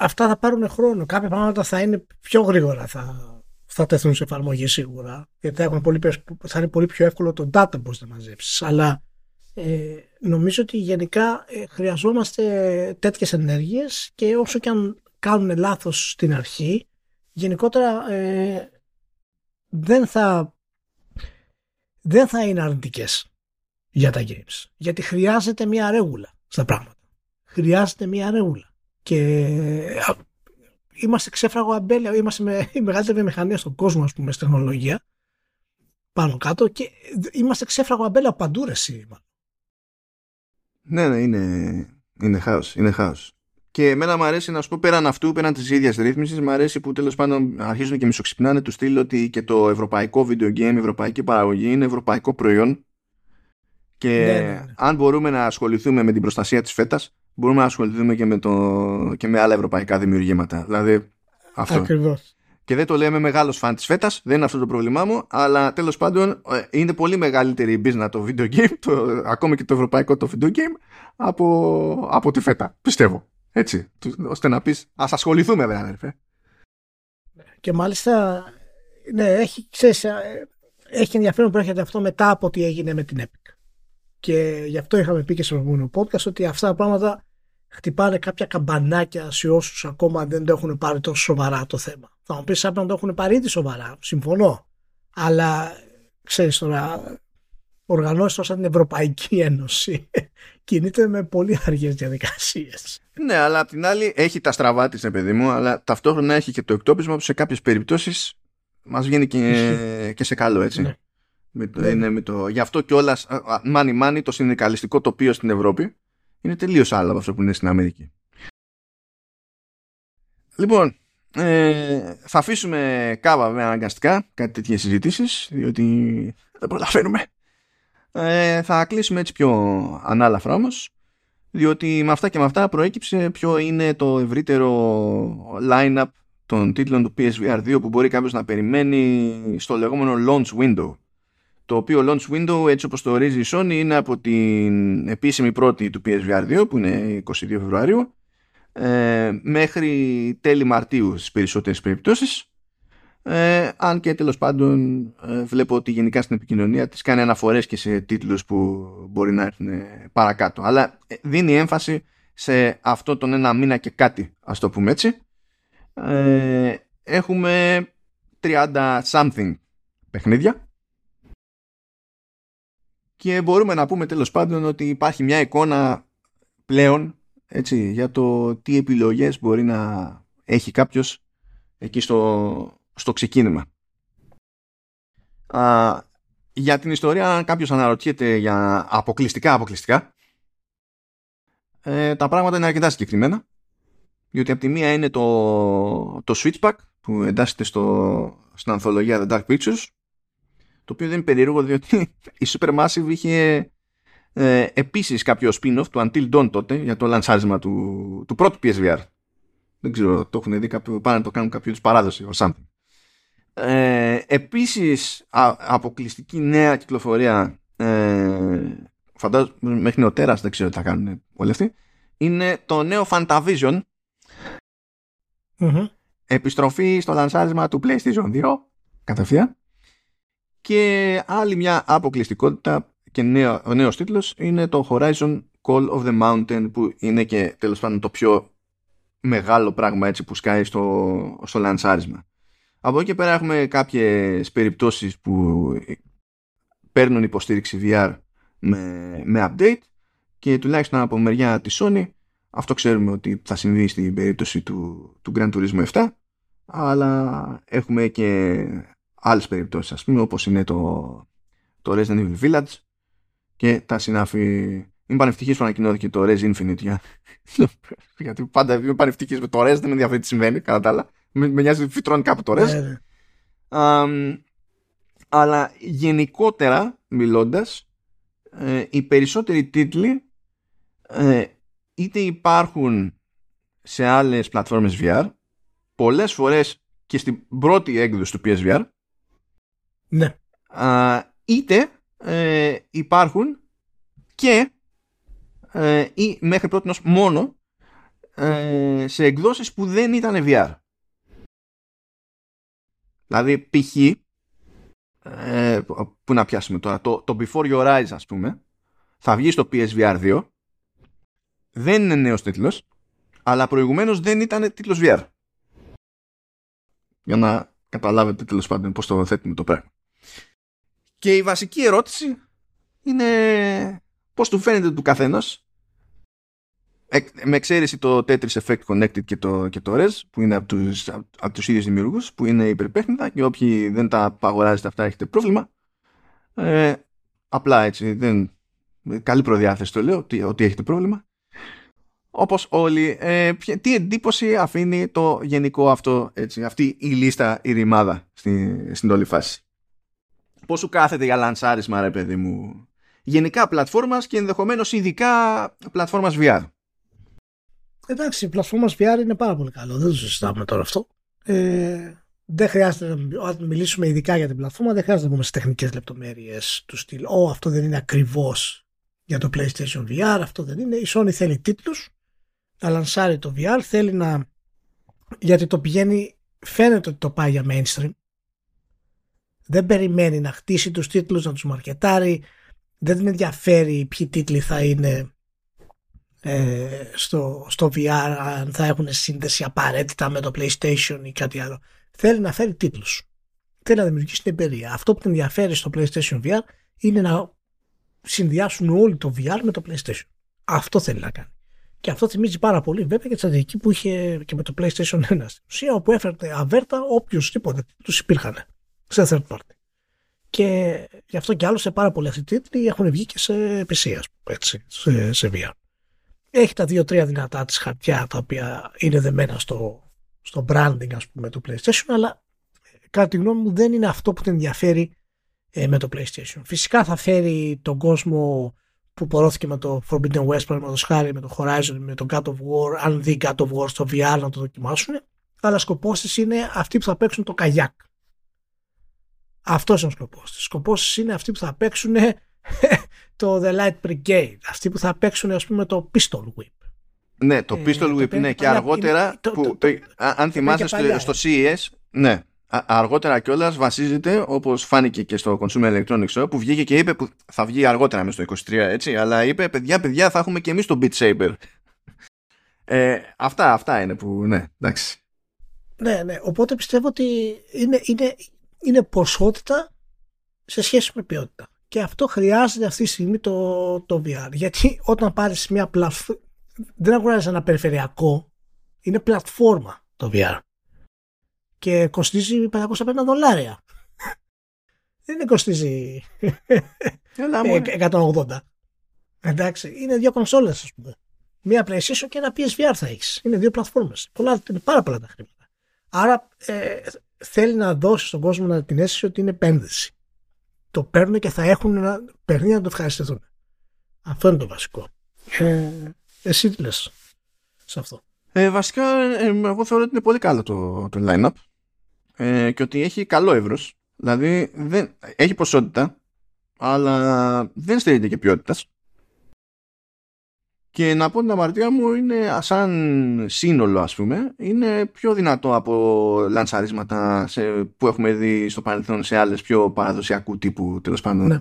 S2: αυτά θα πάρουν χρόνο. Κάποια πράγματα θα είναι πιο γρήγορα. Θα, θα τεθούν σε εφαρμογή σίγουρα, γιατί θα, πολύ, θα είναι πολύ πιο εύκολο το data που να μαζέψεις. Αλλά ε, νομίζω ότι γενικά ε, χρειαζόμαστε τέτοιες ενέργειες και όσο και αν κάνουν λάθος στην αρχή, γενικότερα ε, δεν θα δεν θα είναι αρνητικές για τα games. Γιατί χρειάζεται μια ρέγουλα στα πράγματα. Χρειάζεται μια ρέγουλα. Και είμαστε ξέφραγο αμπέλια, είμαστε με η μεγαλύτερη βιομηχανία στον κόσμο, ας πούμε, στην τεχνολογία. Πάνω κάτω και είμαστε ξέφραγο αμπέλια παντού, ρε,
S1: Ναι, ναι, είναι, είναι χάος, είναι χάος. Και εμένα μου αρέσει να σου πω πέραν αυτού, πέραν της ίδιας ρύθμισης, μου αρέσει που τέλος πάντων αρχίζουν και μισοξυπνάνε τους στυλ ότι και το ευρωπαϊκό video game, η ευρωπαϊκή παραγωγή είναι ευρωπαϊκό προϊόν. Και ναι, ναι, ναι. αν μπορούμε να ασχοληθούμε με την προστασία της φέτας, μπορούμε να ασχοληθούμε και με, το, και με άλλα ευρωπαϊκά δημιουργήματα. Δηλαδή αυτό.
S2: Ακριβώς.
S1: Και δεν το λέμε μεγάλος φαν της φέτας, δεν είναι αυτό το πρόβλημά μου, αλλά τέλος πάντων ε, είναι πολύ μεγαλύτερη η business το video game, το, ακόμη και το ευρωπαϊκό το video game, από, από τη φέτα. Πιστεύω. Έτσι. ώστε να πεις, ας ασχοληθούμε, βέβαια, αδερφέ.
S2: Και μάλιστα, ναι, έχει, ξέρεις, ε, έχει ενδιαφέρον που έρχεται αυτό μετά από τι έγινε με την Epic. Και γι' αυτό είχαμε πει και στο προηγούμενο podcast ότι αυτά τα πράγματα χτυπάνε κάποια καμπανάκια σε όσους ακόμα δεν το έχουν πάρει τόσο σοβαρά το θέμα. Θα μου πεις σαν να το έχουν πάρει ήδη σοβαρά. Συμφωνώ. Αλλά ξέρεις τώρα, οργανώσει σαν την Ευρωπαϊκή Ένωση κινείται με πολύ αργές διαδικασίες.
S1: Ναι, αλλά απ' την άλλη έχει τα στραβά της, παιδί μου, αλλά ταυτόχρονα έχει και το εκτόπισμα που σε κάποιες περιπτώσεις μας βγαίνει και, και σε καλό, έτσι. Ναι. Με το, ναι. είναι με το, γι' αυτό κιόλας, μάνι μάνι, το συνδικαλιστικό τοπίο στην Ευρώπη είναι τελείως άλλο από αυτό που είναι στην Αμερική. Λοιπόν, ε, θα αφήσουμε κάβα με αναγκαστικά κάτι τέτοιες συζητήσεις διότι δεν προλαβαίνουμε ε, θα κλείσουμε έτσι πιο ανάλαφρα όμως διότι με αυτά και με αυτά προέκυψε ποιο είναι το ευρύτερο line-up των τίτλων του PSVR 2 που μπορεί κάποιος να περιμένει στο λεγόμενο launch window το οποίο launch window έτσι όπως το ορίζει η Sony είναι από την επίσημη πρώτη του PSVR 2 που είναι 22 Φεβρουαρίου ε, μέχρι τέλη Μαρτίου στις περισσότερες περιπτώσεις. Ε, αν και τέλος πάντων ε, βλέπω ότι γενικά στην επικοινωνία της κάνει αναφορές και σε τίτλους που μπορεί να έρθουν παρακάτω. Αλλά ε, δίνει έμφαση σε αυτό τον ένα μήνα και κάτι ας το πούμε έτσι. Ε, έχουμε 30 something παιχνίδια και μπορούμε να πούμε τέλος πάντων ότι υπάρχει μια εικόνα πλέον έτσι, για το τι επιλογές μπορεί να έχει κάποιος εκεί στο, στο ξεκίνημα. Α, για την ιστορία, αν κάποιος αναρωτιέται για αποκλειστικά αποκλειστικά, ε, τα πράγματα είναι αρκετά συγκεκριμένα. Διότι από τη μία είναι το, το Switchback που εντάσσεται στο, στην ανθολογία The Dark Pictures το οποίο δεν είναι περίεργο διότι η Supermassive είχε ε, επίσης κάποιο spin-off του Until Dawn τότε για το λανσάρισμα του, του πρώτου PSVR. Δεν ξέρω, το έχουν δει κάποιο, πάνε να το κάνουν κάποιο της παράδοση or something. Ε, επίσης αποκλειστική νέα κυκλοφορία ε, φαντάζομαι μέχρι νεοτέρας δεν ξέρω τι θα κάνουν όλοι αυτοί είναι το νέο Fantavision επιστροφή στο λανσάρισμα του PlayStation 2 κατευθείαν και άλλη μια αποκλειστικότητα και νέο, ο νέος τίτλος είναι το Horizon Call of the Mountain που είναι και τέλος πάντων το πιο μεγάλο πράγμα έτσι που σκάει στο, στο λανσάρισμα. Από εκεί και πέρα έχουμε κάποιες περιπτώσεις που παίρνουν υποστήριξη VR με, με update και τουλάχιστον από μεριά της Sony αυτό ξέρουμε ότι θα συμβεί στην περίπτωση του, του Gran Turismo 7 αλλά έχουμε και άλλες περιπτώσεις ας πούμε όπως είναι το, το Resident Evil Village και τα συνάφη. Είμαι πανευτυχής που ανακοινώθηκε το Res Infinite για... γιατί πάντα είμαι πανευτυχής με το Res δεν με ενδιαφέρει τι συμβαίνει κατά τα άλλα. Με, με νοιάζει φυτρώνει κάπου το Res. Yeah. um, αλλά γενικότερα μιλώντας ε, οι περισσότεροι τίτλοι ε, είτε υπάρχουν σε άλλες πλατφόρμες VR πολλές φορές και στην πρώτη έκδοση του PSVR
S2: ναι.
S1: είτε ε, υπάρχουν και ε, ή μέχρι πρώτη μόνο ε, σε εκδόσεις που δεν ήταν VR. Δηλαδή π.χ. Ε, που να πιάσουμε τώρα το, το Before Your Eyes ας πούμε θα βγει στο PSVR 2 δεν είναι νέος τίτλος αλλά προηγουμένως δεν ήταν τίτλος VR για να καταλάβετε τέλος πάντων πώς το θέτουμε το πράγμα και η βασική ερώτηση είναι πώς του φαίνεται του καθένας. Με εξαίρεση το Tetris Effect Connected και το, και το Res που είναι από τους, από τους ίδιους δημιουργούς που είναι υπερπέχνητα και όποιοι δεν τα αγοράζετε αυτά έχετε πρόβλημα. Ε, απλά έτσι δεν, καλή προδιάθεση το λέω ότι, ότι έχετε πρόβλημα. Όπως όλοι ε, τι εντύπωση αφήνει το γενικό αυτό έτσι, αυτή η λίστα η ρημάδα στην, στην όλη φάση; Πώς σου κάθεται για λανσάρισμα ρε παιδί μου γενικά πλατφόρμας και ενδεχομένως ειδικά πλατφόρμας VR
S2: Εντάξει, η πλατφόρμας VR είναι πάρα πολύ καλό. Δεν το συζητάμε τώρα αυτό. Ε, δεν χρειάζεται να μιλήσουμε ειδικά για την πλατφόρμα, δεν χρειάζεται να πούμε σε τεχνικές λεπτομέρειες του στυλ. Ω, αυτό δεν είναι ακριβώς για το PlayStation VR, αυτό δεν είναι. Η Sony θέλει τίτλους, να λανσάρει το VR, θέλει να. Γιατί το πηγαίνει, φαίνεται ότι το πάει για mainstream. Δεν περιμένει να χτίσει τους τίτλους, να τους μαρκετάρει. Δεν την ενδιαφέρει ποιοι τίτλοι θα είναι ε, στο, στο VR αν θα έχουν σύνδεση απαραίτητα με το PlayStation ή κάτι άλλο. Θέλει να φέρει τίτλους. Θέλει να δημιουργήσει την εμπειρία. Αυτό που την ενδιαφέρει στο PlayStation VR είναι να συνδυάσουν όλοι το VR με το PlayStation. Αυτό θέλει να κάνει. Και αυτό θυμίζει πάρα πολύ βέβαια και τη στρατηγική που είχε και με το PlayStation 1 στην ουσία όπου έφερε αβέρτα οποιοδήποτε του υπήρχαν σε third party. Και γι' αυτό και άλλο σε πάρα πολλοί αυτοί τίτλοι έχουν βγει και σε PC, έτσι, σε, σε VR έχει τα δύο-τρία δυνατά της χαρτιά τα οποία είναι δεμένα στο, στο branding ας πούμε του PlayStation αλλά κατά τη γνώμη μου δεν είναι αυτό που την ενδιαφέρει ε, με το PlayStation. Φυσικά θα φέρει τον κόσμο που πορώθηκε με το Forbidden West παραδείγματος χάρη με το Horizon, με το God of War αν δει God of War στο VR να το δοκιμάσουν αλλά σκοπός της είναι αυτοί που θα παίξουν το καγιάκ. Αυτός είναι ο σκοπός της. Σκοπός είναι αυτοί που θα παίξουν το The Light Brigade. Αυτοί που θα παίξουν ας πούμε το Pistol Whip.
S1: Ναι, το ε, Pistol Whip, ναι, και αργότερα, που, αν θυμάστε στο, στο CES, ναι, αργότερα κιόλας βασίζεται όπως φάνηκε και στο Consumer Electronics Show που βγήκε και είπε που θα βγει αργότερα μέσα στο 23 έτσι αλλά είπε παιδιά παιδιά θα έχουμε και εμείς το Beat Saber ε, αυτά, αυτά είναι που ναι εντάξει
S2: ναι ναι οπότε πιστεύω ότι είναι, είναι, είναι ποσότητα σε σχέση με ποιότητα και αυτό χρειάζεται αυτή τη στιγμή το, το VR. Γιατί όταν πάρεις μια πλατφόρμα, δεν αγοράζεις ένα περιφερειακό, είναι πλατφόρμα το VR. Και κοστίζει 550 δολάρια. δεν κοστίζει 180. Εντάξει, είναι δύο κονσόλες ας πούμε. Μία PlayStation και ένα PSVR θα έχεις. Είναι δύο πλατφόρμες. Πολλά, είναι πάρα πολλά τα χρήματα. Άρα ε, θέλει να δώσει στον κόσμο να την αίσθηση ότι είναι επένδυση το παίρνουν και θα έχουν ένα παιχνίδι να το ευχαριστηθούν. Αυτό είναι το βασικό. Ε, εσύ τι λες σε αυτό;
S1: Ε, βασικά, ε, εγώ θεωρώ ότι είναι πολύ καλό το, το line-up. ε, και ότι έχει καλό εύρος. Δηλαδή δεν, έχει ποσότητα, αλλά δεν στερείται και ποιότητας. Και να πω την αμαρτία μου είναι σαν σύνολο ας πούμε είναι πιο δυνατό από λανσαρίσματα σε, που έχουμε δει στο παρελθόν σε άλλες πιο παραδοσιακού τύπου τέλος πάντων ναι.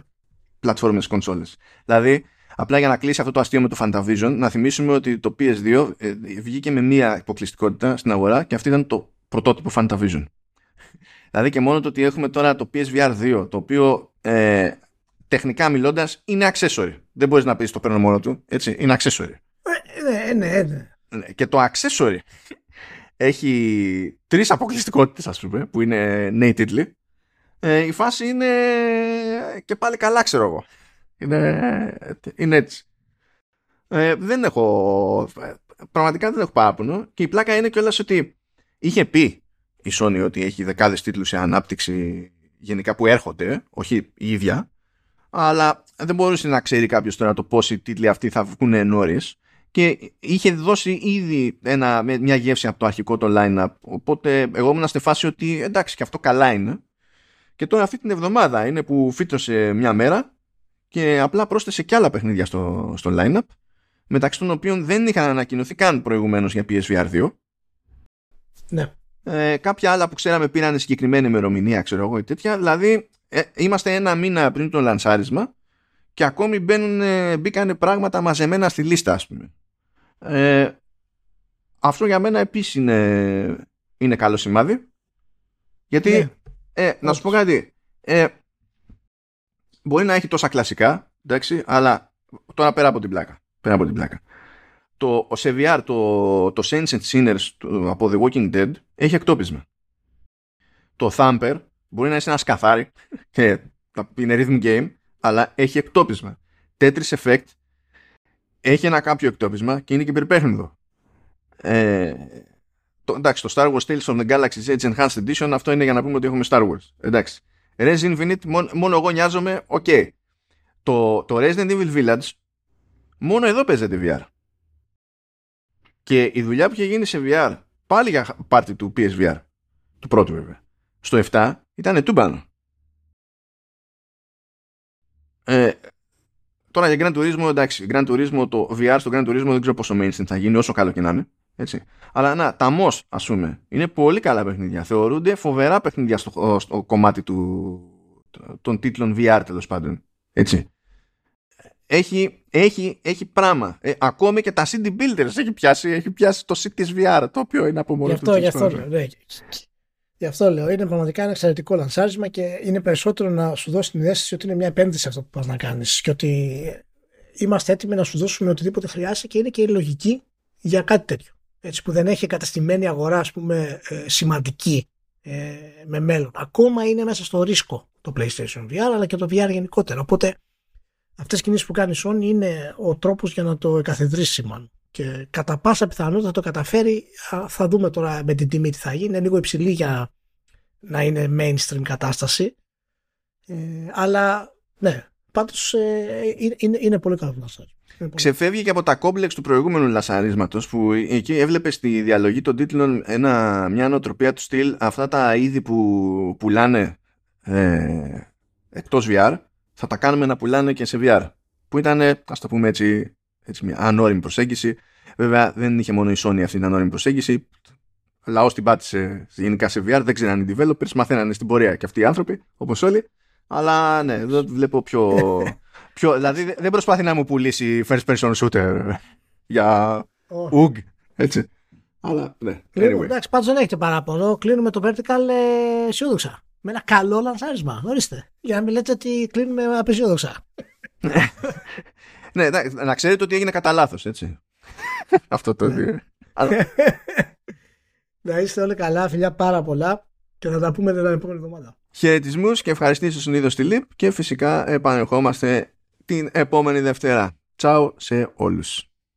S1: πλατφόρμες κονσόλες. Δηλαδή απλά για να κλείσει αυτό το αστείο με το Fantavision να θυμίσουμε ότι το PS2 ε, βγήκε με μία υποκλειστικότητα στην αγορά και αυτή ήταν το πρωτότυπο Fantavision. δηλαδή και μόνο το ότι έχουμε τώρα το PSVR 2 το οποίο ε, τεχνικά μιλώντας είναι accessory. Δεν μπορείς να πεις το παίρνω μόνο του. Έτσι, είναι accessory.
S2: Ε, ναι, ναι, ναι.
S1: ναι και το accessory έχει τρεις αποκλειστικότητες, ας πούμε, που είναι natively. Ε, η φάση είναι και πάλι καλά, ξέρω εγώ. Είναι, είναι έτσι. Ε, δεν έχω. Πραγματικά δεν έχω παράπονο. Και η πλάκα είναι κιόλας ότι είχε πει η Sony ότι έχει δεκάδες τίτλους σε ανάπτυξη γενικά που έρχονται, όχι η ίδια, αλλά δεν μπορούσε να ξέρει κάποιος τώρα το πόσοι τίτλοι αυτοί θα βγουν νωρίς. Και είχε δώσει ήδη ένα, μια γεύση από το αρχικό το line-up. Οπότε εγώ ήμουν στη φάση ότι εντάξει και αυτό καλά είναι. Και τώρα αυτή την εβδομάδα είναι που φύτρωσε μια μέρα και απλά πρόσθεσε και άλλα παιχνίδια στο, στο line-up μεταξύ των οποίων δεν είχαν ανακοινωθεί καν προηγουμένως για PSVR 2.
S2: Ναι.
S1: Ε, κάποια άλλα που ξέραμε πήραν συγκεκριμένη ημερομηνία, ξέρω εγώ ή τέτοια. Δηλαδή ε, είμαστε ένα μήνα πριν το λανσάρισμα και ακόμη μπαίνουν, μπήκαν πράγματα μαζεμένα στη λίστα ας πούμε. Ε, αυτό για μένα επίσης είναι, είναι καλό σημάδι. Γιατί ναι. ε, να σου πω κάτι. Ε, μπορεί να έχει τόσα κλασικά εντάξει, αλλά τώρα πέρα από την πλάκα πέρα από την πλάκα. Το, ο VR, το, το Saints and Sinners από The Walking Dead έχει εκτόπισμα. Το Thumper Μπορεί να είσαι ένας σκαθάρι και είναι rhythm game, αλλά έχει εκτόπισμα. Tetris Effect έχει ένα κάποιο εκτόπισμα και είναι και υπερπέχνητο. Ε, το, εντάξει, το Star Wars Tales of the Galaxy's Edge Enhanced Edition αυτό είναι για να πούμε ότι έχουμε Star Wars. Εντάξει. Resident Infinite, μόνο, μόνο εγώ νοιάζομαι, OK. Okay. Το, το Resident Evil Village μόνο εδώ παίζεται VR. Και η δουλειά που είχε γίνει σε VR, πάλι για πάρτη του PSVR, του πρώτου βέβαια, στο 7 ήταν τούμπανο. Ε, τώρα για Grand Turismo, εντάξει, Grand Turismo, το VR στο Grand Turismo δεν ξέρω πόσο mainstream θα γίνει, όσο καλό και να είναι. Έτσι. Αλλά να, τα MOS, ας πούμε, είναι πολύ καλά παιχνίδια. Θεωρούνται φοβερά παιχνίδια στο, στο κομμάτι του, των τίτλων VR τέλος πάντων. Έτσι. Έχει, έχει, έχει πράγμα. Ε, ακόμη και τα CD Builders έχει πιάσει, έχει πιάσει το Cities VR, το οποίο είναι από μόνο
S2: γι αυτό, του. Γι' αυτό, ναι. Γι' αυτό λέω, είναι πραγματικά ένα εξαιρετικό λανσάρισμα και είναι περισσότερο να σου δώσει την αίσθηση ότι είναι μια επένδυση αυτό που πας να κάνεις και ότι είμαστε έτοιμοι να σου δώσουμε οτιδήποτε χρειάζεται και είναι και η λογική για κάτι τέτοιο. Έτσι που δεν έχει καταστημένη αγορά ας πούμε ε, σημαντική ε, με μέλλον. Ακόμα είναι μέσα στο ρίσκο το PlayStation VR αλλά και το VR γενικότερα. Οπότε αυτές οι κινήσεις που κάνει η Sony είναι ο τρόπος για να το εκαθιδρύσει μάλλον και κατά πάσα πιθανότητα θα το καταφέρει. Θα δούμε τώρα με την τιμή τι θα γίνει. Είναι λίγο υψηλή για να είναι mainstream κατάσταση. Ε, αλλά ναι, πάντως ε, είναι, είναι, πολύ καλό λασάρι.
S1: Ξεφεύγει και από τα κόμπλεξ του προηγούμενου λασαρίσματος που εκεί έβλεπες στη διαλογή των τίτλων ένα, μια νοοτροπία του στυλ αυτά τα είδη που πουλάνε ε, εκτός VR θα τα κάνουμε να πουλάνε και σε VR που ήταν ας το πούμε έτσι έτσι, μια ανώριμη προσέγγιση. Βέβαια δεν είχε μόνο η Sony αυτή την ανώριμη προσέγγιση. Λαός την πάτησε γενικά σε VR, δεν ξέραν οι developers, μαθαίνανε στην πορεία και αυτοί οι άνθρωποι, όπως όλοι. Αλλά ναι, εδώ βλέπω πιο. πιο δηλαδή δεν προσπάθει να μου πουλήσει first person shooter για UG. Έτσι. Αλλά ναι.
S2: Anyway. Εντάξει, πάντως δεν έχετε παράπονο. Κλείνουμε το vertical ε, αισιόδοξα. Με ένα καλό λανσάρισμα. Ορίστε. Για να μην λέτε ότι κλείνουμε απεσιόδοξα.
S1: Ναι, να ξέρετε ότι έγινε κατά λάθος, έτσι. Αυτό το δύο.
S2: Να είστε όλοι καλά, φιλιά πάρα πολλά και θα τα πούμε την επόμενη εβδομάδα.
S1: Χαιρετισμούς και ευχαριστήσω συνήθως στη ΛΥΠ και φυσικά επανερχόμαστε την επόμενη Δευτέρα. Τσάου σε όλους.